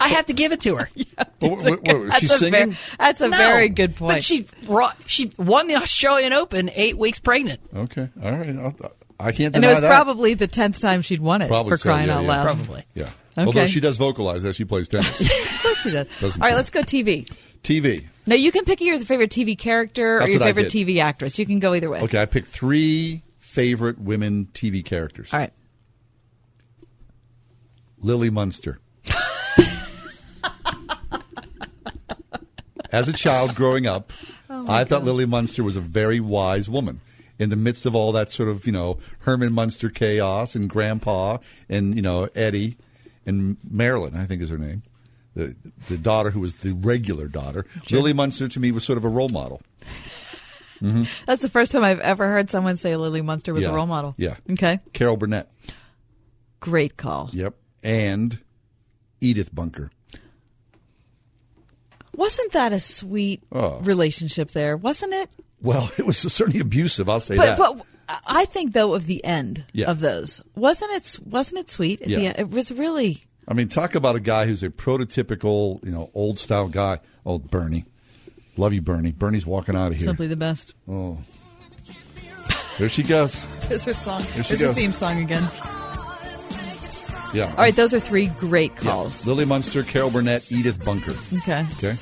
Speaker 44: I have to give it to her.
Speaker 2: What- what- what-
Speaker 3: That's
Speaker 2: she's
Speaker 3: a
Speaker 2: singing?
Speaker 3: Very, that's a
Speaker 44: No,
Speaker 3: very good point.
Speaker 44: But she ro- she won the Australian Open eight weeks pregnant.
Speaker 2: Okay, all right. I'll, I can't
Speaker 3: and it was
Speaker 2: that.
Speaker 3: probably the tenth time she'd won it
Speaker 2: Probably
Speaker 3: for
Speaker 2: so,
Speaker 3: crying
Speaker 2: yeah,
Speaker 3: out
Speaker 2: yeah.
Speaker 3: loud.
Speaker 44: Probably.
Speaker 2: Yeah.
Speaker 3: Okay.
Speaker 2: Although she does vocalize as she plays tennis. *laughs*
Speaker 3: Of course she does.
Speaker 2: Doesn't
Speaker 3: All right,
Speaker 2: she?
Speaker 3: let's go TV.
Speaker 2: TV.
Speaker 3: Now you can pick your favorite TV character
Speaker 2: That's
Speaker 3: or your favorite. TV actress. You can go either way.
Speaker 2: Okay, I picked three favorite women TV characters.
Speaker 3: All right.
Speaker 2: Lily Munster. *laughs* As a child growing up,
Speaker 3: Oh,
Speaker 2: I thought Lily Munster was a very wise woman. In the midst of all that sort of, you know, Herman Munster chaos and Grandpa and, you know, Eddie and Marilyn, I think is her name, the, the daughter who was the regular daughter. Lily Munster to me was sort of a role model. Hmm
Speaker 3: That's the first time I've ever heard someone say Lily Munster was
Speaker 2: Yeah.
Speaker 3: a role model.
Speaker 2: Yeah.
Speaker 3: Okay.
Speaker 2: Carol Burnett.
Speaker 3: Great call.
Speaker 2: Yep. And Edith Bunker.
Speaker 3: Wasn't that a sweet
Speaker 2: Oh.
Speaker 3: relationship there? Wasn't it?
Speaker 2: Well, *laughs* it was certainly abusive. I'll say
Speaker 3: But
Speaker 2: that.
Speaker 3: but I think though of the end
Speaker 2: Yeah.
Speaker 3: of those wasn't it wasn't it sweet? At
Speaker 2: Yeah.
Speaker 3: end? It was really
Speaker 2: I mean, talk about a guy who's a prototypical, you know, old style guy. Old Bernie. Love you, Bernie. Bernie's walking out of here.
Speaker 3: simply the best.
Speaker 2: Oh. There she goes. *laughs*
Speaker 3: There's her song.
Speaker 2: There she
Speaker 3: There's her theme song again.
Speaker 2: Yeah.
Speaker 3: All right, those are three great
Speaker 2: Yeah.
Speaker 3: calls.
Speaker 2: Lily Munster, Carol Burnett, Edith Bunker.
Speaker 3: Okay.
Speaker 2: Okay.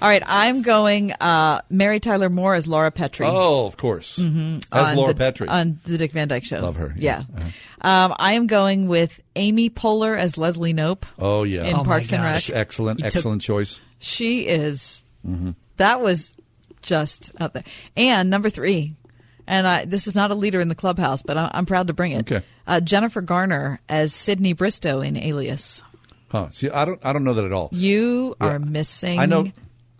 Speaker 3: All right, I'm going uh, Mary Tyler Moore as Laura Petrie.
Speaker 2: Oh, of course.
Speaker 3: Mhm.
Speaker 2: As
Speaker 3: On
Speaker 2: Laura
Speaker 3: the,
Speaker 2: Petrie.
Speaker 3: on the Dick Van Dyke Show.
Speaker 2: Love her,
Speaker 3: Yeah.
Speaker 2: yeah. Uh-huh.
Speaker 3: Um, I am going with Amy Poehler as Leslie Knope.
Speaker 2: Oh, yeah.
Speaker 3: In
Speaker 44: Oh,
Speaker 3: Parks and
Speaker 44: gosh.
Speaker 3: Rec.
Speaker 2: Excellent,
Speaker 44: You took-
Speaker 2: excellent choice.
Speaker 3: She is.
Speaker 2: hmm
Speaker 3: That was just up there. And number three, and I, this is not a leader in the clubhouse, but I, I'm proud to bring it.
Speaker 2: Okay.
Speaker 3: Uh, Jennifer Garner as Sydney Bristow in Alias.
Speaker 2: Huh. See, I don't, I don't know that at all.
Speaker 3: You
Speaker 2: Yeah.
Speaker 3: are missing.
Speaker 2: I know.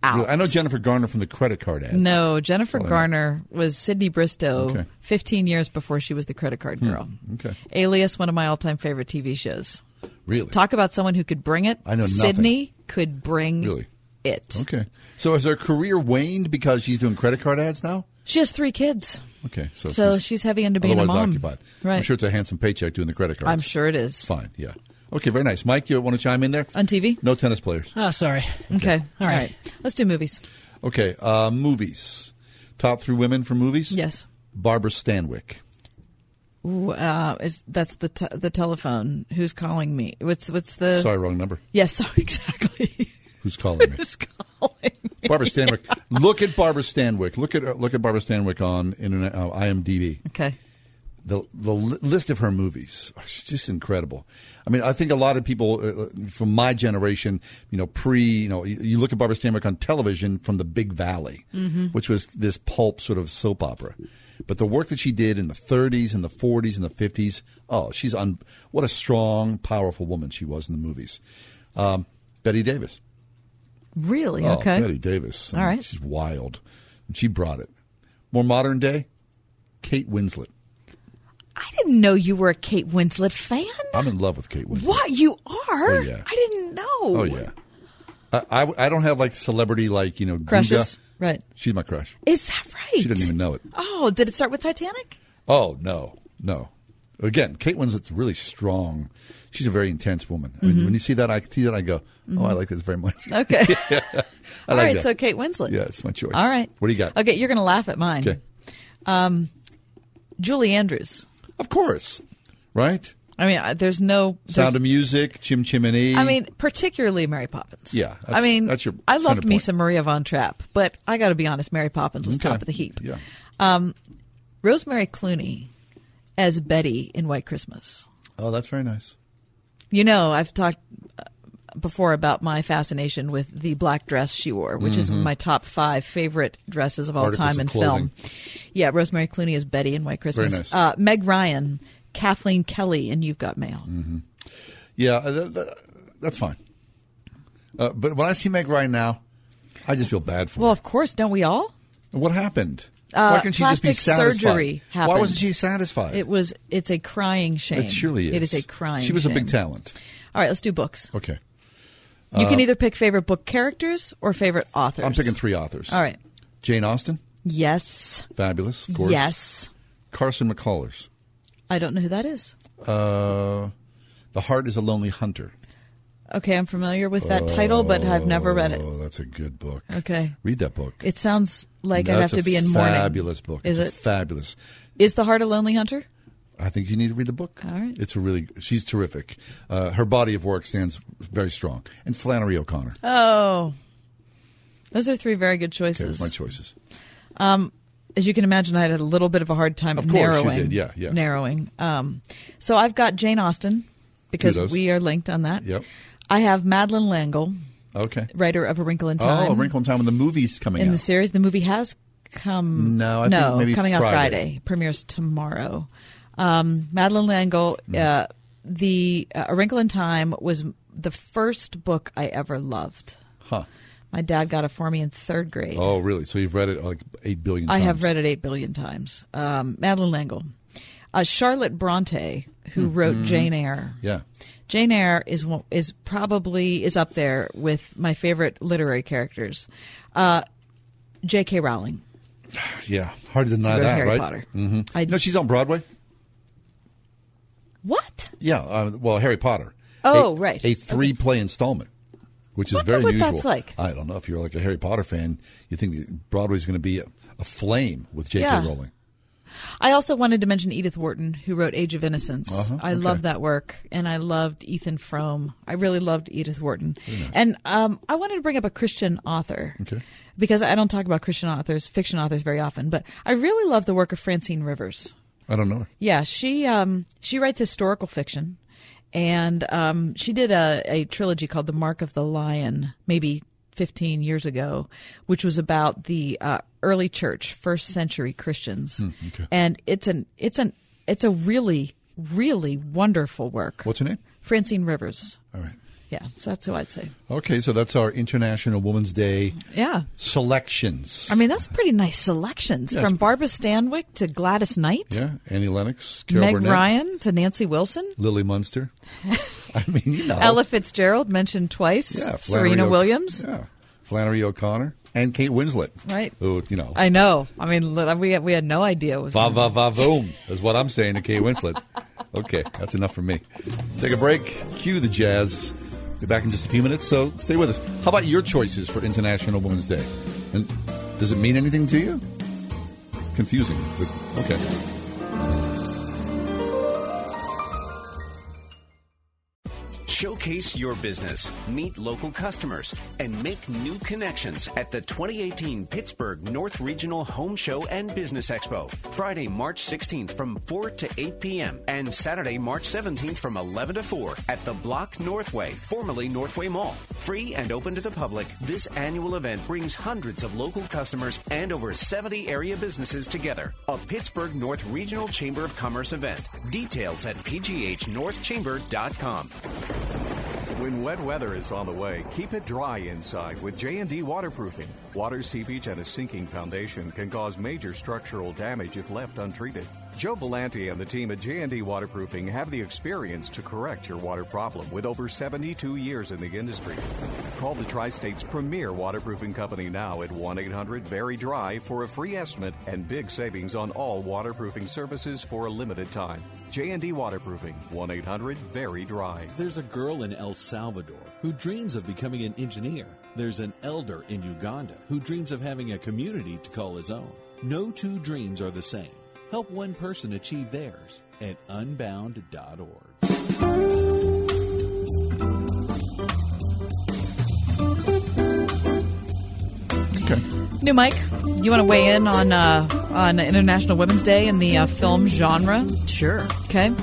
Speaker 3: out.
Speaker 2: I know Jennifer Garner from the credit card ads.
Speaker 3: No, Jennifer
Speaker 2: Well,
Speaker 3: Garner was Sydney Bristow
Speaker 2: Okay.
Speaker 3: 15 years before she was the credit card girl.
Speaker 2: Hmm. Okay.
Speaker 3: Alias, one of my all-time favorite TV shows.
Speaker 2: Really?
Speaker 3: Talk about someone who could bring it.
Speaker 2: I know nothing.
Speaker 3: Sydney could bring
Speaker 2: Really?
Speaker 3: it.
Speaker 2: Okay. So has her career waned because she's doing credit card ads now?
Speaker 3: She has three kids.
Speaker 2: Okay. So,
Speaker 3: So she's heavy into being a mom.
Speaker 2: occupied. I'm sure it's a handsome paycheck doing the credit cards.
Speaker 3: I'm sure it is.
Speaker 2: Fine. Yeah. Okay. Very nice. Mike, you want to chime in there?
Speaker 3: On TV?
Speaker 2: No tennis players.
Speaker 44: Oh, sorry.
Speaker 3: Okay. All
Speaker 44: right.
Speaker 3: right. Let's do movies.
Speaker 2: Okay. Uh, movies. Top three women for movies?
Speaker 3: Yes.
Speaker 2: Barbara Stanwyck.
Speaker 3: Ooh, uh, is that's the te- the telephone? Who's calling me? What's what's the?
Speaker 2: Sorry, wrong number.
Speaker 3: Yes, *laughs* sorry, exactly.
Speaker 2: Who's calling me?
Speaker 3: Who's calling me?
Speaker 2: Barbara Stanwyck. Look at Barbara Stanwyck. Look at look at Barbara Stanwyck on internet uh, IMDb.
Speaker 3: Okay.
Speaker 2: The the list of her movies is just incredible. I mean, I think a lot of people uh, uh, from my generation, you know, pre, you know, you, you look at Barbara Stanwyck on television from The Big Valley,
Speaker 3: Mhm.
Speaker 2: which was this pulp sort of soap opera. But the work that she did in the 30s and the 40s and the 50s, oh, she's on. What a strong, powerful woman she was in the movies. Um, Bette Davis.
Speaker 3: Really?
Speaker 2: Oh,
Speaker 3: okay.
Speaker 2: Bette Davis.
Speaker 3: All right.
Speaker 2: She's wild. And she brought it. More modern day, Kate Winslet.
Speaker 3: I didn't know you were a Kate Winslet fan.
Speaker 2: I'm in love with Kate Winslet.
Speaker 3: What you are?
Speaker 2: Oh, yeah.
Speaker 3: I didn't know.
Speaker 2: Oh, yeah. I, I, I don't have like celebrity like, you know,
Speaker 3: Crushes?
Speaker 2: Guga.
Speaker 3: Right.
Speaker 2: She's my crush.
Speaker 3: Is that right?
Speaker 2: She didn't even know it.
Speaker 3: Oh, did it start with Titanic?
Speaker 2: Oh, no, no. Again, Kate Winslet's really strong. She's a very intense woman. I mean,
Speaker 3: Mhm.
Speaker 2: when you see that, I see that, I go, oh,
Speaker 3: Mhm.
Speaker 2: I like this very much.
Speaker 3: Okay. *laughs*
Speaker 2: Yeah,
Speaker 3: All
Speaker 2: like
Speaker 3: right,
Speaker 2: that.
Speaker 3: so Kate Winslet.
Speaker 2: Yeah, it's my choice.
Speaker 3: All right.
Speaker 2: What do you got?
Speaker 3: Okay, you're going to laugh at mine.
Speaker 2: Okay.
Speaker 3: Um, Julie Andrews.
Speaker 2: Of course. Right?
Speaker 3: I mean, there's no there's-
Speaker 2: Sound of Music, Chim Chimney.
Speaker 3: I mean, particularly Mary Poppins.
Speaker 2: Yeah,
Speaker 3: I mean,
Speaker 2: that's your
Speaker 3: I loved me some Maria von Trapp, but I got to be honest, Mary Poppins was
Speaker 2: Okay.
Speaker 3: top of the heap.
Speaker 2: Yeah.
Speaker 3: Um, Rosemary Clooney as Betty in White Christmas.
Speaker 2: Oh, that's very nice.
Speaker 3: You know, I've talked uh, before about my fascination with the black dress she wore, which is
Speaker 2: Mhm.
Speaker 3: my top five favorite dresses of all
Speaker 2: Articles
Speaker 3: time in film. Yeah, Rosemary Clooney is Betty in White Christmas.
Speaker 2: nice.
Speaker 3: uh, Meg Ryan, Kathleen Kelly and You've Got Mail.
Speaker 2: hmm Yeah, uh, th- th- that's fine. Uh, but when I see Meg Ryan now, I just feel bad for her.
Speaker 3: Well, of course, don't we all?
Speaker 2: What happened?
Speaker 3: Uh,
Speaker 2: Why couldn't she just be
Speaker 3: plastic
Speaker 2: satisfied?
Speaker 3: surgery
Speaker 2: Why wasn't she satisfied?
Speaker 3: It was. It's a crying shame.
Speaker 2: It surely is.
Speaker 3: It is a crying. Shame.
Speaker 2: She was a big talent.
Speaker 3: All right, let's do books.
Speaker 2: Okay.
Speaker 3: You can
Speaker 2: Uh,
Speaker 3: either pick favorite book characters or favorite authors.
Speaker 2: I'm picking three authors.
Speaker 3: All right.
Speaker 2: Jane Austen,
Speaker 3: Yes.
Speaker 2: fabulous, of course.
Speaker 3: Yes.
Speaker 2: Carson McCullers.
Speaker 3: I don't know who that is.
Speaker 2: Uh, the Heart is a Lonely Hunter.
Speaker 3: Okay, I'm familiar with that title, but I've never read it.
Speaker 2: Oh, that's a good book.
Speaker 3: Okay.
Speaker 2: Read that book.
Speaker 3: It sounds like I'd have to be in mourning.
Speaker 2: Fabulous book.
Speaker 3: Is
Speaker 2: It's
Speaker 3: it?
Speaker 2: fabulous?
Speaker 3: Is the Heart a Lonely Hunter?
Speaker 2: I think you need to read the book.
Speaker 3: All right.
Speaker 2: It's a really. She's terrific. Uh, her body of work stands very strong. And Flannery O'Connor.
Speaker 3: Oh, those are three very good
Speaker 2: Okay,
Speaker 3: choices.
Speaker 2: those are my choices.
Speaker 3: Um, as you can imagine, I had a little bit of a hard time
Speaker 2: Of course you
Speaker 3: narrowing.
Speaker 2: did. Yeah, yeah.
Speaker 3: Narrowing. Um, so I've got Jane Austen because we are linked on that.
Speaker 2: Yep.
Speaker 3: I have Madeleine L'Engle,
Speaker 2: Okay.
Speaker 3: writer of A Wrinkle in Time.
Speaker 2: Oh, A Wrinkle in Time when the movie's coming
Speaker 3: in
Speaker 2: out.
Speaker 3: the series. The movie has come.
Speaker 2: No, I
Speaker 3: no,
Speaker 2: think maybe
Speaker 3: coming out
Speaker 2: Friday.
Speaker 3: Friday. Premieres tomorrow. Um, Madeleine L'Engle.
Speaker 2: Mm.
Speaker 3: Uh, the uh, A Wrinkle in Time was the first book I ever loved.
Speaker 2: Huh.
Speaker 3: My dad got it for me in third grade.
Speaker 2: Oh, really? So you've read it like eight billion times.
Speaker 3: I have read it eight billion times. Um, Madeleine L'Engle, uh, Charlotte Bronte, who wrote
Speaker 2: Mhm.
Speaker 3: Jane Eyre.
Speaker 2: Yeah.
Speaker 3: Jane Eyre is is probably is up there with my favorite literary characters. Uh, J.K. Rowling. *sighs*
Speaker 2: Yeah. Hard to deny that,
Speaker 3: Harry
Speaker 2: right?
Speaker 3: Potter.
Speaker 2: hmm
Speaker 3: I-
Speaker 2: know, she's on Broadway.
Speaker 3: What?
Speaker 2: Yeah. Uh, well, Harry Potter.
Speaker 3: Oh,
Speaker 2: A-
Speaker 3: right.
Speaker 2: A three play installment, which is
Speaker 3: Wonder
Speaker 2: very
Speaker 3: what
Speaker 2: unusual.
Speaker 3: that's like.
Speaker 2: I don't know if you're like a Harry Potter fan. You think Broadway's going to be a, a flame with J.K.
Speaker 3: Yeah.
Speaker 2: Rowling.
Speaker 3: I also wanted to mention Edith Wharton, who wrote Age of Innocence.
Speaker 2: Uh-huh,
Speaker 3: I
Speaker 2: okay.
Speaker 3: love that work, and I loved Ethan Frome. I really loved Edith Wharton. And um, I wanted to bring up a Christian author.
Speaker 2: Okay.
Speaker 3: Because I don't talk about Christian authors, fiction authors very often, but I really love the work of Francine Rivers.
Speaker 2: I don't know. her.
Speaker 3: Yeah, she um, she writes historical fiction, and um, she did a, a trilogy called The Mark of the Lion, maybe 15 years ago, which was about the uh, early church, first century Christians,
Speaker 2: Hmm, okay.
Speaker 3: and it's an it's an it's a really really wonderful work.
Speaker 2: What's her name?
Speaker 3: Francine Rivers.
Speaker 2: All right.
Speaker 3: Yeah, so that's who I'd say.
Speaker 2: Okay, so that's our International Women's Day
Speaker 3: Yeah,
Speaker 2: selections.
Speaker 3: I mean that's pretty nice selections
Speaker 2: Yeah,
Speaker 3: from Barbara Stanwyck to Gladys Knight,
Speaker 2: yeah, Annie Lennox, Carol
Speaker 3: Meg
Speaker 2: Burnett,
Speaker 3: Ryan to Nancy Wilson.
Speaker 2: Lily Munster. *laughs* I mean, you know,
Speaker 3: Ella Fitzgerald mentioned twice.
Speaker 2: yeah, Flannery
Speaker 3: Serena
Speaker 2: O-
Speaker 3: Williams.
Speaker 2: yeah, Flannery O'Connor, and Kate Winslet.
Speaker 3: Right.
Speaker 2: Who you know,
Speaker 3: I know. I mean, we had, we had no idea. It was
Speaker 2: va va va boom is what I'm saying to Kate Winslet. Okay, that's enough for me. Take a break. Cue the jazz. Be back in just a few minutes, so stay with us. How about your choices for International Women's Day? And does it mean anything to you? It's confusing, but okay.
Speaker 8: Showcase your business, meet local customers, and make new connections at the 2018 Pittsburgh North Regional Home Show and Business Expo. Friday, March 16th from 4 to 8 p.m. and Saturday, March 17th from 11 to 4 at the Block Northway, formerly Northway Mall. Free and open to the public, this annual event brings hundreds of local customers and over 70 area businesses together. A Pittsburgh North Regional Chamber of Commerce event. Details at pghnorthchamber.com.
Speaker 58: When wet weather is on the way, keep it dry inside with J&D waterproofing. Water seepage and a sinking foundation can cause major structural damage if left untreated. Joe Belanti and the team at J&D Waterproofing have the experience to correct your water problem with over 72 years in the industry. Call the Tri-State's premier waterproofing company now at 1-800-VERY-DRY for a free estimate and big savings on all waterproofing services for a limited time. J&D Waterproofing, 1-800-VERY-DRY.
Speaker 64: There's a girl in El Salvador who dreams of becoming an engineer. There's an elder in Uganda who dreams of having a community to call his own. No two dreams are the same. Help one person achieve theirs at unbound.org.
Speaker 2: Okay.
Speaker 3: New Mike, you want to weigh in on uh, on International Women's Day and the uh, film genre?
Speaker 44: Sure.
Speaker 3: Okay.
Speaker 44: I'm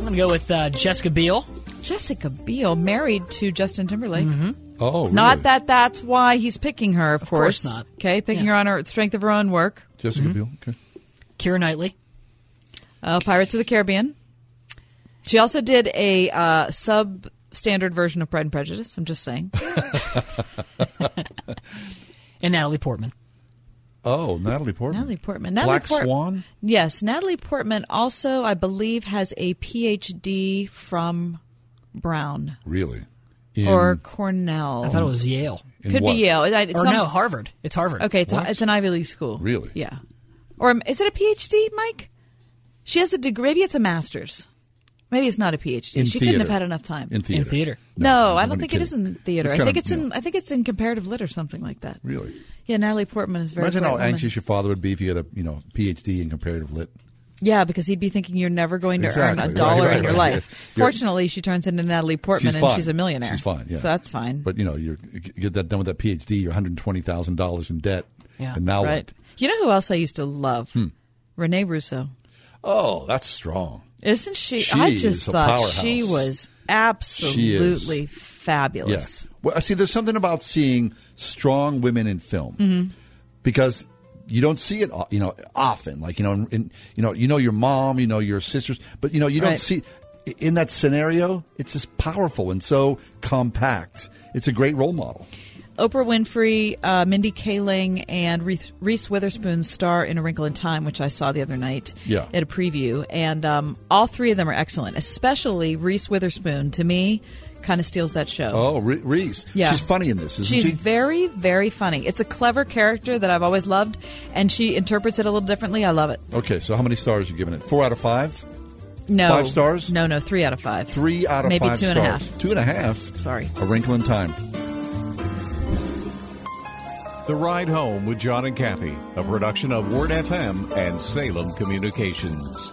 Speaker 44: going to go with uh, Jessica Biel.
Speaker 3: Jessica Biel, married to Justin Timberlake. Mm-hmm.
Speaker 2: Oh, really?
Speaker 3: Not that that's why he's picking her, of,
Speaker 44: course not.
Speaker 3: Okay, picking
Speaker 44: Yeah.
Speaker 3: her on her strength of her own work.
Speaker 2: Jessica Biel. Okay.
Speaker 44: Keira Knightley.
Speaker 3: Uh, Pirates of the Caribbean. She also did a uh, substandard version of Pride and Prejudice. I'm just saying. *laughs*
Speaker 44: And Natalie Portman.
Speaker 2: Oh, Natalie Portman.
Speaker 3: Natalie Portman. Natalie
Speaker 2: Black
Speaker 3: Port-
Speaker 2: Swan.
Speaker 3: Yes, Natalie Portman also, I believe, has a PhD from Brown
Speaker 2: Really? In-
Speaker 3: or Cornell.
Speaker 44: I thought it was Yale.
Speaker 2: In
Speaker 3: Could
Speaker 2: what?
Speaker 3: be Yale. It's
Speaker 44: or
Speaker 3: some-
Speaker 44: no, Harvard. It's Harvard.
Speaker 3: Okay, it's,
Speaker 2: What?
Speaker 3: it's an Ivy League school.
Speaker 2: Really?
Speaker 3: Yeah. Or is it a PhD, Mike? She has a degree. Maybe it's a master's. Maybe it's not a PhD.
Speaker 2: In
Speaker 3: she couldn't have had enough time.
Speaker 2: In theater.
Speaker 44: In theater.
Speaker 3: No, I
Speaker 2: I'm
Speaker 3: don't
Speaker 2: only
Speaker 3: think it is in theater. I think
Speaker 2: of,
Speaker 3: it's in.
Speaker 2: you
Speaker 3: I think it's in comparative lit or something like that.
Speaker 2: Really?
Speaker 3: Yeah, Natalie Portman is very.
Speaker 2: Imagine
Speaker 3: bright
Speaker 2: how
Speaker 3: woman.
Speaker 2: anxious your father would be if you had a you know PhD in comparative lit.
Speaker 3: Yeah, because he'd be thinking you're never going to earn a dollar
Speaker 2: right,
Speaker 3: in your
Speaker 2: right.
Speaker 3: life.
Speaker 2: You're-
Speaker 3: Fortunately, she turns into Natalie Portman,
Speaker 2: she's
Speaker 3: and
Speaker 2: fine.
Speaker 3: she's a millionaire.
Speaker 2: She's fine. Yeah.
Speaker 3: so that's fine.
Speaker 2: But you know, you're, you get that done with that PhD, you're one hundred twenty thousand dollars in debt.
Speaker 3: Yeah.
Speaker 2: And now
Speaker 3: right.
Speaker 2: what?
Speaker 3: You know who else I used to love?
Speaker 2: Hmm.
Speaker 3: Renee Russo.
Speaker 2: Oh, that's strong.
Speaker 3: Isn't she?
Speaker 2: She
Speaker 3: I just thought she was
Speaker 2: She
Speaker 3: absolutely fabulous.
Speaker 2: Yes. Well, see, there's something about seeing strong women in film
Speaker 3: Mhm.
Speaker 2: because you don't see it, you know, often. Like you know, in, in- you know, you know your mom, you know your sisters, but you know, you don't see in that scenario. It's just powerful and so compact. It's a great role model.
Speaker 3: Oprah Winfrey, uh, Mindy Kaling, and Reese, Reese Witherspoon star in A Wrinkle in Time, which I saw the other night
Speaker 2: Yeah.
Speaker 3: at a preview. And um, all three of them are excellent, especially Reese Witherspoon. To me, kind of steals that show.
Speaker 2: Oh, Re- Reese.
Speaker 3: Yeah.
Speaker 2: She's funny in this, isn't
Speaker 3: She's
Speaker 2: she?
Speaker 3: very, very funny. It's a clever character that I've always loved, and she interprets it a little differently. I love it.
Speaker 2: Okay, so how many stars are you giving it? Four out of five?
Speaker 3: No,
Speaker 2: Five stars?
Speaker 3: No, no, three out of five.
Speaker 2: Three out of
Speaker 3: Maybe
Speaker 2: five
Speaker 3: two and a
Speaker 2: stars.
Speaker 3: half.
Speaker 2: Two and a half.
Speaker 3: Sorry.
Speaker 2: A Wrinkle in Time.
Speaker 58: The Ride Home with John and Kathy, a production of Word FM and Salem Communications.